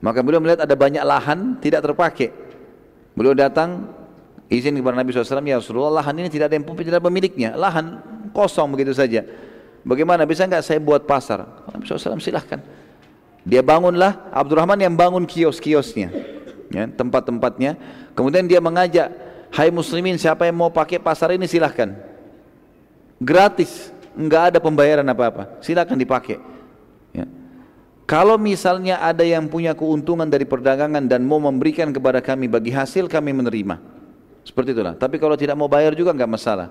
Maka beliau melihat ada banyak lahan tidak terpakai. Beliau datang izin kepada Nabi SAW, ya Rasulullah lahan ini tidak ada yang tidak pemiliknya. Lahan kosong begitu saja. Bagaimana bisa enggak saya buat pasar? Nabi SAW silahkan. Dia bangunlah Abdurrahman yang bangun kios-kiosnya, ya, tempat-tempatnya. Kemudian dia mengajak, Hai muslimin siapa yang mau pakai pasar ini silahkan. Gratis nggak ada pembayaran apa-apa, silakan dipakai. Ya. Kalau misalnya ada yang punya keuntungan dari perdagangan dan mau memberikan kepada kami bagi hasil kami menerima. Seperti itulah. Tapi kalau tidak mau bayar juga nggak masalah.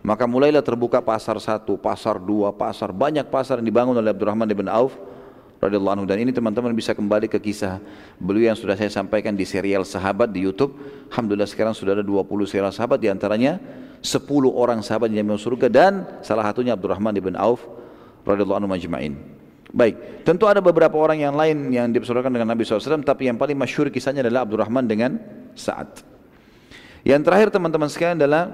Maka mulailah terbuka pasar satu, pasar dua, pasar banyak pasar yang dibangun oleh Abdurrahman bin Auf radhiyallahu anhu dan ini teman-teman bisa kembali ke kisah beliau yang sudah saya sampaikan di serial sahabat di YouTube. Alhamdulillah sekarang sudah ada 20 serial sahabat di antaranya 10 orang sahabat yang masuk surga dan salah satunya Abdurrahman bin Auf radhiyallahu anhu majma'in. Baik, tentu ada beberapa orang yang lain yang dipersaudarakan dengan Nabi SAW, tapi yang paling masyhur kisahnya adalah Abdurrahman dengan Sa'ad. Yang terakhir teman-teman sekalian adalah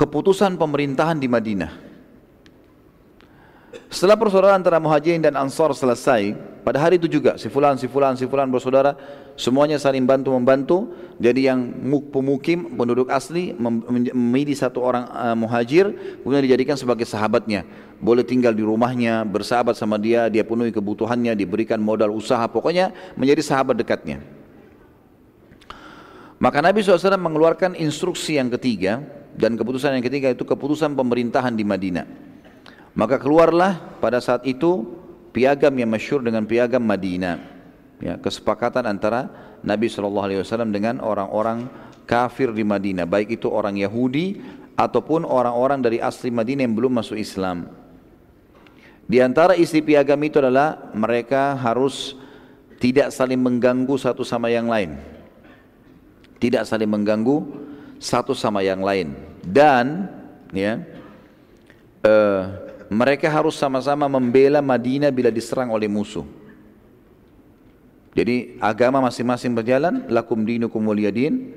keputusan pemerintahan di Madinah. Setelah persaudaraan antara muhajirin dan ansar selesai, pada hari itu juga si fulan, si fulan, si fulan bersaudara, semuanya saling bantu membantu. Jadi yang pemukim, penduduk asli memilih satu orang uh, muhajir, kemudian dijadikan sebagai sahabatnya. Boleh tinggal di rumahnya, bersahabat sama dia, dia penuhi kebutuhannya, diberikan modal usaha, pokoknya menjadi sahabat dekatnya. Maka Nabi SAW mengeluarkan instruksi yang ketiga, dan keputusan yang ketiga itu keputusan pemerintahan di Madinah. Maka keluarlah pada saat itu piagam yang masyur dengan piagam Madinah. Ya, kesepakatan antara Nabi SAW dengan orang-orang kafir di Madinah, baik itu orang Yahudi ataupun orang-orang dari asli Madinah yang belum masuk Islam. Di antara isi piagam itu adalah mereka harus tidak saling mengganggu satu sama yang lain. Tidak saling mengganggu satu sama yang lain. Dan ya, uh, mereka harus sama-sama membela Madinah bila diserang oleh musuh. Jadi agama masing-masing berjalan, lakum dinukum waliyadin.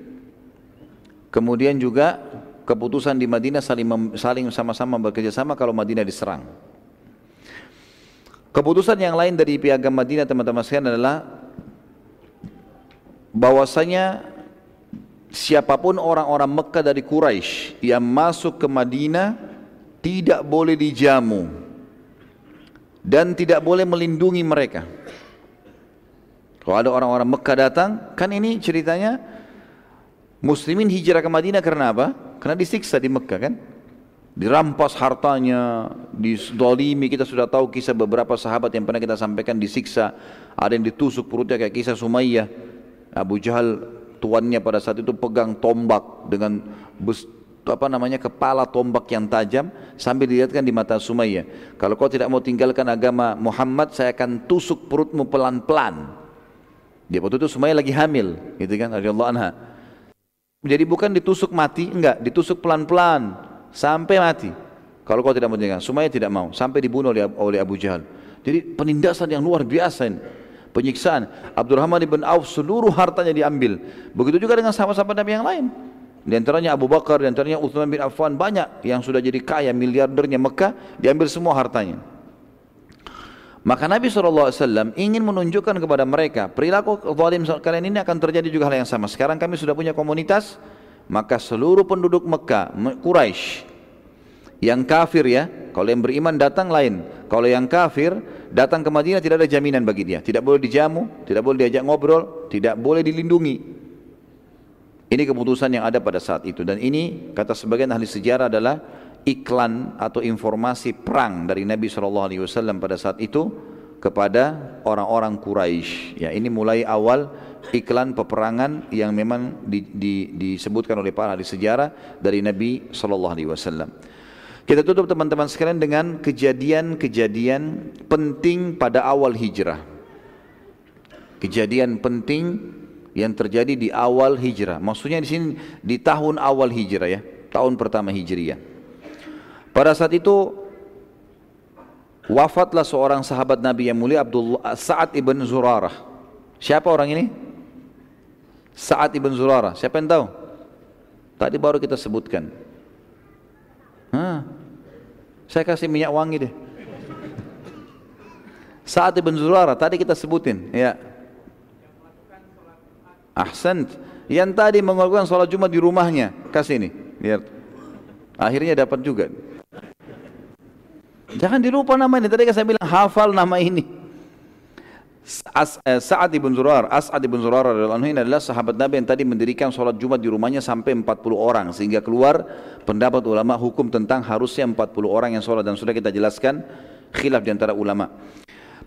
Kemudian juga keputusan di Madinah saling saling sama-sama bekerja sama kalau Madinah diserang. Keputusan yang lain dari piagam Madinah teman-teman sekalian adalah bahwasanya siapa pun orang-orang Mekah dari Quraisy yang masuk ke Madinah tidak boleh dijamu dan tidak boleh melindungi mereka. Kalau ada orang-orang Mekah datang, kan ini ceritanya muslimin hijrah ke Madinah karena apa? Karena disiksa di Mekah kan? Dirampas hartanya, didolimi, kita sudah tahu kisah beberapa sahabat yang pernah kita sampaikan disiksa, ada yang ditusuk perutnya kayak kisah Sumayyah. Abu Jahal tuannya pada saat itu pegang tombak dengan apa namanya kepala tombak yang tajam sambil dilihatkan di mata Sumayyah. Kalau kau tidak mau tinggalkan agama Muhammad, saya akan tusuk perutmu pelan-pelan. Dia waktu itu Sumayyah lagi hamil, gitu kan, radhiyallahu anha. Jadi bukan ditusuk mati, enggak, ditusuk pelan-pelan sampai mati. Kalau kau tidak mau tinggalkan, Sumayyah tidak mau, sampai dibunuh oleh, oleh Abu Jahal. Jadi penindasan yang luar biasa ini penyiksaan. Abdurrahman ibn Auf seluruh hartanya diambil. Begitu juga dengan sahabat-sahabat Nabi yang lain. Di antaranya Abu Bakar, di antaranya Uthman bin Affan banyak yang sudah jadi kaya miliardernya Mekah diambil semua hartanya. Maka Nabi SAW ingin menunjukkan kepada mereka perilaku zalim kalian ini akan terjadi juga hal yang sama. Sekarang kami sudah punya komunitas, maka seluruh penduduk Mekah, Quraisy yang kafir ya, kalau yang beriman datang lain. Kalau yang kafir datang ke Madinah tidak ada jaminan bagi dia. Tidak boleh dijamu, tidak boleh diajak ngobrol, tidak boleh dilindungi. Ini keputusan yang ada pada saat itu. Dan ini kata sebagian ahli sejarah adalah iklan atau informasi perang dari Nabi SAW pada saat itu kepada orang-orang Quraisy. Ya, ini mulai awal iklan peperangan yang memang di, di, disebutkan oleh para ahli sejarah dari Nabi SAW. Kita tutup teman-teman sekalian dengan kejadian-kejadian penting pada awal hijrah. Kejadian penting yang terjadi di awal hijrah. Maksudnya di sini di tahun awal hijrah ya, tahun pertama hijriah. Pada saat itu wafatlah seorang sahabat Nabi yang mulia Abdullah Sa'ad ibn Zurarah. Siapa orang ini? Sa'ad ibn Zurarah. Siapa yang tahu? Tadi baru kita sebutkan. Hah, saya kasih minyak wangi deh. Saat Ibn Zurara tadi kita sebutin, ya. Ahsan. Yang tadi melakukan sholat Jumat di rumahnya, kasih ini, lihat. Akhirnya dapat juga. Jangan dilupa nama ini. Tadi saya bilang hafal nama ini. Eh, Sa'ad ibn Zurar, As'ad ibn Zurar ini adalah sahabat Nabi yang tadi mendirikan sholat Jumat di rumahnya sampai 40 orang sehingga keluar pendapat ulama hukum tentang harusnya 40 orang yang sholat dan sudah kita jelaskan khilaf di antara ulama.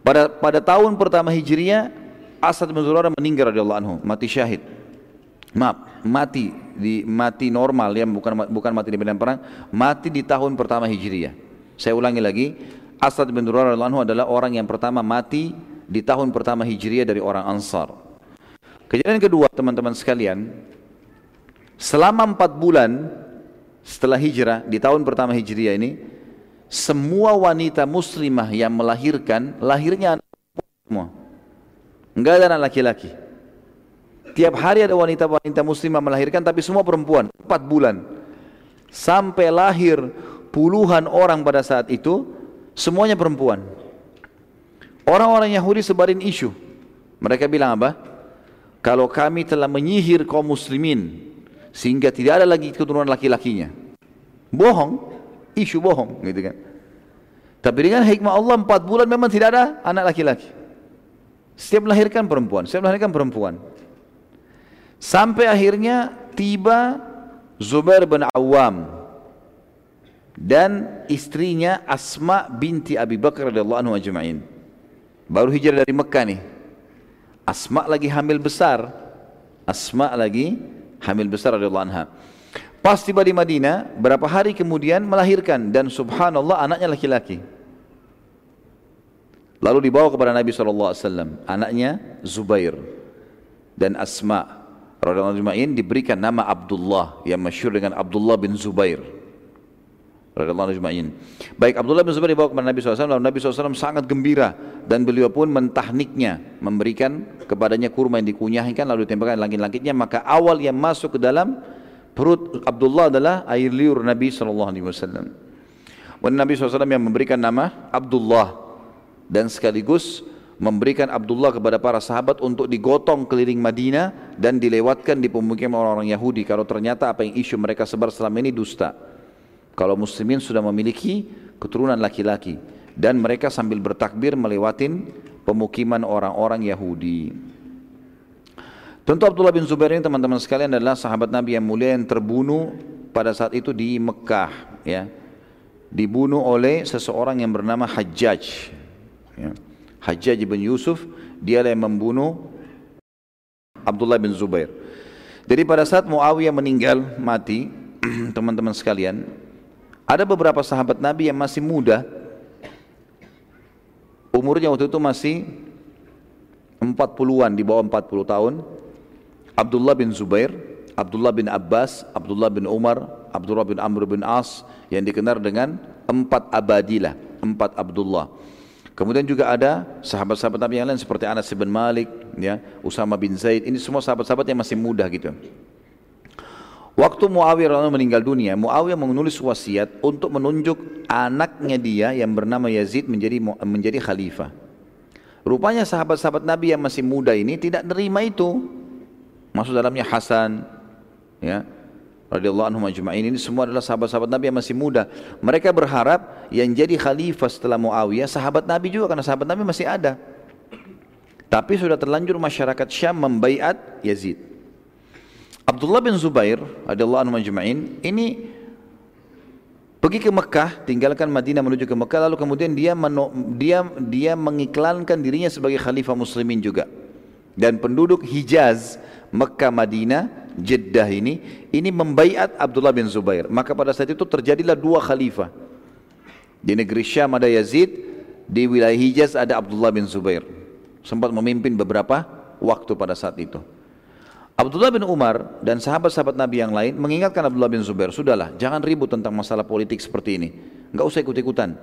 Pada pada tahun pertama Hijriah As'ad ibn Zurar meninggal radhiyallahu anhu, mati syahid. Maaf, mati di mati normal ya bukan bukan mati di medan perang, mati di tahun pertama Hijriah. Saya ulangi lagi, As'ad bin Zurar radhiyallahu anhu adalah orang yang pertama mati di tahun pertama Hijriah dari orang Ansar. Kejadian kedua teman-teman sekalian, selama empat bulan setelah hijrah di tahun pertama Hijriah ini, semua wanita muslimah yang melahirkan, lahirnya anak semua. Enggak ada anak laki-laki. Tiap hari ada wanita-wanita muslimah melahirkan tapi semua perempuan, empat bulan. Sampai lahir puluhan orang pada saat itu, semuanya perempuan. Orang-orang Yahudi sebarin isu. Mereka bilang apa? Kalau kami telah menyihir kaum muslimin sehingga tidak ada lagi keturunan laki-lakinya. Bohong, isu bohong gitu kan. Tapi dengan hikmah Allah empat bulan memang tidak ada anak laki-laki. Setiap melahirkan perempuan, setiap melahirkan perempuan. Sampai akhirnya tiba Zubair bin Awam dan istrinya Asma binti Abi Bakar radhiyallahu anhu ajma'in. Baru hijrah dari Mekah nih. Asma lagi hamil besar. Asma lagi hamil besar radhiyallahu anha. Pas tiba di Madinah, berapa hari kemudian melahirkan dan subhanallah anaknya laki-laki. Lalu dibawa kepada Nabi SAW, anaknya Zubair dan Asma radhiyallahu anha diberikan nama Abdullah yang masyhur dengan Abdullah bin Zubair radhiyallahu ajma'in. Baik Abdullah bin Zubair dibawa kepada Nabi SAW lalu Nabi SAW sangat gembira dan beliau pun mentahniknya memberikan kepadanya kurma yang dikunyahkan lalu ditembakkan langit-langitnya maka awal yang masuk ke dalam perut Abdullah adalah air liur Nabi SAW. Dan Nabi SAW yang memberikan nama Abdullah dan sekaligus memberikan Abdullah kepada para sahabat untuk digotong keliling Madinah dan dilewatkan di pemukiman orang-orang Yahudi kalau ternyata apa yang isu mereka sebar selama ini dusta. Kalau muslimin sudah memiliki keturunan laki-laki dan mereka sambil bertakbir melewatin pemukiman orang-orang Yahudi. Tentu Abdullah bin Zubair ini teman-teman sekalian adalah sahabat Nabi yang mulia yang terbunuh pada saat itu di Mekah ya. Dibunuh oleh seseorang yang bernama Hajjaj. Ya. Hajjaj bin Yusuf, dia yang membunuh Abdullah bin Zubair. Jadi pada saat Muawiyah meninggal mati, teman-teman sekalian, ada beberapa sahabat Nabi yang masih muda, umurnya waktu itu masih 40-an, di bawah 40 tahun. Abdullah bin Zubair, Abdullah bin Abbas, Abdullah bin Umar, Abdullah bin Amr bin As, yang dikenal dengan empat abadilah, empat Abdullah. Kemudian juga ada sahabat-sahabat Nabi yang lain seperti Anas bin Malik, ya, Usama bin Zaid. Ini semua sahabat-sahabat yang masih muda gitu. Waktu Muawiyah meninggal dunia, Muawiyah menulis wasiat untuk menunjuk anaknya dia yang bernama Yazid menjadi menjadi khalifah. Rupanya sahabat-sahabat Nabi yang masih muda ini tidak terima itu. Masuk dalamnya Hasan, ya, radhiyallahu anhu ini semua adalah sahabat-sahabat Nabi yang masih muda. Mereka berharap yang jadi khalifah setelah Muawiyah sahabat Nabi juga karena sahabat Nabi masih ada. Tapi sudah terlanjur masyarakat Syam membaiat Yazid. Abdullah bin Zubair radhiyallahu anhu majma'in ini pergi ke Mekah, tinggalkan Madinah menuju ke Mekah lalu kemudian dia dia dia mengiklankan dirinya sebagai khalifah muslimin juga. Dan penduduk Hijaz, Mekah, Madinah Jeddah ini ini membaiat Abdullah bin Zubair. Maka pada saat itu terjadilah dua khalifah. Di negeri Syam ada Yazid, di wilayah Hijaz ada Abdullah bin Zubair. Sempat memimpin beberapa waktu pada saat itu. Abdullah bin Umar dan sahabat-sahabat Nabi yang lain mengingatkan Abdullah bin Zubair, sudahlah, jangan ribut tentang masalah politik seperti ini. Enggak usah ikut-ikutan.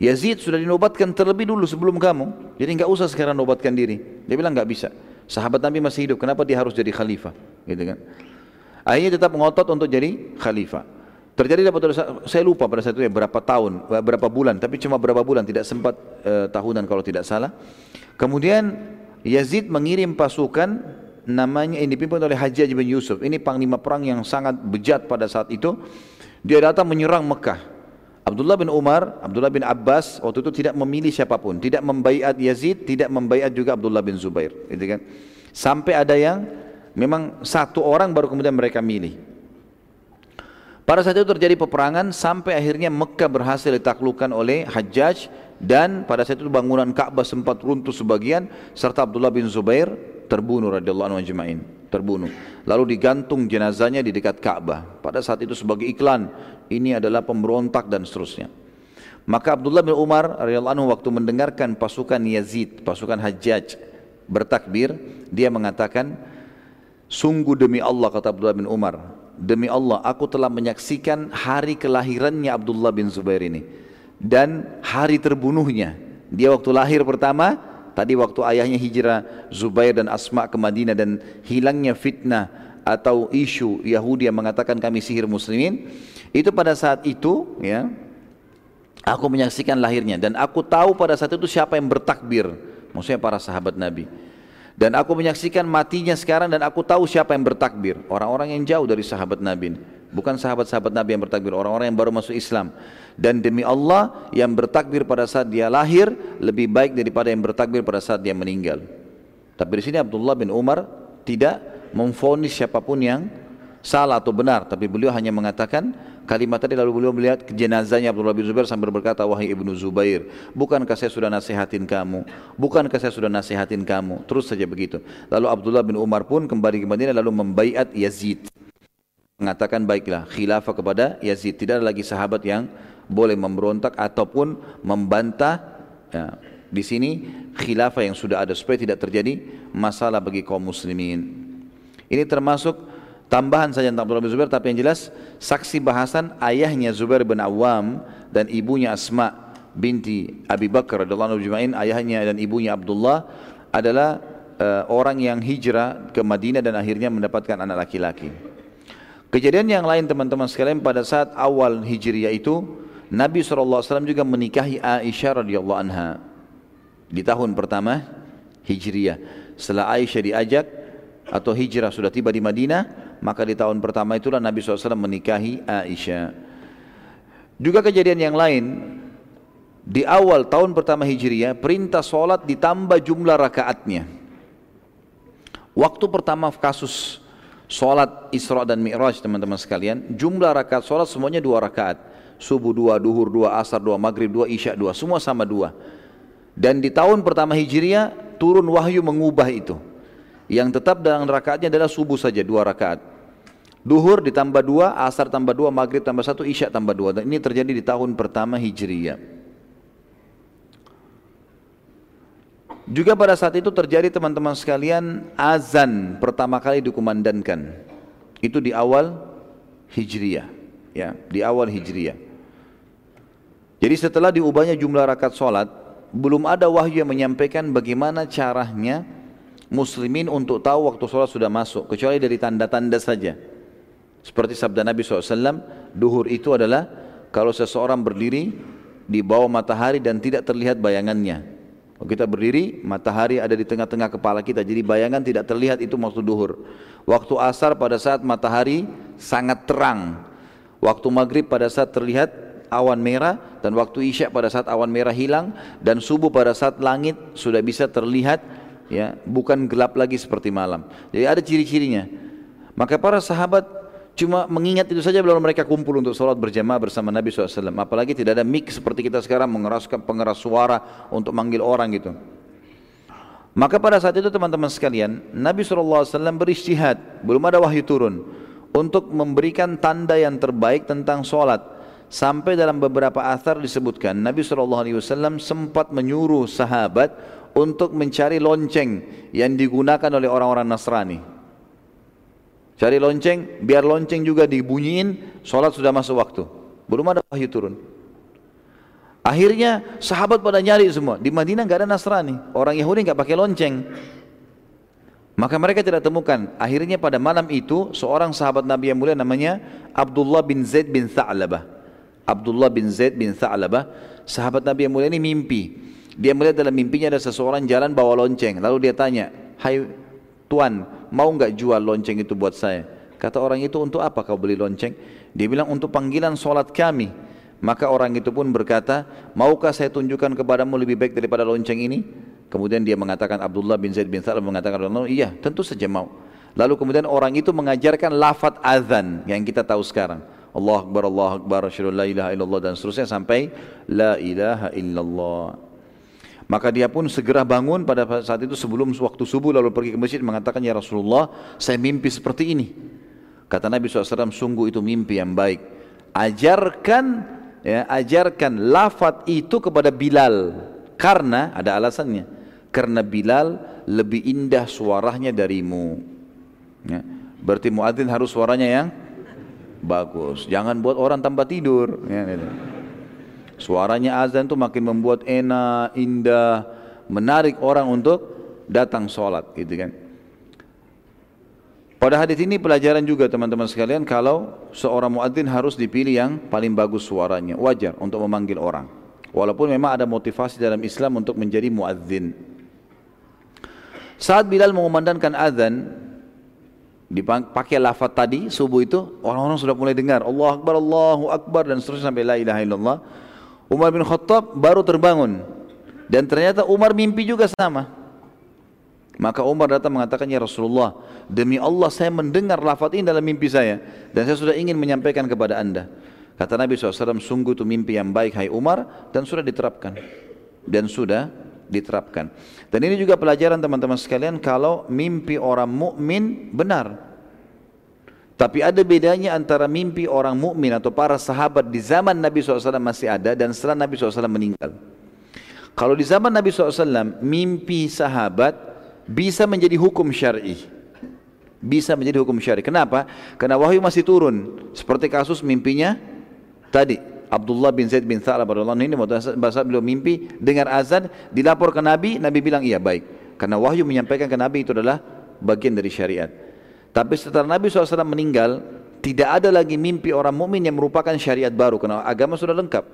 Yazid sudah dinobatkan terlebih dulu sebelum kamu, jadi enggak usah sekarang nobatkan diri. Dia bilang enggak bisa. Sahabat Nabi masih hidup, kenapa dia harus jadi khalifah? Gitu kan? Akhirnya tetap ngotot untuk jadi khalifah. Terjadi dapat saya lupa pada saat itu ya berapa tahun, berapa bulan, tapi cuma berapa bulan, tidak sempat eh, tahunan kalau tidak salah. Kemudian Yazid mengirim pasukan namanya ini dipimpin oleh Hajjaj bin Yusuf. Ini panglima perang yang sangat bejat pada saat itu. Dia datang menyerang Mekah. Abdullah bin Umar, Abdullah bin Abbas waktu itu tidak memilih siapa pun, tidak membaiat Yazid, tidak membaiat juga Abdullah bin Zubair, gitu kan. Sampai ada yang memang satu orang baru kemudian mereka milih. Pada saat itu terjadi peperangan sampai akhirnya Mekah berhasil ditaklukkan oleh Hajjaj dan pada saat itu bangunan Ka'bah sempat runtuh sebagian serta Abdullah bin Zubair terbunuh radhiyallahu anhu terbunuh. Lalu digantung jenazahnya di dekat Ka'bah. Pada saat itu sebagai iklan ini adalah pemberontak dan seterusnya. Maka Abdullah bin Umar radhiyallahu anhu waktu mendengarkan pasukan Yazid pasukan Hajjaj bertakbir dia mengatakan sungguh demi Allah kata Abdullah bin Umar demi Allah aku telah menyaksikan hari kelahirannya Abdullah bin Zubair ini. Dan hari terbunuhnya. Dia waktu lahir pertama Tadi waktu ayahnya hijrah Zubair dan Asma ke Madinah dan hilangnya fitnah atau isu Yahudi yang mengatakan kami sihir muslimin itu pada saat itu ya aku menyaksikan lahirnya. Dan aku tahu pada saat itu siapa yang bertakbir. Maksudnya para sahabat Nabi dan aku menyaksikan matinya sekarang dan aku tahu siapa yang bertakbir. Orang-orang yang jauh dari sahabat Nabi bukan sahabat-sahabat Nabi yang bertakbir orang-orang yang baru masuk Islam. Dan demi Allah yang bertakbir pada saat dia lahir lebih baik daripada yang bertakbir pada saat dia meninggal. Tapi di sini Abdullah bin Umar tidak memfonis siapa pun yang salah atau benar, tapi beliau hanya mengatakan kalimat tadi lalu beliau melihat jenazahnya Abdullah bin Zubair sambil berkata wahai ibnu Zubair bukankah saya sudah nasihatin kamu? Bukankah saya sudah nasihatin kamu? Terus saja begitu. Lalu Abdullah bin Umar pun kembali ke Madinah lalu membaiat Yazid. Mengatakan baiklah khilafah kepada Yazid. Tidak ada lagi sahabat yang boleh memberontak ataupun membantah ya, di sini khilafah yang sudah ada supaya tidak terjadi masalah bagi kaum muslimin. Ini termasuk tambahan saja tentang Abdullah bin Zubair tapi yang jelas saksi bahasan ayahnya Zubair bin Awam dan ibunya Asma binti Abi Bakar radhiyallahu anhu ayahnya dan ibunya Abdullah adalah uh, orang yang hijrah ke Madinah dan akhirnya mendapatkan anak laki-laki. Kejadian yang lain teman-teman sekalian pada saat awal hijriah itu Nabi SAW juga menikahi Aisyah radhiyallahu anha. Di tahun pertama Hijriah. Setelah Aisyah diajak atau hijrah sudah tiba di Madinah, maka di tahun pertama itulah Nabi SAW menikahi Aisyah. Juga kejadian yang lain, di awal tahun pertama Hijriah, perintah solat ditambah jumlah rakaatnya. Waktu pertama kasus solat Isra dan Mi'raj teman-teman sekalian, jumlah rakaat solat semuanya dua rakaat. Subuh dua, duhur dua, asar dua, maghrib dua, isya dua, semua sama dua. Dan di tahun pertama Hijriah turun wahyu mengubah itu. Yang tetap dalam rakaatnya adalah subuh saja dua rakaat. Duhur ditambah dua, asar tambah dua, maghrib tambah satu, isya tambah dua. Dan ini terjadi di tahun pertama Hijriyah. Juga pada saat itu terjadi teman-teman sekalian azan pertama kali dikumandangkan. Itu di awal Hijriyah. Ya, di awal Hijriyah. Jadi setelah diubahnya jumlah rakaat solat, belum ada wahyu yang menyampaikan bagaimana caranya muslimin untuk tahu waktu sholat sudah masuk kecuali dari tanda-tanda saja seperti sabda Nabi SAW, duhur itu adalah kalau seseorang berdiri di bawah matahari dan tidak terlihat bayangannya. Kalau kita berdiri, matahari ada di tengah-tengah kepala kita, jadi bayangan tidak terlihat itu waktu duhur. Waktu asar pada saat matahari sangat terang. Waktu maghrib pada saat terlihat awan merah dan waktu isya pada saat awan merah hilang dan subuh pada saat langit sudah bisa terlihat ya bukan gelap lagi seperti malam. Jadi ada ciri-cirinya. Maka para sahabat Cuma mengingat itu saja belum mereka kumpul untuk sholat berjamaah bersama Nabi SAW. Apalagi tidak ada mic seperti kita sekarang mengeraskan pengeras suara untuk manggil orang gitu. Maka pada saat itu teman-teman sekalian, Nabi SAW beristihad, belum ada wahyu turun, untuk memberikan tanda yang terbaik tentang sholat. Sampai dalam beberapa athar disebutkan, Nabi SAW sempat menyuruh sahabat untuk mencari lonceng yang digunakan oleh orang-orang Nasrani. Cari lonceng, biar lonceng juga dibunyiin, sholat sudah masuk waktu. Belum ada wahyu turun. Akhirnya sahabat pada nyari semua. Di Madinah nggak ada Nasrani. Orang Yahudi nggak pakai lonceng. Maka mereka tidak temukan. Akhirnya pada malam itu seorang sahabat Nabi yang mulia namanya Abdullah bin Zaid bin Tha'labah. Abdullah bin Zaid bin Tha'labah, sahabat Nabi yang mulia ini mimpi. Dia melihat dalam mimpinya ada seseorang jalan bawa lonceng. Lalu dia tanya, "Hai Tuan, mau nggak jual lonceng itu buat saya? Kata orang itu, untuk apa kau beli lonceng? Dia bilang, untuk panggilan solat kami. Maka orang itu pun berkata, maukah saya tunjukkan kepadamu lebih baik daripada lonceng ini? Kemudian dia mengatakan, Abdullah bin Zaid bin Thalib mengatakan, iya tentu saja mau. Lalu kemudian orang itu mengajarkan lafad azan yang kita tahu sekarang. Allah Akbar, Allah Akbar, la ilaha illallah dan seterusnya sampai la ilaha illallah. Maka dia pun segera bangun pada saat itu sebelum waktu subuh lalu pergi ke masjid mengatakan ya Rasulullah saya mimpi seperti ini. Kata Nabi SAW sungguh itu mimpi yang baik. Ajarkan ya, ajarkan lafat itu kepada Bilal karena ada alasannya. Karena Bilal lebih indah suaranya darimu. Ya. Berarti muadzin harus suaranya yang bagus. Jangan buat orang tambah tidur. Ya, gitu. Suaranya azan itu makin membuat enak, indah, menarik orang untuk datang sholat gitu kan. Pada hadis ini pelajaran juga teman-teman sekalian kalau seorang muadzin harus dipilih yang paling bagus suaranya, wajar untuk memanggil orang. Walaupun memang ada motivasi dalam Islam untuk menjadi muadzin. Saat Bilal mengumandangkan azan, dipakai lafaz tadi subuh itu orang-orang sudah mulai dengar Allah Akbar Allahu Akbar dan seterusnya sampai la ilaha illallah Umar bin Khattab baru terbangun dan ternyata Umar mimpi juga sama. Maka Umar datang mengatakan ya Rasulullah demi Allah saya mendengar lafaz ini dalam mimpi saya dan saya sudah ingin menyampaikan kepada anda. Kata Nabi SAW sungguh itu mimpi yang baik hai Umar dan sudah diterapkan dan sudah diterapkan. Dan ini juga pelajaran teman-teman sekalian kalau mimpi orang mukmin benar tapi ada bedanya antara mimpi orang mukmin atau para sahabat di zaman Nabi SAW masih ada dan setelah Nabi SAW meninggal. Kalau di zaman Nabi SAW, mimpi sahabat bisa menjadi hukum syar'i. Bisa menjadi hukum syar'i. Kenapa? Karena wahyu masih turun. Seperti kasus mimpinya tadi. Abdullah bin Zaid bin Tha'lab ini bahasa beliau mimpi dengar azan dilapor ke Nabi, Nabi bilang iya baik. Karena wahyu menyampaikan ke Nabi itu adalah bagian dari syariat. Tapi setelah Nabi SAW meninggal, tidak ada lagi mimpi orang mukmin yang merupakan syariat baru karena agama sudah lengkap.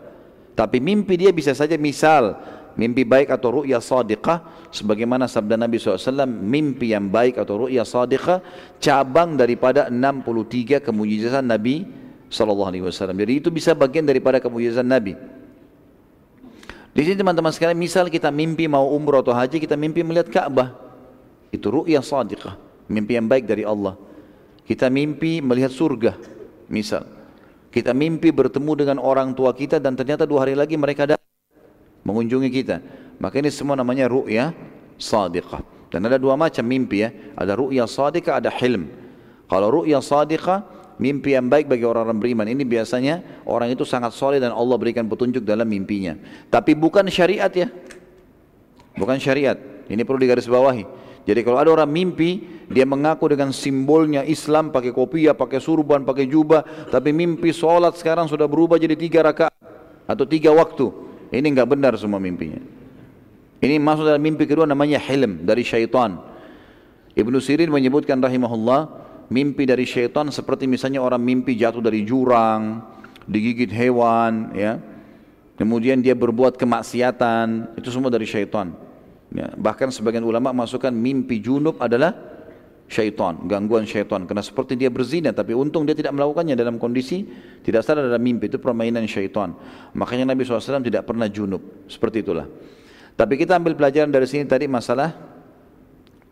Tapi mimpi dia bisa saja misal mimpi baik atau ru'ya sadiqah sebagaimana sabda Nabi SAW mimpi yang baik atau ru'ya sadiqah cabang daripada 63 kemujizatan Nabi SAW. Jadi itu bisa bagian daripada kemujizatan Nabi. Di sini teman-teman sekalian misal kita mimpi mau umroh atau haji kita mimpi melihat Ka'bah. Itu ru'ya sadiqah mimpi yang baik dari Allah kita mimpi melihat surga misal kita mimpi bertemu dengan orang tua kita dan ternyata dua hari lagi mereka datang mengunjungi kita. Maka ini semua namanya ru'ya sadiqah. Dan ada dua macam mimpi ya. Ada ru'ya sadiqah, ada hilm. Kalau ru'ya sadiqah, mimpi yang baik bagi orang-orang beriman. Ini biasanya orang itu sangat soleh dan Allah berikan petunjuk dalam mimpinya. Tapi bukan syariat ya. Bukan syariat. Ini perlu digarisbawahi. Jadi kalau ada orang mimpi, dia mengaku dengan simbolnya Islam, pakai kopiah, pakai surban, pakai jubah, tapi mimpi sholat sekarang sudah berubah jadi tiga rakaat atau tiga waktu. Ini enggak benar semua mimpinya. Ini masuk dalam mimpi kedua namanya hilm dari syaitan. Ibnu Sirin menyebutkan rahimahullah, mimpi dari syaitan seperti misalnya orang mimpi jatuh dari jurang, digigit hewan, ya. Kemudian dia berbuat kemaksiatan, itu semua dari syaitan. Ya, bahkan sebagian ulama masukkan mimpi junub adalah syaitan, gangguan syaitan. Karena seperti dia berzina, tapi untung dia tidak melakukannya dalam kondisi tidak sadar dalam mimpi. Itu permainan syaitan. Makanya Nabi SAW tidak pernah junub. Seperti itulah. Tapi kita ambil pelajaran dari sini tadi masalah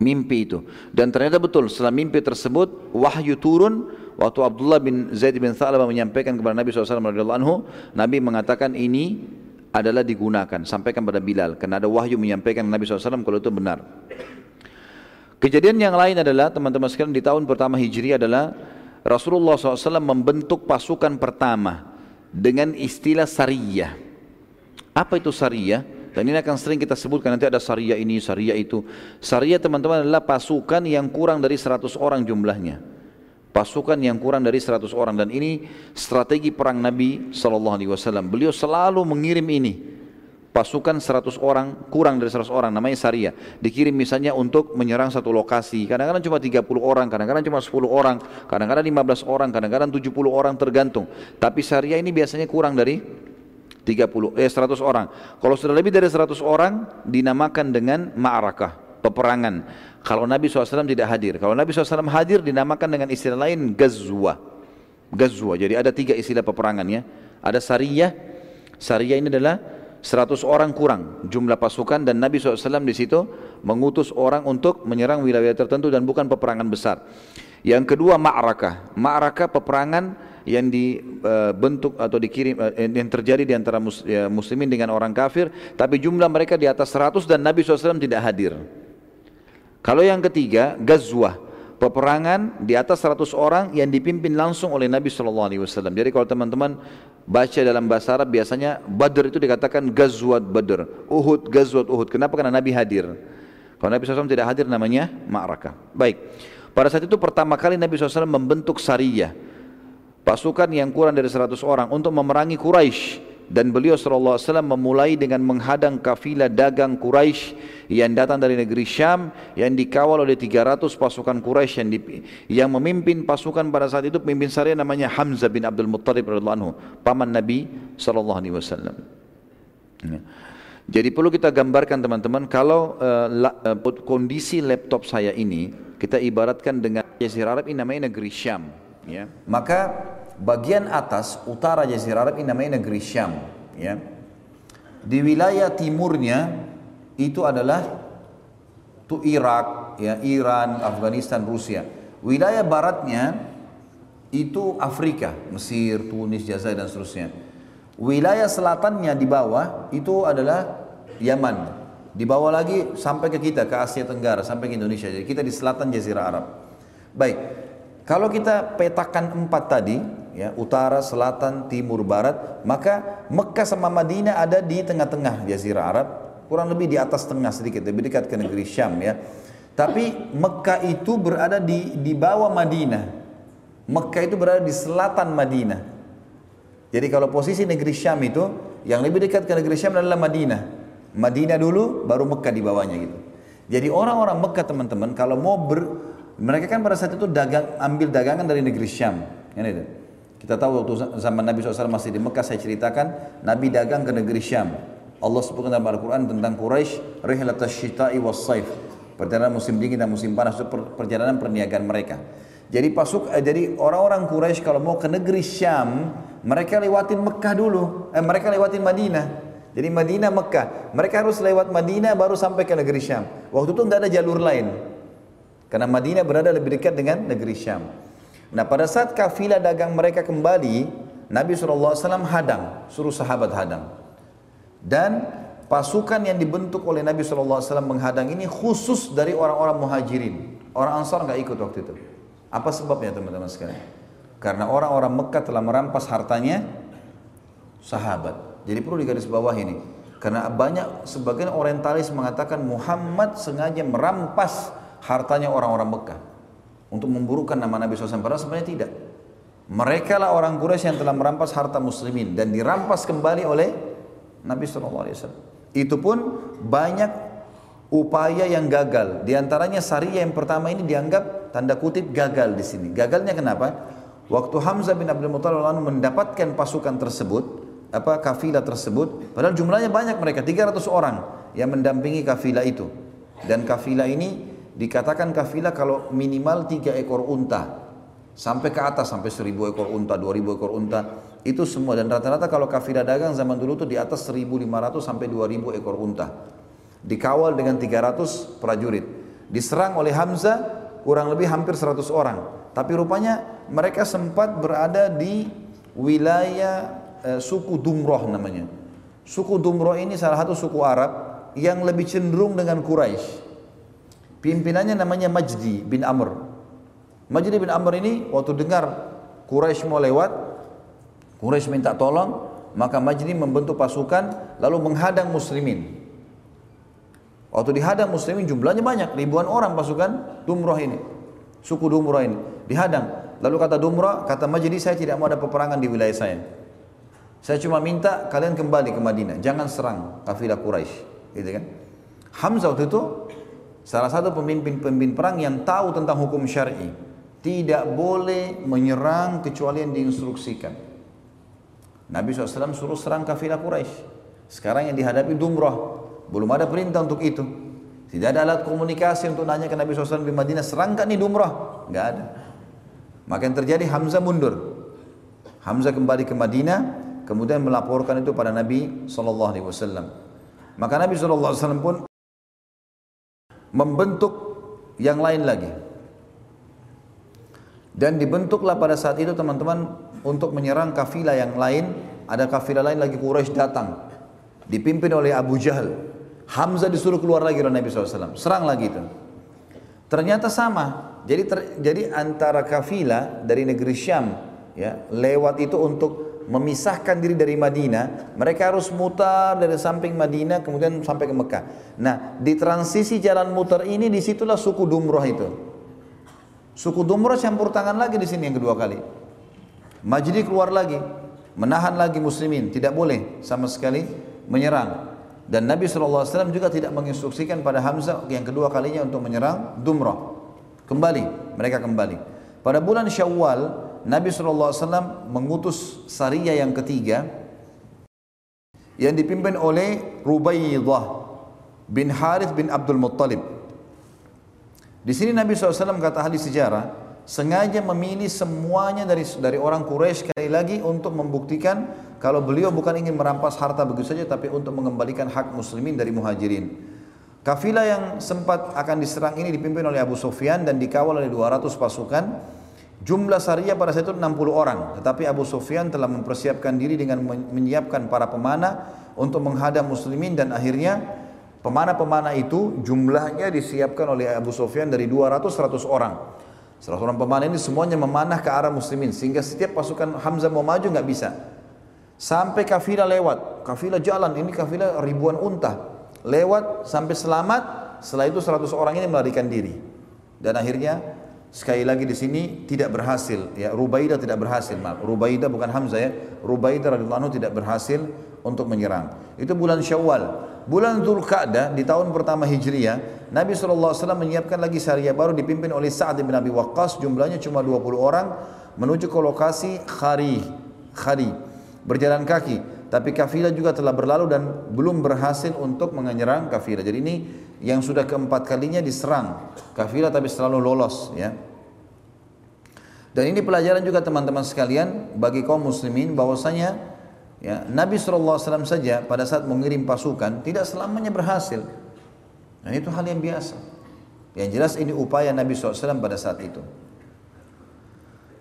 mimpi itu. Dan ternyata betul setelah mimpi tersebut wahyu turun waktu Abdullah bin Zaid bin Thalabah menyampaikan kepada Nabi SAW Nabi mengatakan ini adalah digunakan sampaikan pada Bilal karena ada wahyu menyampaikan Nabi SAW kalau itu benar Kejadian yang lain adalah teman-teman sekalian di tahun pertama Hijri adalah Rasulullah SAW membentuk pasukan pertama dengan istilah sariyah. Apa itu sariyah? Dan ini akan sering kita sebutkan nanti ada sariyah ini, sariyah itu. Sariyah teman-teman adalah pasukan yang kurang dari 100 orang jumlahnya. Pasukan yang kurang dari 100 orang dan ini strategi perang Nabi SAW. Beliau selalu mengirim ini pasukan 100 orang, kurang dari 100 orang, namanya Saria. Dikirim misalnya untuk menyerang satu lokasi. Kadang-kadang cuma 30 orang, kadang-kadang cuma 10 orang, kadang-kadang 15 orang, kadang-kadang 70 orang tergantung. Tapi Saria ini biasanya kurang dari 30 eh 100 orang. Kalau sudah lebih dari 100 orang dinamakan dengan ma'arakah, peperangan. Kalau Nabi SAW tidak hadir. Kalau Nabi SAW hadir dinamakan dengan istilah lain gazwa. Gazwa. Jadi ada tiga istilah peperangan ya. Ada sariyah. Sariyah ini adalah 100 orang kurang jumlah pasukan dan Nabi SAW di situ mengutus orang untuk menyerang wilayah tertentu dan bukan peperangan besar. Yang kedua ma'rakah. Ma'rakah peperangan yang dibentuk atau dikirim eh, yang terjadi di antara ya, muslimin dengan orang kafir tapi jumlah mereka di atas 100 dan Nabi SAW tidak hadir. Kalau yang ketiga gazwah peperangan di atas 100 orang yang dipimpin langsung oleh Nabi SAW. Jadi kalau teman-teman baca dalam bahasa Arab biasanya Badr itu dikatakan Gazwat Badr, Uhud Gazwat Uhud. Kenapa? Karena Nabi hadir. Kalau Nabi SAW tidak hadir namanya Ma'rakah. Baik. Pada saat itu pertama kali Nabi SAW membentuk Sariyah. Pasukan yang kurang dari 100 orang untuk memerangi Quraisy dan beliau SAW memulai dengan menghadang kafilah dagang Quraisy yang datang dari negeri Syam yang dikawal oleh 300 pasukan Quraisy yang, yang memimpin pasukan pada saat itu pemimpin syariah namanya Hamzah bin Abdul Muttalib radhiyallahu anhu paman Nabi sallallahu alaihi wasallam. Ya. Jadi perlu kita gambarkan teman-teman kalau uh, la, uh, kondisi laptop saya ini kita ibaratkan dengan Jazirah Arab ini namanya negeri Syam ya. Maka bagian atas utara Jazirah Arab ini namanya negeri Syam ya. Di wilayah timurnya itu adalah itu Irak ya Iran Afghanistan Rusia. Wilayah baratnya itu Afrika Mesir Tunis Jazair dan seterusnya. Wilayah selatannya di bawah itu adalah Yaman. Di bawah lagi sampai ke kita ke Asia Tenggara sampai ke Indonesia. Jadi kita di selatan Jazirah Arab. Baik kalau kita petakan empat tadi ya, utara, selatan, timur, barat, maka Mekah sama Madinah ada di tengah-tengah jazirah Arab, kurang lebih di atas tengah sedikit, lebih dekat ke negeri Syam ya. Tapi Mekah itu berada di di bawah Madinah. Mekah itu berada di selatan Madinah. Jadi kalau posisi negeri Syam itu yang lebih dekat ke negeri Syam adalah Madinah. Madinah dulu baru Mekah di bawahnya gitu. Jadi orang-orang Mekah teman-teman kalau mau ber mereka kan pada saat itu dagang ambil dagangan dari negeri Syam. Kan itu. Kita tahu waktu zaman Nabi SAW masih di Mekah saya ceritakan Nabi dagang ke negeri Syam. Allah sebutkan dalam Al-Quran tentang Quraisy rihlatas syita'i was saif perjalanan musim dingin dan musim panas itu perjalanan perniagaan mereka. Jadi pasuk eh, jadi orang-orang Quraisy kalau mau ke negeri Syam mereka lewatin Mekah dulu. Eh, mereka lewatin Madinah. Jadi Madinah Mekah. Mereka harus lewat Madinah baru sampai ke negeri Syam. Waktu itu tidak ada jalur lain. Karena Madinah berada lebih dekat dengan negeri Syam nah pada saat kafilah dagang mereka kembali Nabi SAW hadang suruh sahabat hadang dan pasukan yang dibentuk oleh Nabi SAW menghadang ini khusus dari orang-orang muhajirin. Orang Ansar nggak ikut waktu itu. Apa sebabnya teman-teman sekalian? Karena orang-orang Mekah telah merampas hartanya sahabat. Jadi perlu digaris bawah ini. Karena banyak sebagian orientalis mengatakan Muhammad sengaja merampas hartanya orang-orang Mekah untuk memburukan nama Nabi SAW. Padahal sebenarnya tidak. Mereka lah orang Quraisy yang telah merampas harta muslimin dan dirampas kembali oleh Nabi SAW. Itu pun banyak upaya yang gagal. Di antaranya Sariyah yang pertama ini dianggap tanda kutip gagal di sini. Gagalnya kenapa? Waktu Hamzah bin Abdul Muttalib mendapatkan pasukan tersebut, apa kafilah tersebut, padahal jumlahnya banyak mereka, 300 orang yang mendampingi kafilah itu. Dan kafilah ini dikatakan kafilah kalau minimal tiga ekor unta sampai ke atas sampai seribu ekor unta, dua ribu ekor unta itu semua dan rata-rata kalau kafilah dagang zaman dulu tuh di atas 1500 sampai 2000 ekor unta. Dikawal dengan 300 prajurit. Diserang oleh Hamzah kurang lebih hampir 100 orang. Tapi rupanya mereka sempat berada di wilayah eh, suku Dumroh namanya. Suku Dumroh ini salah satu suku Arab yang lebih cenderung dengan Quraisy. Pimpinannya namanya Majdi bin Amr. Majdi bin Amr ini waktu dengar Quraisy mau lewat, Quraisy minta tolong, maka Majdi membentuk pasukan lalu menghadang muslimin. Waktu dihadang muslimin jumlahnya banyak, ribuan orang pasukan Dumrah ini. Suku Dumrah ini dihadang. Lalu kata Dumrah, kata Majdi saya tidak mau ada peperangan di wilayah saya. Saya cuma minta kalian kembali ke Madinah, jangan serang kafilah Quraisy, gitu kan? Hamzah waktu itu salah satu pemimpin-pemimpin perang yang tahu tentang hukum syar'i. Tidak boleh menyerang kecuali yang diinstruksikan. Nabi SAW suruh serang kafilah Quraisy. Sekarang yang dihadapi Dumrah. Belum ada perintah untuk itu. Tidak ada alat komunikasi untuk nanya ke Nabi SAW di Madinah, serangkan nih Dumrah. Enggak ada. Maka yang terjadi Hamzah mundur. Hamzah kembali ke Madinah, kemudian melaporkan itu pada Nabi SAW. Maka Nabi SAW pun membentuk yang lain lagi. Dan dibentuklah pada saat itu teman-teman untuk menyerang kafilah yang lain. Ada kafilah lain lagi Quraisy datang. Dipimpin oleh Abu Jahal. Hamzah disuruh keluar lagi oleh Nabi SAW. Serang lagi itu. Ternyata sama. Jadi ter, jadi antara kafilah dari negeri Syam ya lewat itu untuk memisahkan diri dari Madinah, mereka harus mutar dari samping Madinah kemudian sampai ke Mekah. Nah, di transisi jalan mutar ini di situlah suku Dumrah itu. Suku Dumrah campur tangan lagi di sini yang kedua kali. Majdi keluar lagi, menahan lagi muslimin, tidak boleh sama sekali menyerang. Dan Nabi SAW juga tidak menginstruksikan pada Hamzah yang kedua kalinya untuk menyerang Dumrah. Kembali, mereka kembali. Pada bulan Syawal, Nabi SAW mengutus Sariyah yang ketiga yang dipimpin oleh Rubaidah bin Harith bin Abdul Muttalib. Di sini Nabi SAW kata ahli sejarah, sengaja memilih semuanya dari dari orang Quraisy sekali lagi untuk membuktikan kalau beliau bukan ingin merampas harta begitu saja tapi untuk mengembalikan hak muslimin dari muhajirin. Kafilah yang sempat akan diserang ini dipimpin oleh Abu Sufyan dan dikawal oleh 200 pasukan. Jumlah Sariyah pada saat itu 60 orang, tetapi Abu Sufyan telah mempersiapkan diri dengan menyiapkan para pemanah untuk menghadang muslimin dan akhirnya pemanah-pemanah itu jumlahnya disiapkan oleh Abu Sufyan dari 200 100 orang. Salah seorang pemanah ini semuanya memanah ke arah muslimin sehingga setiap pasukan Hamzah mau maju nggak bisa. Sampai kafilah lewat, kafilah jalan, ini kafilah ribuan unta. Lewat sampai selamat, setelah itu 100 orang ini melarikan diri. Dan akhirnya sekali lagi di sini tidak berhasil. Ya Rubaidah tidak berhasil maaf. Rubaidah bukan Hamzah ya. Rubaidah radhiyallahu tidak berhasil untuk menyerang. Itu bulan Syawal. Bulan Dzulqa'dah di tahun pertama Hijriah Nabi SAW menyiapkan lagi syariah baru dipimpin oleh Sa'ad bin Abi Waqqas. Jumlahnya cuma 20 orang menuju ke lokasi Khari Khari berjalan kaki tapi kafilah juga telah berlalu dan belum berhasil untuk menyerang kafilah. Jadi ini yang sudah keempat kalinya diserang kafilah tapi selalu lolos ya. Dan ini pelajaran juga teman-teman sekalian bagi kaum muslimin bahwasanya ya, Nabi SAW saja pada saat mengirim pasukan tidak selamanya berhasil. Dan itu hal yang biasa. Yang jelas ini upaya Nabi SAW pada saat itu.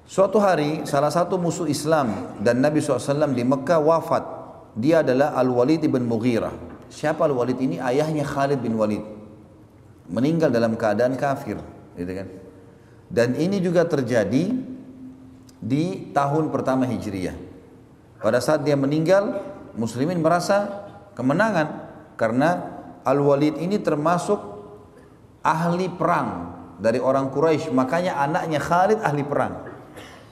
Suatu hari salah satu musuh Islam dan Nabi SAW di Mekah wafat. Dia adalah Al-Walid bin Mughirah. Siapa Al-Walid ini? Ayahnya Khalid bin Walid. Meninggal dalam keadaan kafir. Gitu kan? Dan ini juga terjadi di tahun pertama Hijriyah. Pada saat dia meninggal, muslimin merasa kemenangan karena Al-Walid ini termasuk ahli perang dari orang Quraisy. Makanya anaknya Khalid ahli perang.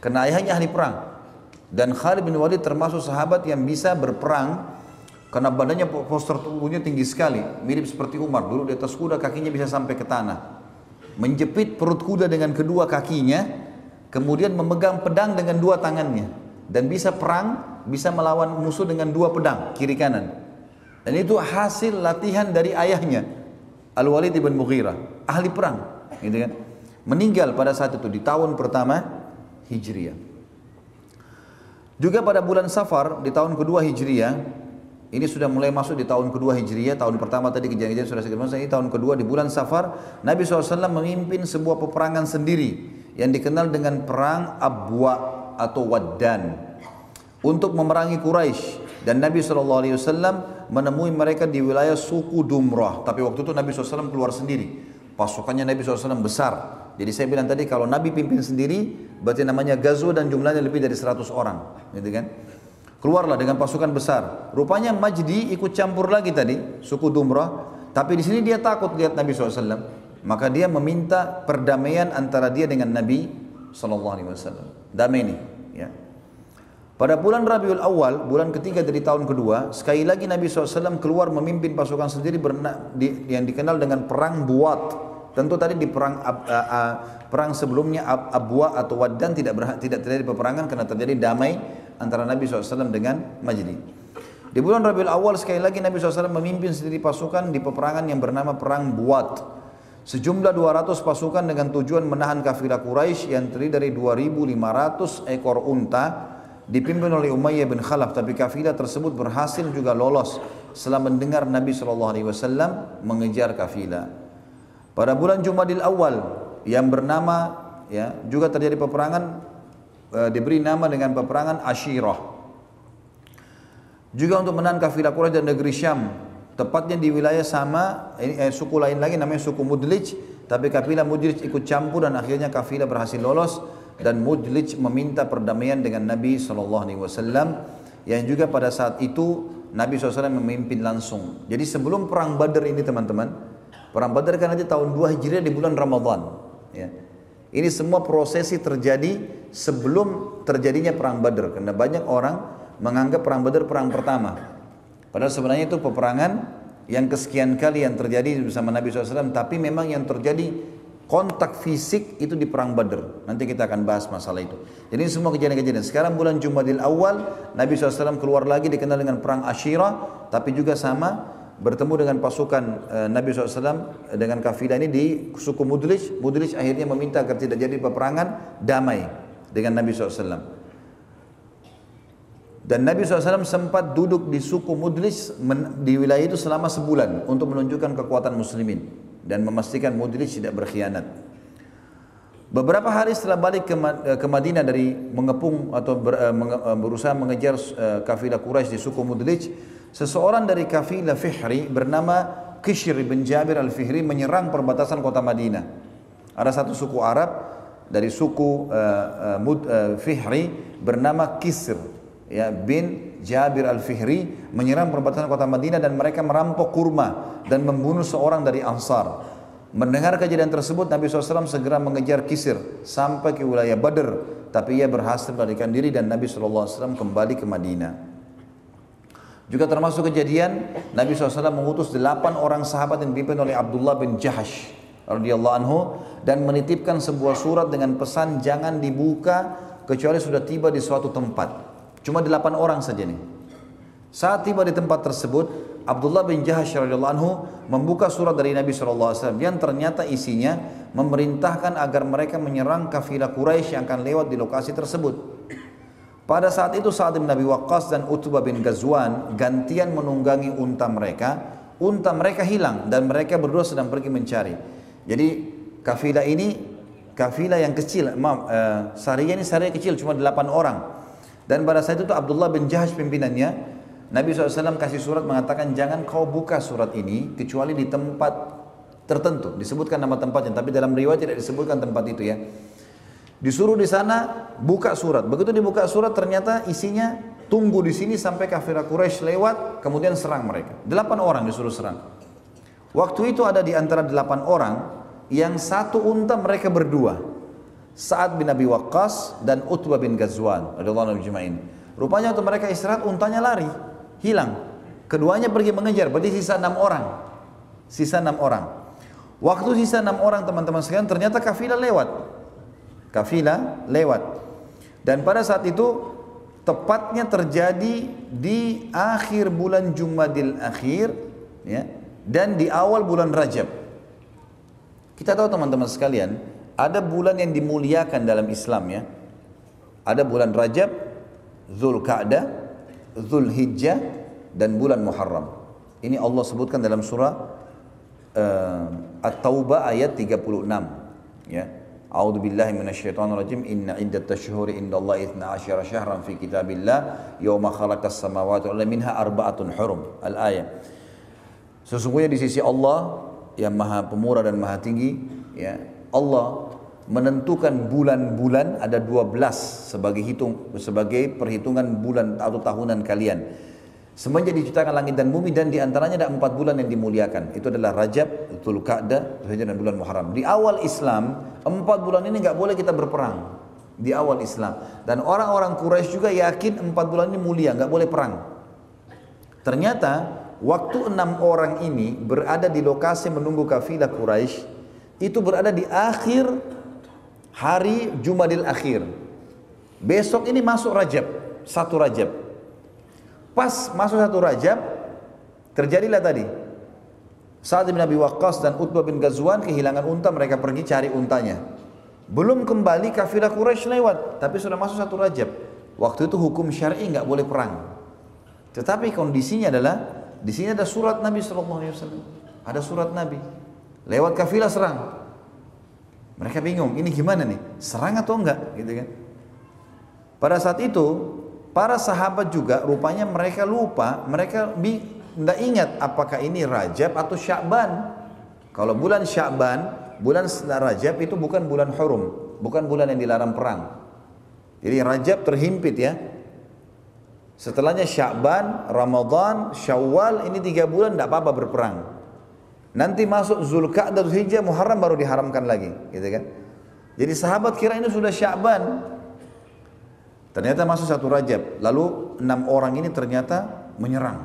Karena ayahnya ahli perang. Dan Khalid bin Walid termasuk sahabat yang bisa berperang karena badannya postur tubuhnya tinggi sekali, mirip seperti Umar. Dulu di atas kuda kakinya bisa sampai ke tanah menjepit perut kuda dengan kedua kakinya, kemudian memegang pedang dengan dua tangannya dan bisa perang, bisa melawan musuh dengan dua pedang kiri kanan. Dan itu hasil latihan dari ayahnya Al-Walid ibn Mughirah, ahli perang, gitu kan. Meninggal pada saat itu di tahun pertama Hijriah. Juga pada bulan Safar di tahun kedua Hijriah ini sudah mulai masuk di tahun kedua Hijriah, tahun pertama tadi kejadian-kejadian sudah saya ini tahun kedua di bulan Safar, Nabi SAW memimpin sebuah peperangan sendiri yang dikenal dengan perang Abwa atau Waddan untuk memerangi Quraisy. Dan Nabi SAW menemui mereka di wilayah suku Dumrah. Tapi waktu itu Nabi SAW keluar sendiri. Pasukannya Nabi SAW besar jadi saya bilang tadi kalau Nabi pimpin sendiri berarti namanya gazo dan jumlahnya lebih dari 100 orang gitu kan Keluarlah dengan pasukan besar. Rupanya Majdi ikut campur lagi tadi, suku Dumrah. Tapi di sini dia takut lihat Nabi SAW. Maka dia meminta perdamaian antara dia dengan Nabi SAW. Damai ini. Ya. Pada bulan Rabiul Awal, bulan ketiga dari tahun kedua, sekali lagi Nabi SAW keluar memimpin pasukan sendiri yang dikenal dengan perang Buat. Tentu tadi di perang uh, uh, perang sebelumnya Ab, Abwa atau Waddan tidak berha, tidak terjadi peperangan karena terjadi damai antara Nabi SAW dengan Majdi. Di bulan Rabiul Awal sekali lagi Nabi SAW memimpin sendiri pasukan di peperangan yang bernama Perang Buat. Sejumlah 200 pasukan dengan tujuan menahan kafilah Quraisy yang terdiri dari 2.500 ekor unta dipimpin oleh Umayyah bin Khalaf tapi kafilah tersebut berhasil juga lolos setelah mendengar Nabi SAW mengejar kafilah. Pada bulan Jumadil Awal yang bernama ya juga terjadi peperangan Eh, diberi nama dengan peperangan Ashirah. Juga untuk menahan kafilah Quraisy dan negeri Syam, tepatnya di wilayah sama, eh, suku lain lagi namanya suku Mudlij, tapi kafilah Mudlij ikut campur dan akhirnya kafilah berhasil lolos dan Mudlij meminta perdamaian dengan Nabi SAW yang juga pada saat itu Nabi SAW memimpin langsung. Jadi sebelum perang Badar ini teman-teman, perang Badar kan nanti tahun 2 Hijriah di bulan Ramadan. Ya. Ini semua prosesi terjadi sebelum terjadinya perang Badar karena banyak orang menganggap perang Badar perang pertama. Padahal sebenarnya itu peperangan yang kesekian kali yang terjadi bersama Nabi SAW tapi memang yang terjadi kontak fisik itu di perang Badar. Nanti kita akan bahas masalah itu. Jadi ini semua kejadian-kejadian. Sekarang bulan Jumadil Awal Nabi SAW keluar lagi dikenal dengan perang Ashira tapi juga sama bertemu dengan pasukan uh, Nabi SAW dengan kafilah ini di suku Mudlij. Mudlij akhirnya meminta agar tidak jadi peperangan damai dengan Nabi SAW. Dan Nabi SAW sempat duduk di suku Mudlij di wilayah itu selama sebulan untuk menunjukkan kekuatan muslimin dan memastikan Mudlij tidak berkhianat. Beberapa hari setelah balik ke, ke Madinah dari mengepung atau uh, berusaha mengejar uh, kafilah Quraisy di suku Mudlij, Seseorang dari kafilah Fihri bernama Kishr bin Jabir al-Fihri menyerang perbatasan kota Madinah. Ada satu suku Arab dari suku uh, uh, Mud, uh, Fihri bernama Kisr ya, bin Jabir al-Fihri menyerang perbatasan kota Madinah dan mereka merampok kurma dan membunuh seorang dari Ansar. Mendengar kejadian tersebut Nabi SAW segera mengejar Kisir sampai ke wilayah Badr tapi ia berhasil melarikan diri dan Nabi SAW kembali ke Madinah. Juga termasuk kejadian Nabi SAW mengutus delapan orang sahabat yang dipimpin oleh Abdullah bin Jahash radhiyallahu anhu dan menitipkan sebuah surat dengan pesan jangan dibuka kecuali sudah tiba di suatu tempat. Cuma delapan orang saja nih. Saat tiba di tempat tersebut, Abdullah bin Jahash radhiyallahu anhu membuka surat dari Nabi SAW yang ternyata isinya memerintahkan agar mereka menyerang kafilah Quraisy yang akan lewat di lokasi tersebut. Pada saat itu Sa'ad bin Nabi Waqqas dan Utbah bin Ghazwan gantian menunggangi unta mereka. Unta mereka hilang dan mereka berdua sedang pergi mencari. Jadi kafilah ini kafilah yang kecil, maaf, Sariyah ini Sariyah kecil cuma 8 orang. Dan pada saat itu Abdullah bin Jahash pimpinannya Nabi SAW kasih surat mengatakan jangan kau buka surat ini kecuali di tempat tertentu. Disebutkan nama tempatnya, tapi dalam riwayat tidak disebutkan tempat itu ya. Disuruh di sana buka surat. Begitu dibuka surat ternyata isinya tunggu di sini sampai kafir Quraisy lewat, kemudian serang mereka. Delapan orang disuruh serang. Waktu itu ada di antara delapan orang yang satu unta mereka berdua. Saat bin Abi Waqqas dan Utbah bin Ghazwan radhiyallahu Rupanya waktu mereka istirahat untanya lari hilang. Keduanya pergi mengejar, berarti sisa enam orang. Sisa enam orang. Waktu sisa enam orang teman-teman sekalian ternyata kafilah lewat. Kafilah lewat. Dan pada saat itu tepatnya terjadi di akhir bulan Jumadil akhir ya dan di awal bulan Rajab. Kita tahu teman-teman sekalian, ada bulan yang dimuliakan dalam Islam ya. Ada bulan Rajab, Zulkaadah, Zulhijjah dan bulan Muharram. Ini Allah sebutkan dalam surah uh, At-Taubah ayat 36. Ya. A'udzu billahi minasyaitonir rajim. Inna iddat tashhuri indallahi 12 syahran fi kitabillah yauma khalaqas samawati wal minha arba'atun hurum. Al-ayat. Sesungguhnya di sisi Allah yang Maha Pemurah dan Maha Tinggi, ya, Allah menentukan bulan-bulan ada 12 sebagai hitung sebagai perhitungan bulan atau tahunan kalian. Semenjak diciptakan langit dan bumi dan di antaranya ada empat bulan yang dimuliakan. Itu adalah Rajab, Dzulqa'dah, Dzulhijjah dan bulan Muharram. Di awal Islam, empat bulan ini nggak boleh kita berperang. Di awal Islam. Dan orang-orang Quraisy juga yakin empat bulan ini mulia, nggak boleh perang. Ternyata waktu enam orang ini berada di lokasi menunggu kafilah Quraisy itu berada di akhir hari Jumadil Akhir. Besok ini masuk Rajab, satu Rajab. Pas masuk satu Rajab, terjadilah tadi. Sa'ad bin Abi Waqqas dan Utbah bin Ghazwan kehilangan unta, mereka pergi cari untanya. Belum kembali kafilah Quraisy lewat, tapi sudah masuk satu Rajab. Waktu itu hukum syar'i nggak boleh perang. Tetapi kondisinya adalah di sini ada surat Nabi SAW. Ada surat Nabi. Lewat kafilah serang. Mereka bingung, ini gimana nih? Serang atau enggak? Gitu kan. Pada saat itu, para sahabat juga rupanya mereka lupa, mereka tidak ingat apakah ini Rajab atau Sya'ban. Kalau bulan Sya'ban, bulan Rajab itu bukan bulan hurum, bukan bulan yang dilarang perang. Jadi Rajab terhimpit ya. Setelahnya Sya'ban, Ramadan, Syawal, ini tiga bulan tidak apa-apa berperang. Nanti masuk Zulkaadah, Zulhijjah, Muharram baru diharamkan lagi, gitu kan? Jadi sahabat kira ini sudah Sya'ban. Ternyata masuk satu Rajab. Lalu enam orang ini ternyata menyerang.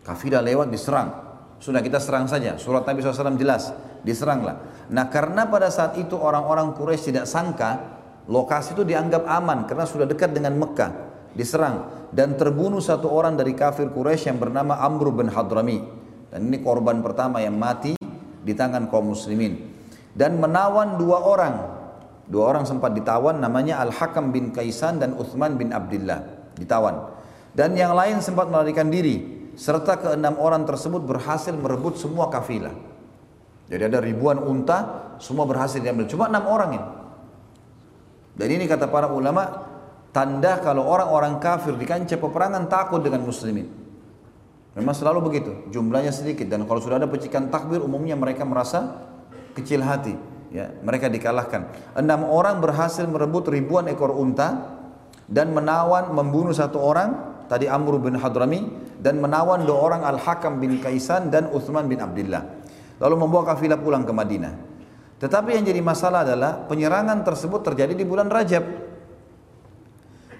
Kafilah lewat diserang. Sudah kita serang saja. Surat Nabi SAW jelas. Diseranglah. Nah karena pada saat itu orang-orang Quraisy tidak sangka lokasi itu dianggap aman karena sudah dekat dengan Mekah. Diserang dan terbunuh satu orang dari kafir Quraisy yang bernama Amr bin Hadrami. Dan ini korban pertama yang mati di tangan kaum muslimin. Dan menawan dua orang. Dua orang sempat ditawan namanya Al-Hakam bin Kaisan dan Uthman bin Abdullah. Ditawan. Dan yang lain sempat melarikan diri. Serta keenam orang tersebut berhasil merebut semua kafilah. Jadi ada ribuan unta, semua berhasil diambil. Cuma enam orang ini. Dan ini kata para ulama, tanda kalau orang-orang kafir di kancah peperangan takut dengan muslimin. Memang selalu begitu, jumlahnya sedikit dan kalau sudah ada pecikan takbir umumnya mereka merasa kecil hati, ya, mereka dikalahkan. Enam orang berhasil merebut ribuan ekor unta dan menawan membunuh satu orang tadi Amr bin Hadrami dan menawan dua orang Al-Hakam bin Kaisan dan Uthman bin Abdullah. Lalu membawa kafilah pulang ke Madinah. Tetapi yang jadi masalah adalah penyerangan tersebut terjadi di bulan Rajab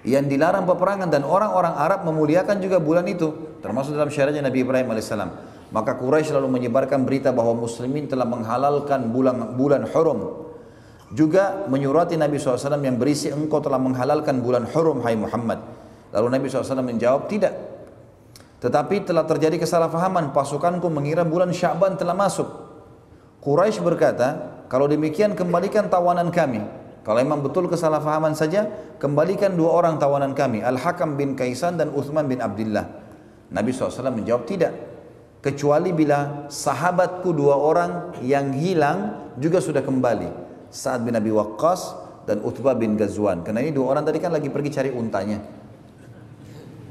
yang dilarang peperangan dan orang-orang Arab memuliakan juga bulan itu termasuk dalam syariatnya Nabi Ibrahim alaihissalam maka Quraisy lalu menyebarkan berita bahwa muslimin telah menghalalkan bulan bulan hurum juga menyurati Nabi SAW yang berisi engkau telah menghalalkan bulan hurum hai Muhammad lalu Nabi SAW menjawab tidak Tetapi telah terjadi kesalahpahaman, pasukanku mengira bulan Sya'ban telah masuk. Quraisy berkata, kalau demikian kembalikan tawanan kami. Kalau memang betul kesalahpahaman saja, kembalikan dua orang tawanan kami, Al-Hakam bin Kaisan dan Uthman bin Abdullah. Nabi SAW menjawab tidak. Kecuali bila sahabatku dua orang yang hilang juga sudah kembali. Sa'ad bin Abi Waqqas dan Utbah bin Ghazwan. Karena ini dua orang tadi kan lagi pergi cari untanya.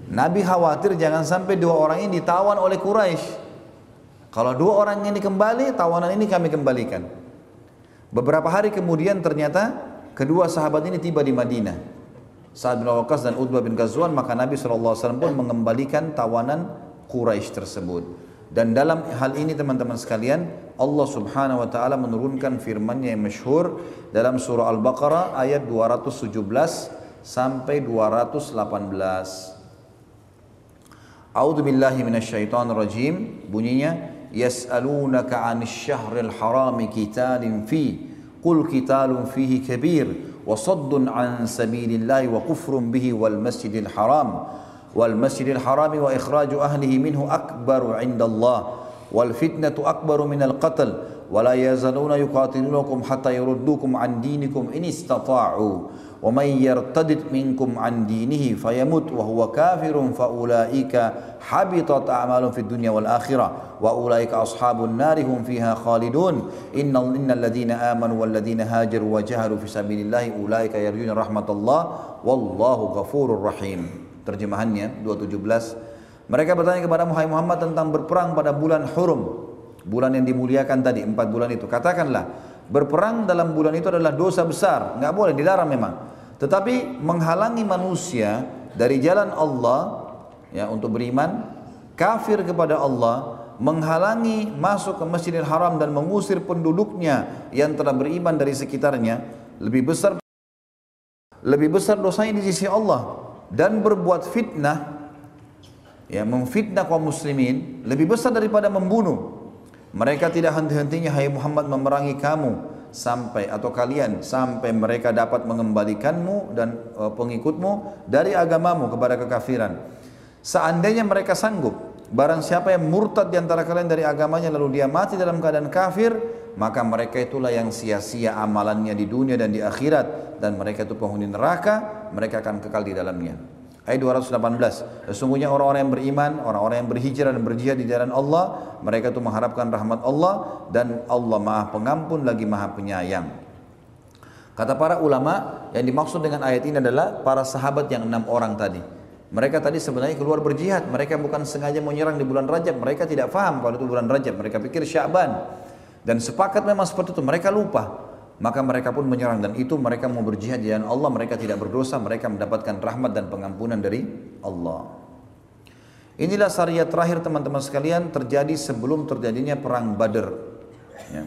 Nabi khawatir jangan sampai dua orang ini ditawan oleh Quraisy. Kalau dua orang ini kembali, tawanan ini kami kembalikan. Beberapa hari kemudian ternyata kedua sahabat ini tiba di Madinah. Sa'ad bin Waqqas dan Utbah bin Ghazwan, maka Nabi SAW pun mengembalikan tawanan Quraisy tersebut. Dan dalam hal ini teman-teman sekalian, Allah Subhanahu wa taala menurunkan firman-Nya yang masyhur dalam surah Al-Baqarah ayat 217 sampai 218. A'udzu billahi minasyaitonir rajim. Bunyinya yas'alunaka 'anil syahril harami qitalin fi qul qitalun fihi kabir wa saddun 'an sabilillahi wa kufrun bihi wal masjidil haram wal masjidil harami wa ikhraju ahlihi minhu akbaru 'inda Allah wal fitnatu akbaru minal qatl ولا يزالون يقاتلونكم حتى يردوكم عن دينكم إن استطاعوا ومن يرتد منكم عن دينه فيمت وهو كافر فأولئك حبطت أعمالهم في الدنيا والآخرة وأولئك أصحاب النار هم فيها خالدون إن إن الذين آمنوا والذين هاجروا وجاهدوا في سبيل الله أولئك يرجون رحمة الله والله غفور رحيم Terjemahannya 217 mereka bertanya kepada Muhammad tentang berperang pada bulan Hurum. Bulan yang dimuliakan tadi empat bulan itu. Katakanlah berperang dalam bulan itu adalah dosa besar. Nggak boleh dilarang memang. Tetapi menghalangi manusia dari jalan Allah ya untuk beriman kafir kepada Allah menghalangi masuk ke Masjidil Haram dan mengusir penduduknya yang telah beriman dari sekitarnya lebih besar lebih besar dosanya di sisi Allah dan berbuat fitnah ya memfitnah kaum muslimin lebih besar daripada membunuh mereka tidak henti-hentinya hai Muhammad memerangi kamu sampai atau kalian sampai mereka dapat mengembalikanmu dan uh, pengikutmu dari agamamu kepada kekafiran. Seandainya mereka sanggup, barang siapa yang murtad di antara kalian dari agamanya lalu dia mati dalam keadaan kafir, maka mereka itulah yang sia-sia amalannya di dunia dan di akhirat dan mereka itu penghuni neraka, mereka akan kekal di dalamnya. Ayat 218. Sesungguhnya orang-orang yang beriman, orang-orang yang berhijrah dan berjihad di jalan Allah, mereka itu mengharapkan rahmat Allah dan Allah Maha Pengampun lagi Maha Penyayang. Kata para ulama, yang dimaksud dengan ayat ini adalah para sahabat yang enam orang tadi. Mereka tadi sebenarnya keluar berjihad, mereka bukan sengaja menyerang di bulan Rajab, mereka tidak faham kalau itu bulan Rajab, mereka pikir Syaban. Dan sepakat memang seperti itu, mereka lupa maka mereka pun menyerang dan itu mereka mau berjihad jalan Allah. Mereka tidak berdosa mereka mendapatkan rahmat dan pengampunan dari Allah. Inilah syariat terakhir teman-teman sekalian terjadi sebelum terjadinya perang Badr. Ya.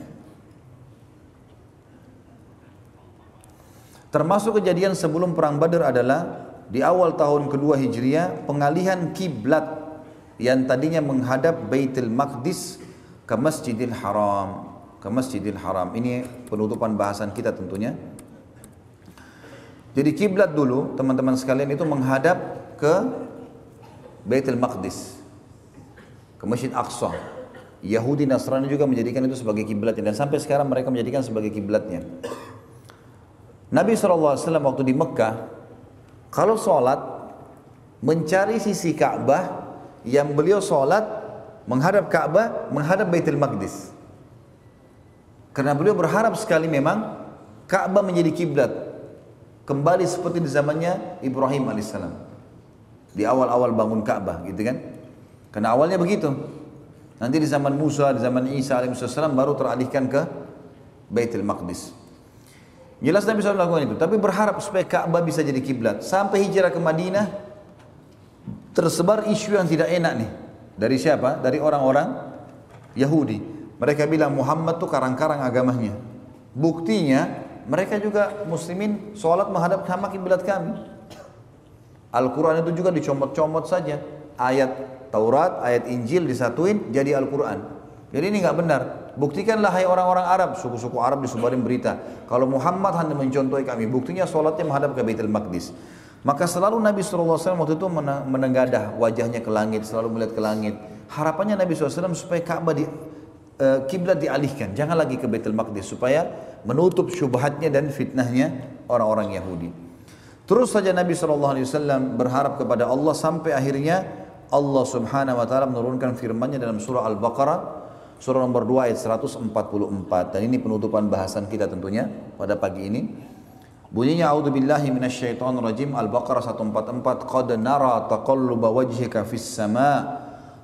termasuk kejadian sebelum perang Badr adalah di awal tahun kedua Hijriah pengalihan kiblat yang tadinya menghadap Baitul Maqdis ke Masjidil Haram ke Masjidil Haram. Ini penutupan bahasan kita tentunya. Jadi kiblat dulu teman-teman sekalian itu menghadap ke Baitul Maqdis. Ke Masjid Aqsa. Yahudi Nasrani juga menjadikan itu sebagai kiblatnya dan sampai sekarang mereka menjadikan sebagai kiblatnya. Nabi SAW waktu di Mekah kalau sholat mencari sisi Ka'bah yang beliau sholat menghadap Ka'bah menghadap Baitul Maqdis. Karena beliau berharap sekali memang Ka'bah menjadi kiblat. Kembali seperti di zamannya Ibrahim alaihissalam di awal-awal bangun Ka'bah gitu kan? Karena awalnya begitu. Nanti di zaman Musa di zaman Isa alaihissalam baru teralihkan ke Baitul Maqdis. Jelas Nabi SAW melakukan itu. Tapi berharap supaya Ka'bah bisa jadi kiblat. Sampai hijrah ke Madinah tersebar isu yang tidak enak nih. Dari siapa? Dari orang-orang Yahudi mereka bilang Muhammad tuh karang-karang agamanya. Buktinya mereka juga muslimin sholat menghadap sama kiblat kami. Al-Quran itu juga dicomot-comot saja. Ayat Taurat, ayat Injil disatuin jadi Al-Quran. Jadi ini nggak benar. Buktikanlah hai orang-orang Arab, suku-suku Arab disebarin berita. Kalau Muhammad hanya mencontohi kami, buktinya sholatnya menghadap ke Baitul Maqdis. Maka selalu Nabi SAW waktu itu menenggadah wajahnya ke langit, selalu melihat ke langit. Harapannya Nabi SAW supaya Ka'bah di uh, kiblat dialihkan, jangan lagi ke Baitul Maqdis supaya menutup syubhatnya dan fitnahnya orang-orang Yahudi. Terus saja Nabi SAW berharap kepada Allah sampai akhirnya Allah Subhanahu wa taala menurunkan firman-Nya dalam surah Al-Baqarah surah nomor 2 ayat 144 dan ini penutupan bahasan kita tentunya pada pagi ini. Bunyinya a'udzubillahi minasyaitonirrajim Al-Baqarah 144 qad nara taqalluba wajhika fis sama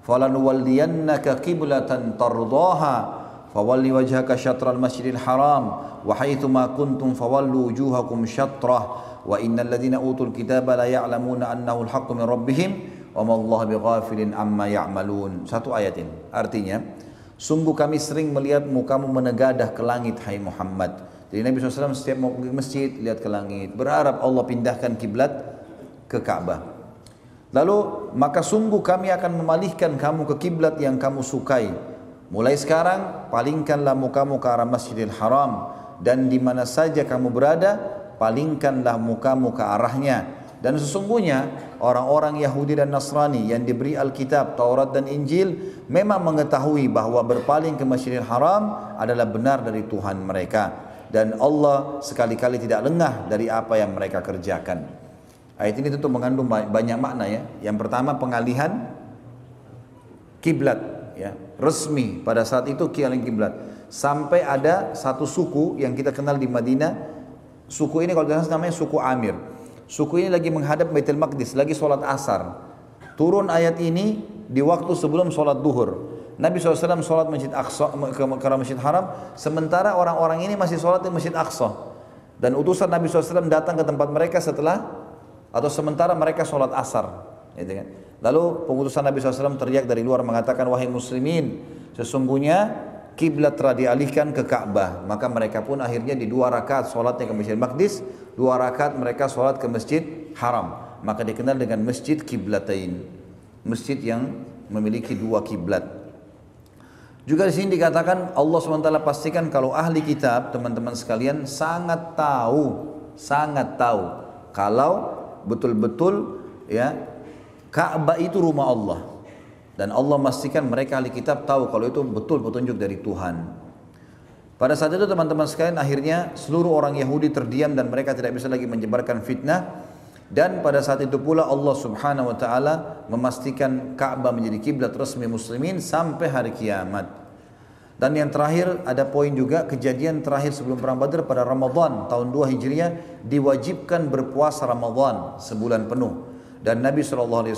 falanuwalliyannaka qiblatan tardaha fawalli wajhaka syatral masjidil haram wa haitsu kuntum fawallu wujuhakum syatrah wa innal ladzina utul kitaba la ya'lamuna annahu al-haqqu min rabbihim wa ma. Satu ayat. Artinya, sungguh kami sering melihat mukamu menegadah ke langit hai Muhammad. Jadi Nabi SAW setiap mau pergi masjid lihat ke langit, berharap Allah pindahkan kiblat ke Ka'bah. Lalu maka sungguh kami akan memalihkan kamu ke kiblat yang kamu sukai. Mulai sekarang palingkanlah mukamu ke arah Masjidil Haram dan di mana saja kamu berada palingkanlah mukamu ke arahnya dan sesungguhnya orang-orang Yahudi dan Nasrani yang diberi Alkitab, Taurat dan Injil memang mengetahui bahwa berpaling ke Masjidil Haram adalah benar dari Tuhan mereka. Dan Allah sekali-kali tidak lengah dari apa yang mereka kerjakan. Ayat ini tentu mengandung banyak makna ya. Yang pertama pengalihan kiblat ya resmi pada saat itu kialing kiblat sampai ada satu suku yang kita kenal di Madinah suku ini kalau tidak namanya suku Amir Suku ini lagi menghadap Baitul Maqdis, lagi sholat asar. Turun ayat ini di waktu sebelum sholat duhur. Nabi SAW sholat Masjid Aqsa ke, ke Masjid Haram, sementara orang-orang ini masih sholat di Masjid Aqsa. Dan utusan Nabi SAW datang ke tempat mereka setelah atau sementara mereka sholat asar. Gitu kan? Lalu pengutusan Nabi SAW teriak dari luar mengatakan, wahai muslimin, sesungguhnya kiblat telah dialihkan ke Ka'bah. Maka mereka pun akhirnya di dua rakaat sholatnya ke Masjid Maqdis, dua rakaat mereka sholat ke Masjid Haram. Maka dikenal dengan Masjid Kiblatain. Masjid yang memiliki dua kiblat. Juga di sini dikatakan Allah SWT pastikan kalau ahli kitab teman-teman sekalian sangat tahu, sangat tahu kalau betul-betul ya Ka'bah itu rumah Allah. Dan Allah memastikan mereka ahli kitab tahu kalau itu betul petunjuk dari Tuhan. Pada saat itu teman-teman sekalian akhirnya seluruh orang Yahudi terdiam dan mereka tidak bisa lagi menyebarkan fitnah. Dan pada saat itu pula Allah subhanahu wa ta'ala memastikan Ka'bah menjadi kiblat resmi muslimin sampai hari kiamat. Dan yang terakhir ada poin juga kejadian terakhir sebelum perang Badar pada Ramadan tahun 2 Hijriah diwajibkan berpuasa Ramadan sebulan penuh. Dan Nabi SAW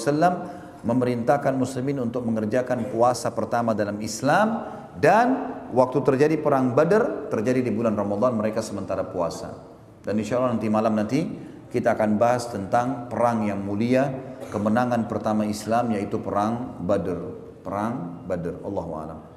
memerintahkan muslimin untuk mengerjakan puasa pertama dalam Islam dan waktu terjadi perang Badar terjadi di bulan Ramadan mereka sementara puasa. Dan insya Allah nanti malam nanti kita akan bahas tentang perang yang mulia, kemenangan pertama Islam yaitu perang Badar. Perang Badar. Allahu a'lam.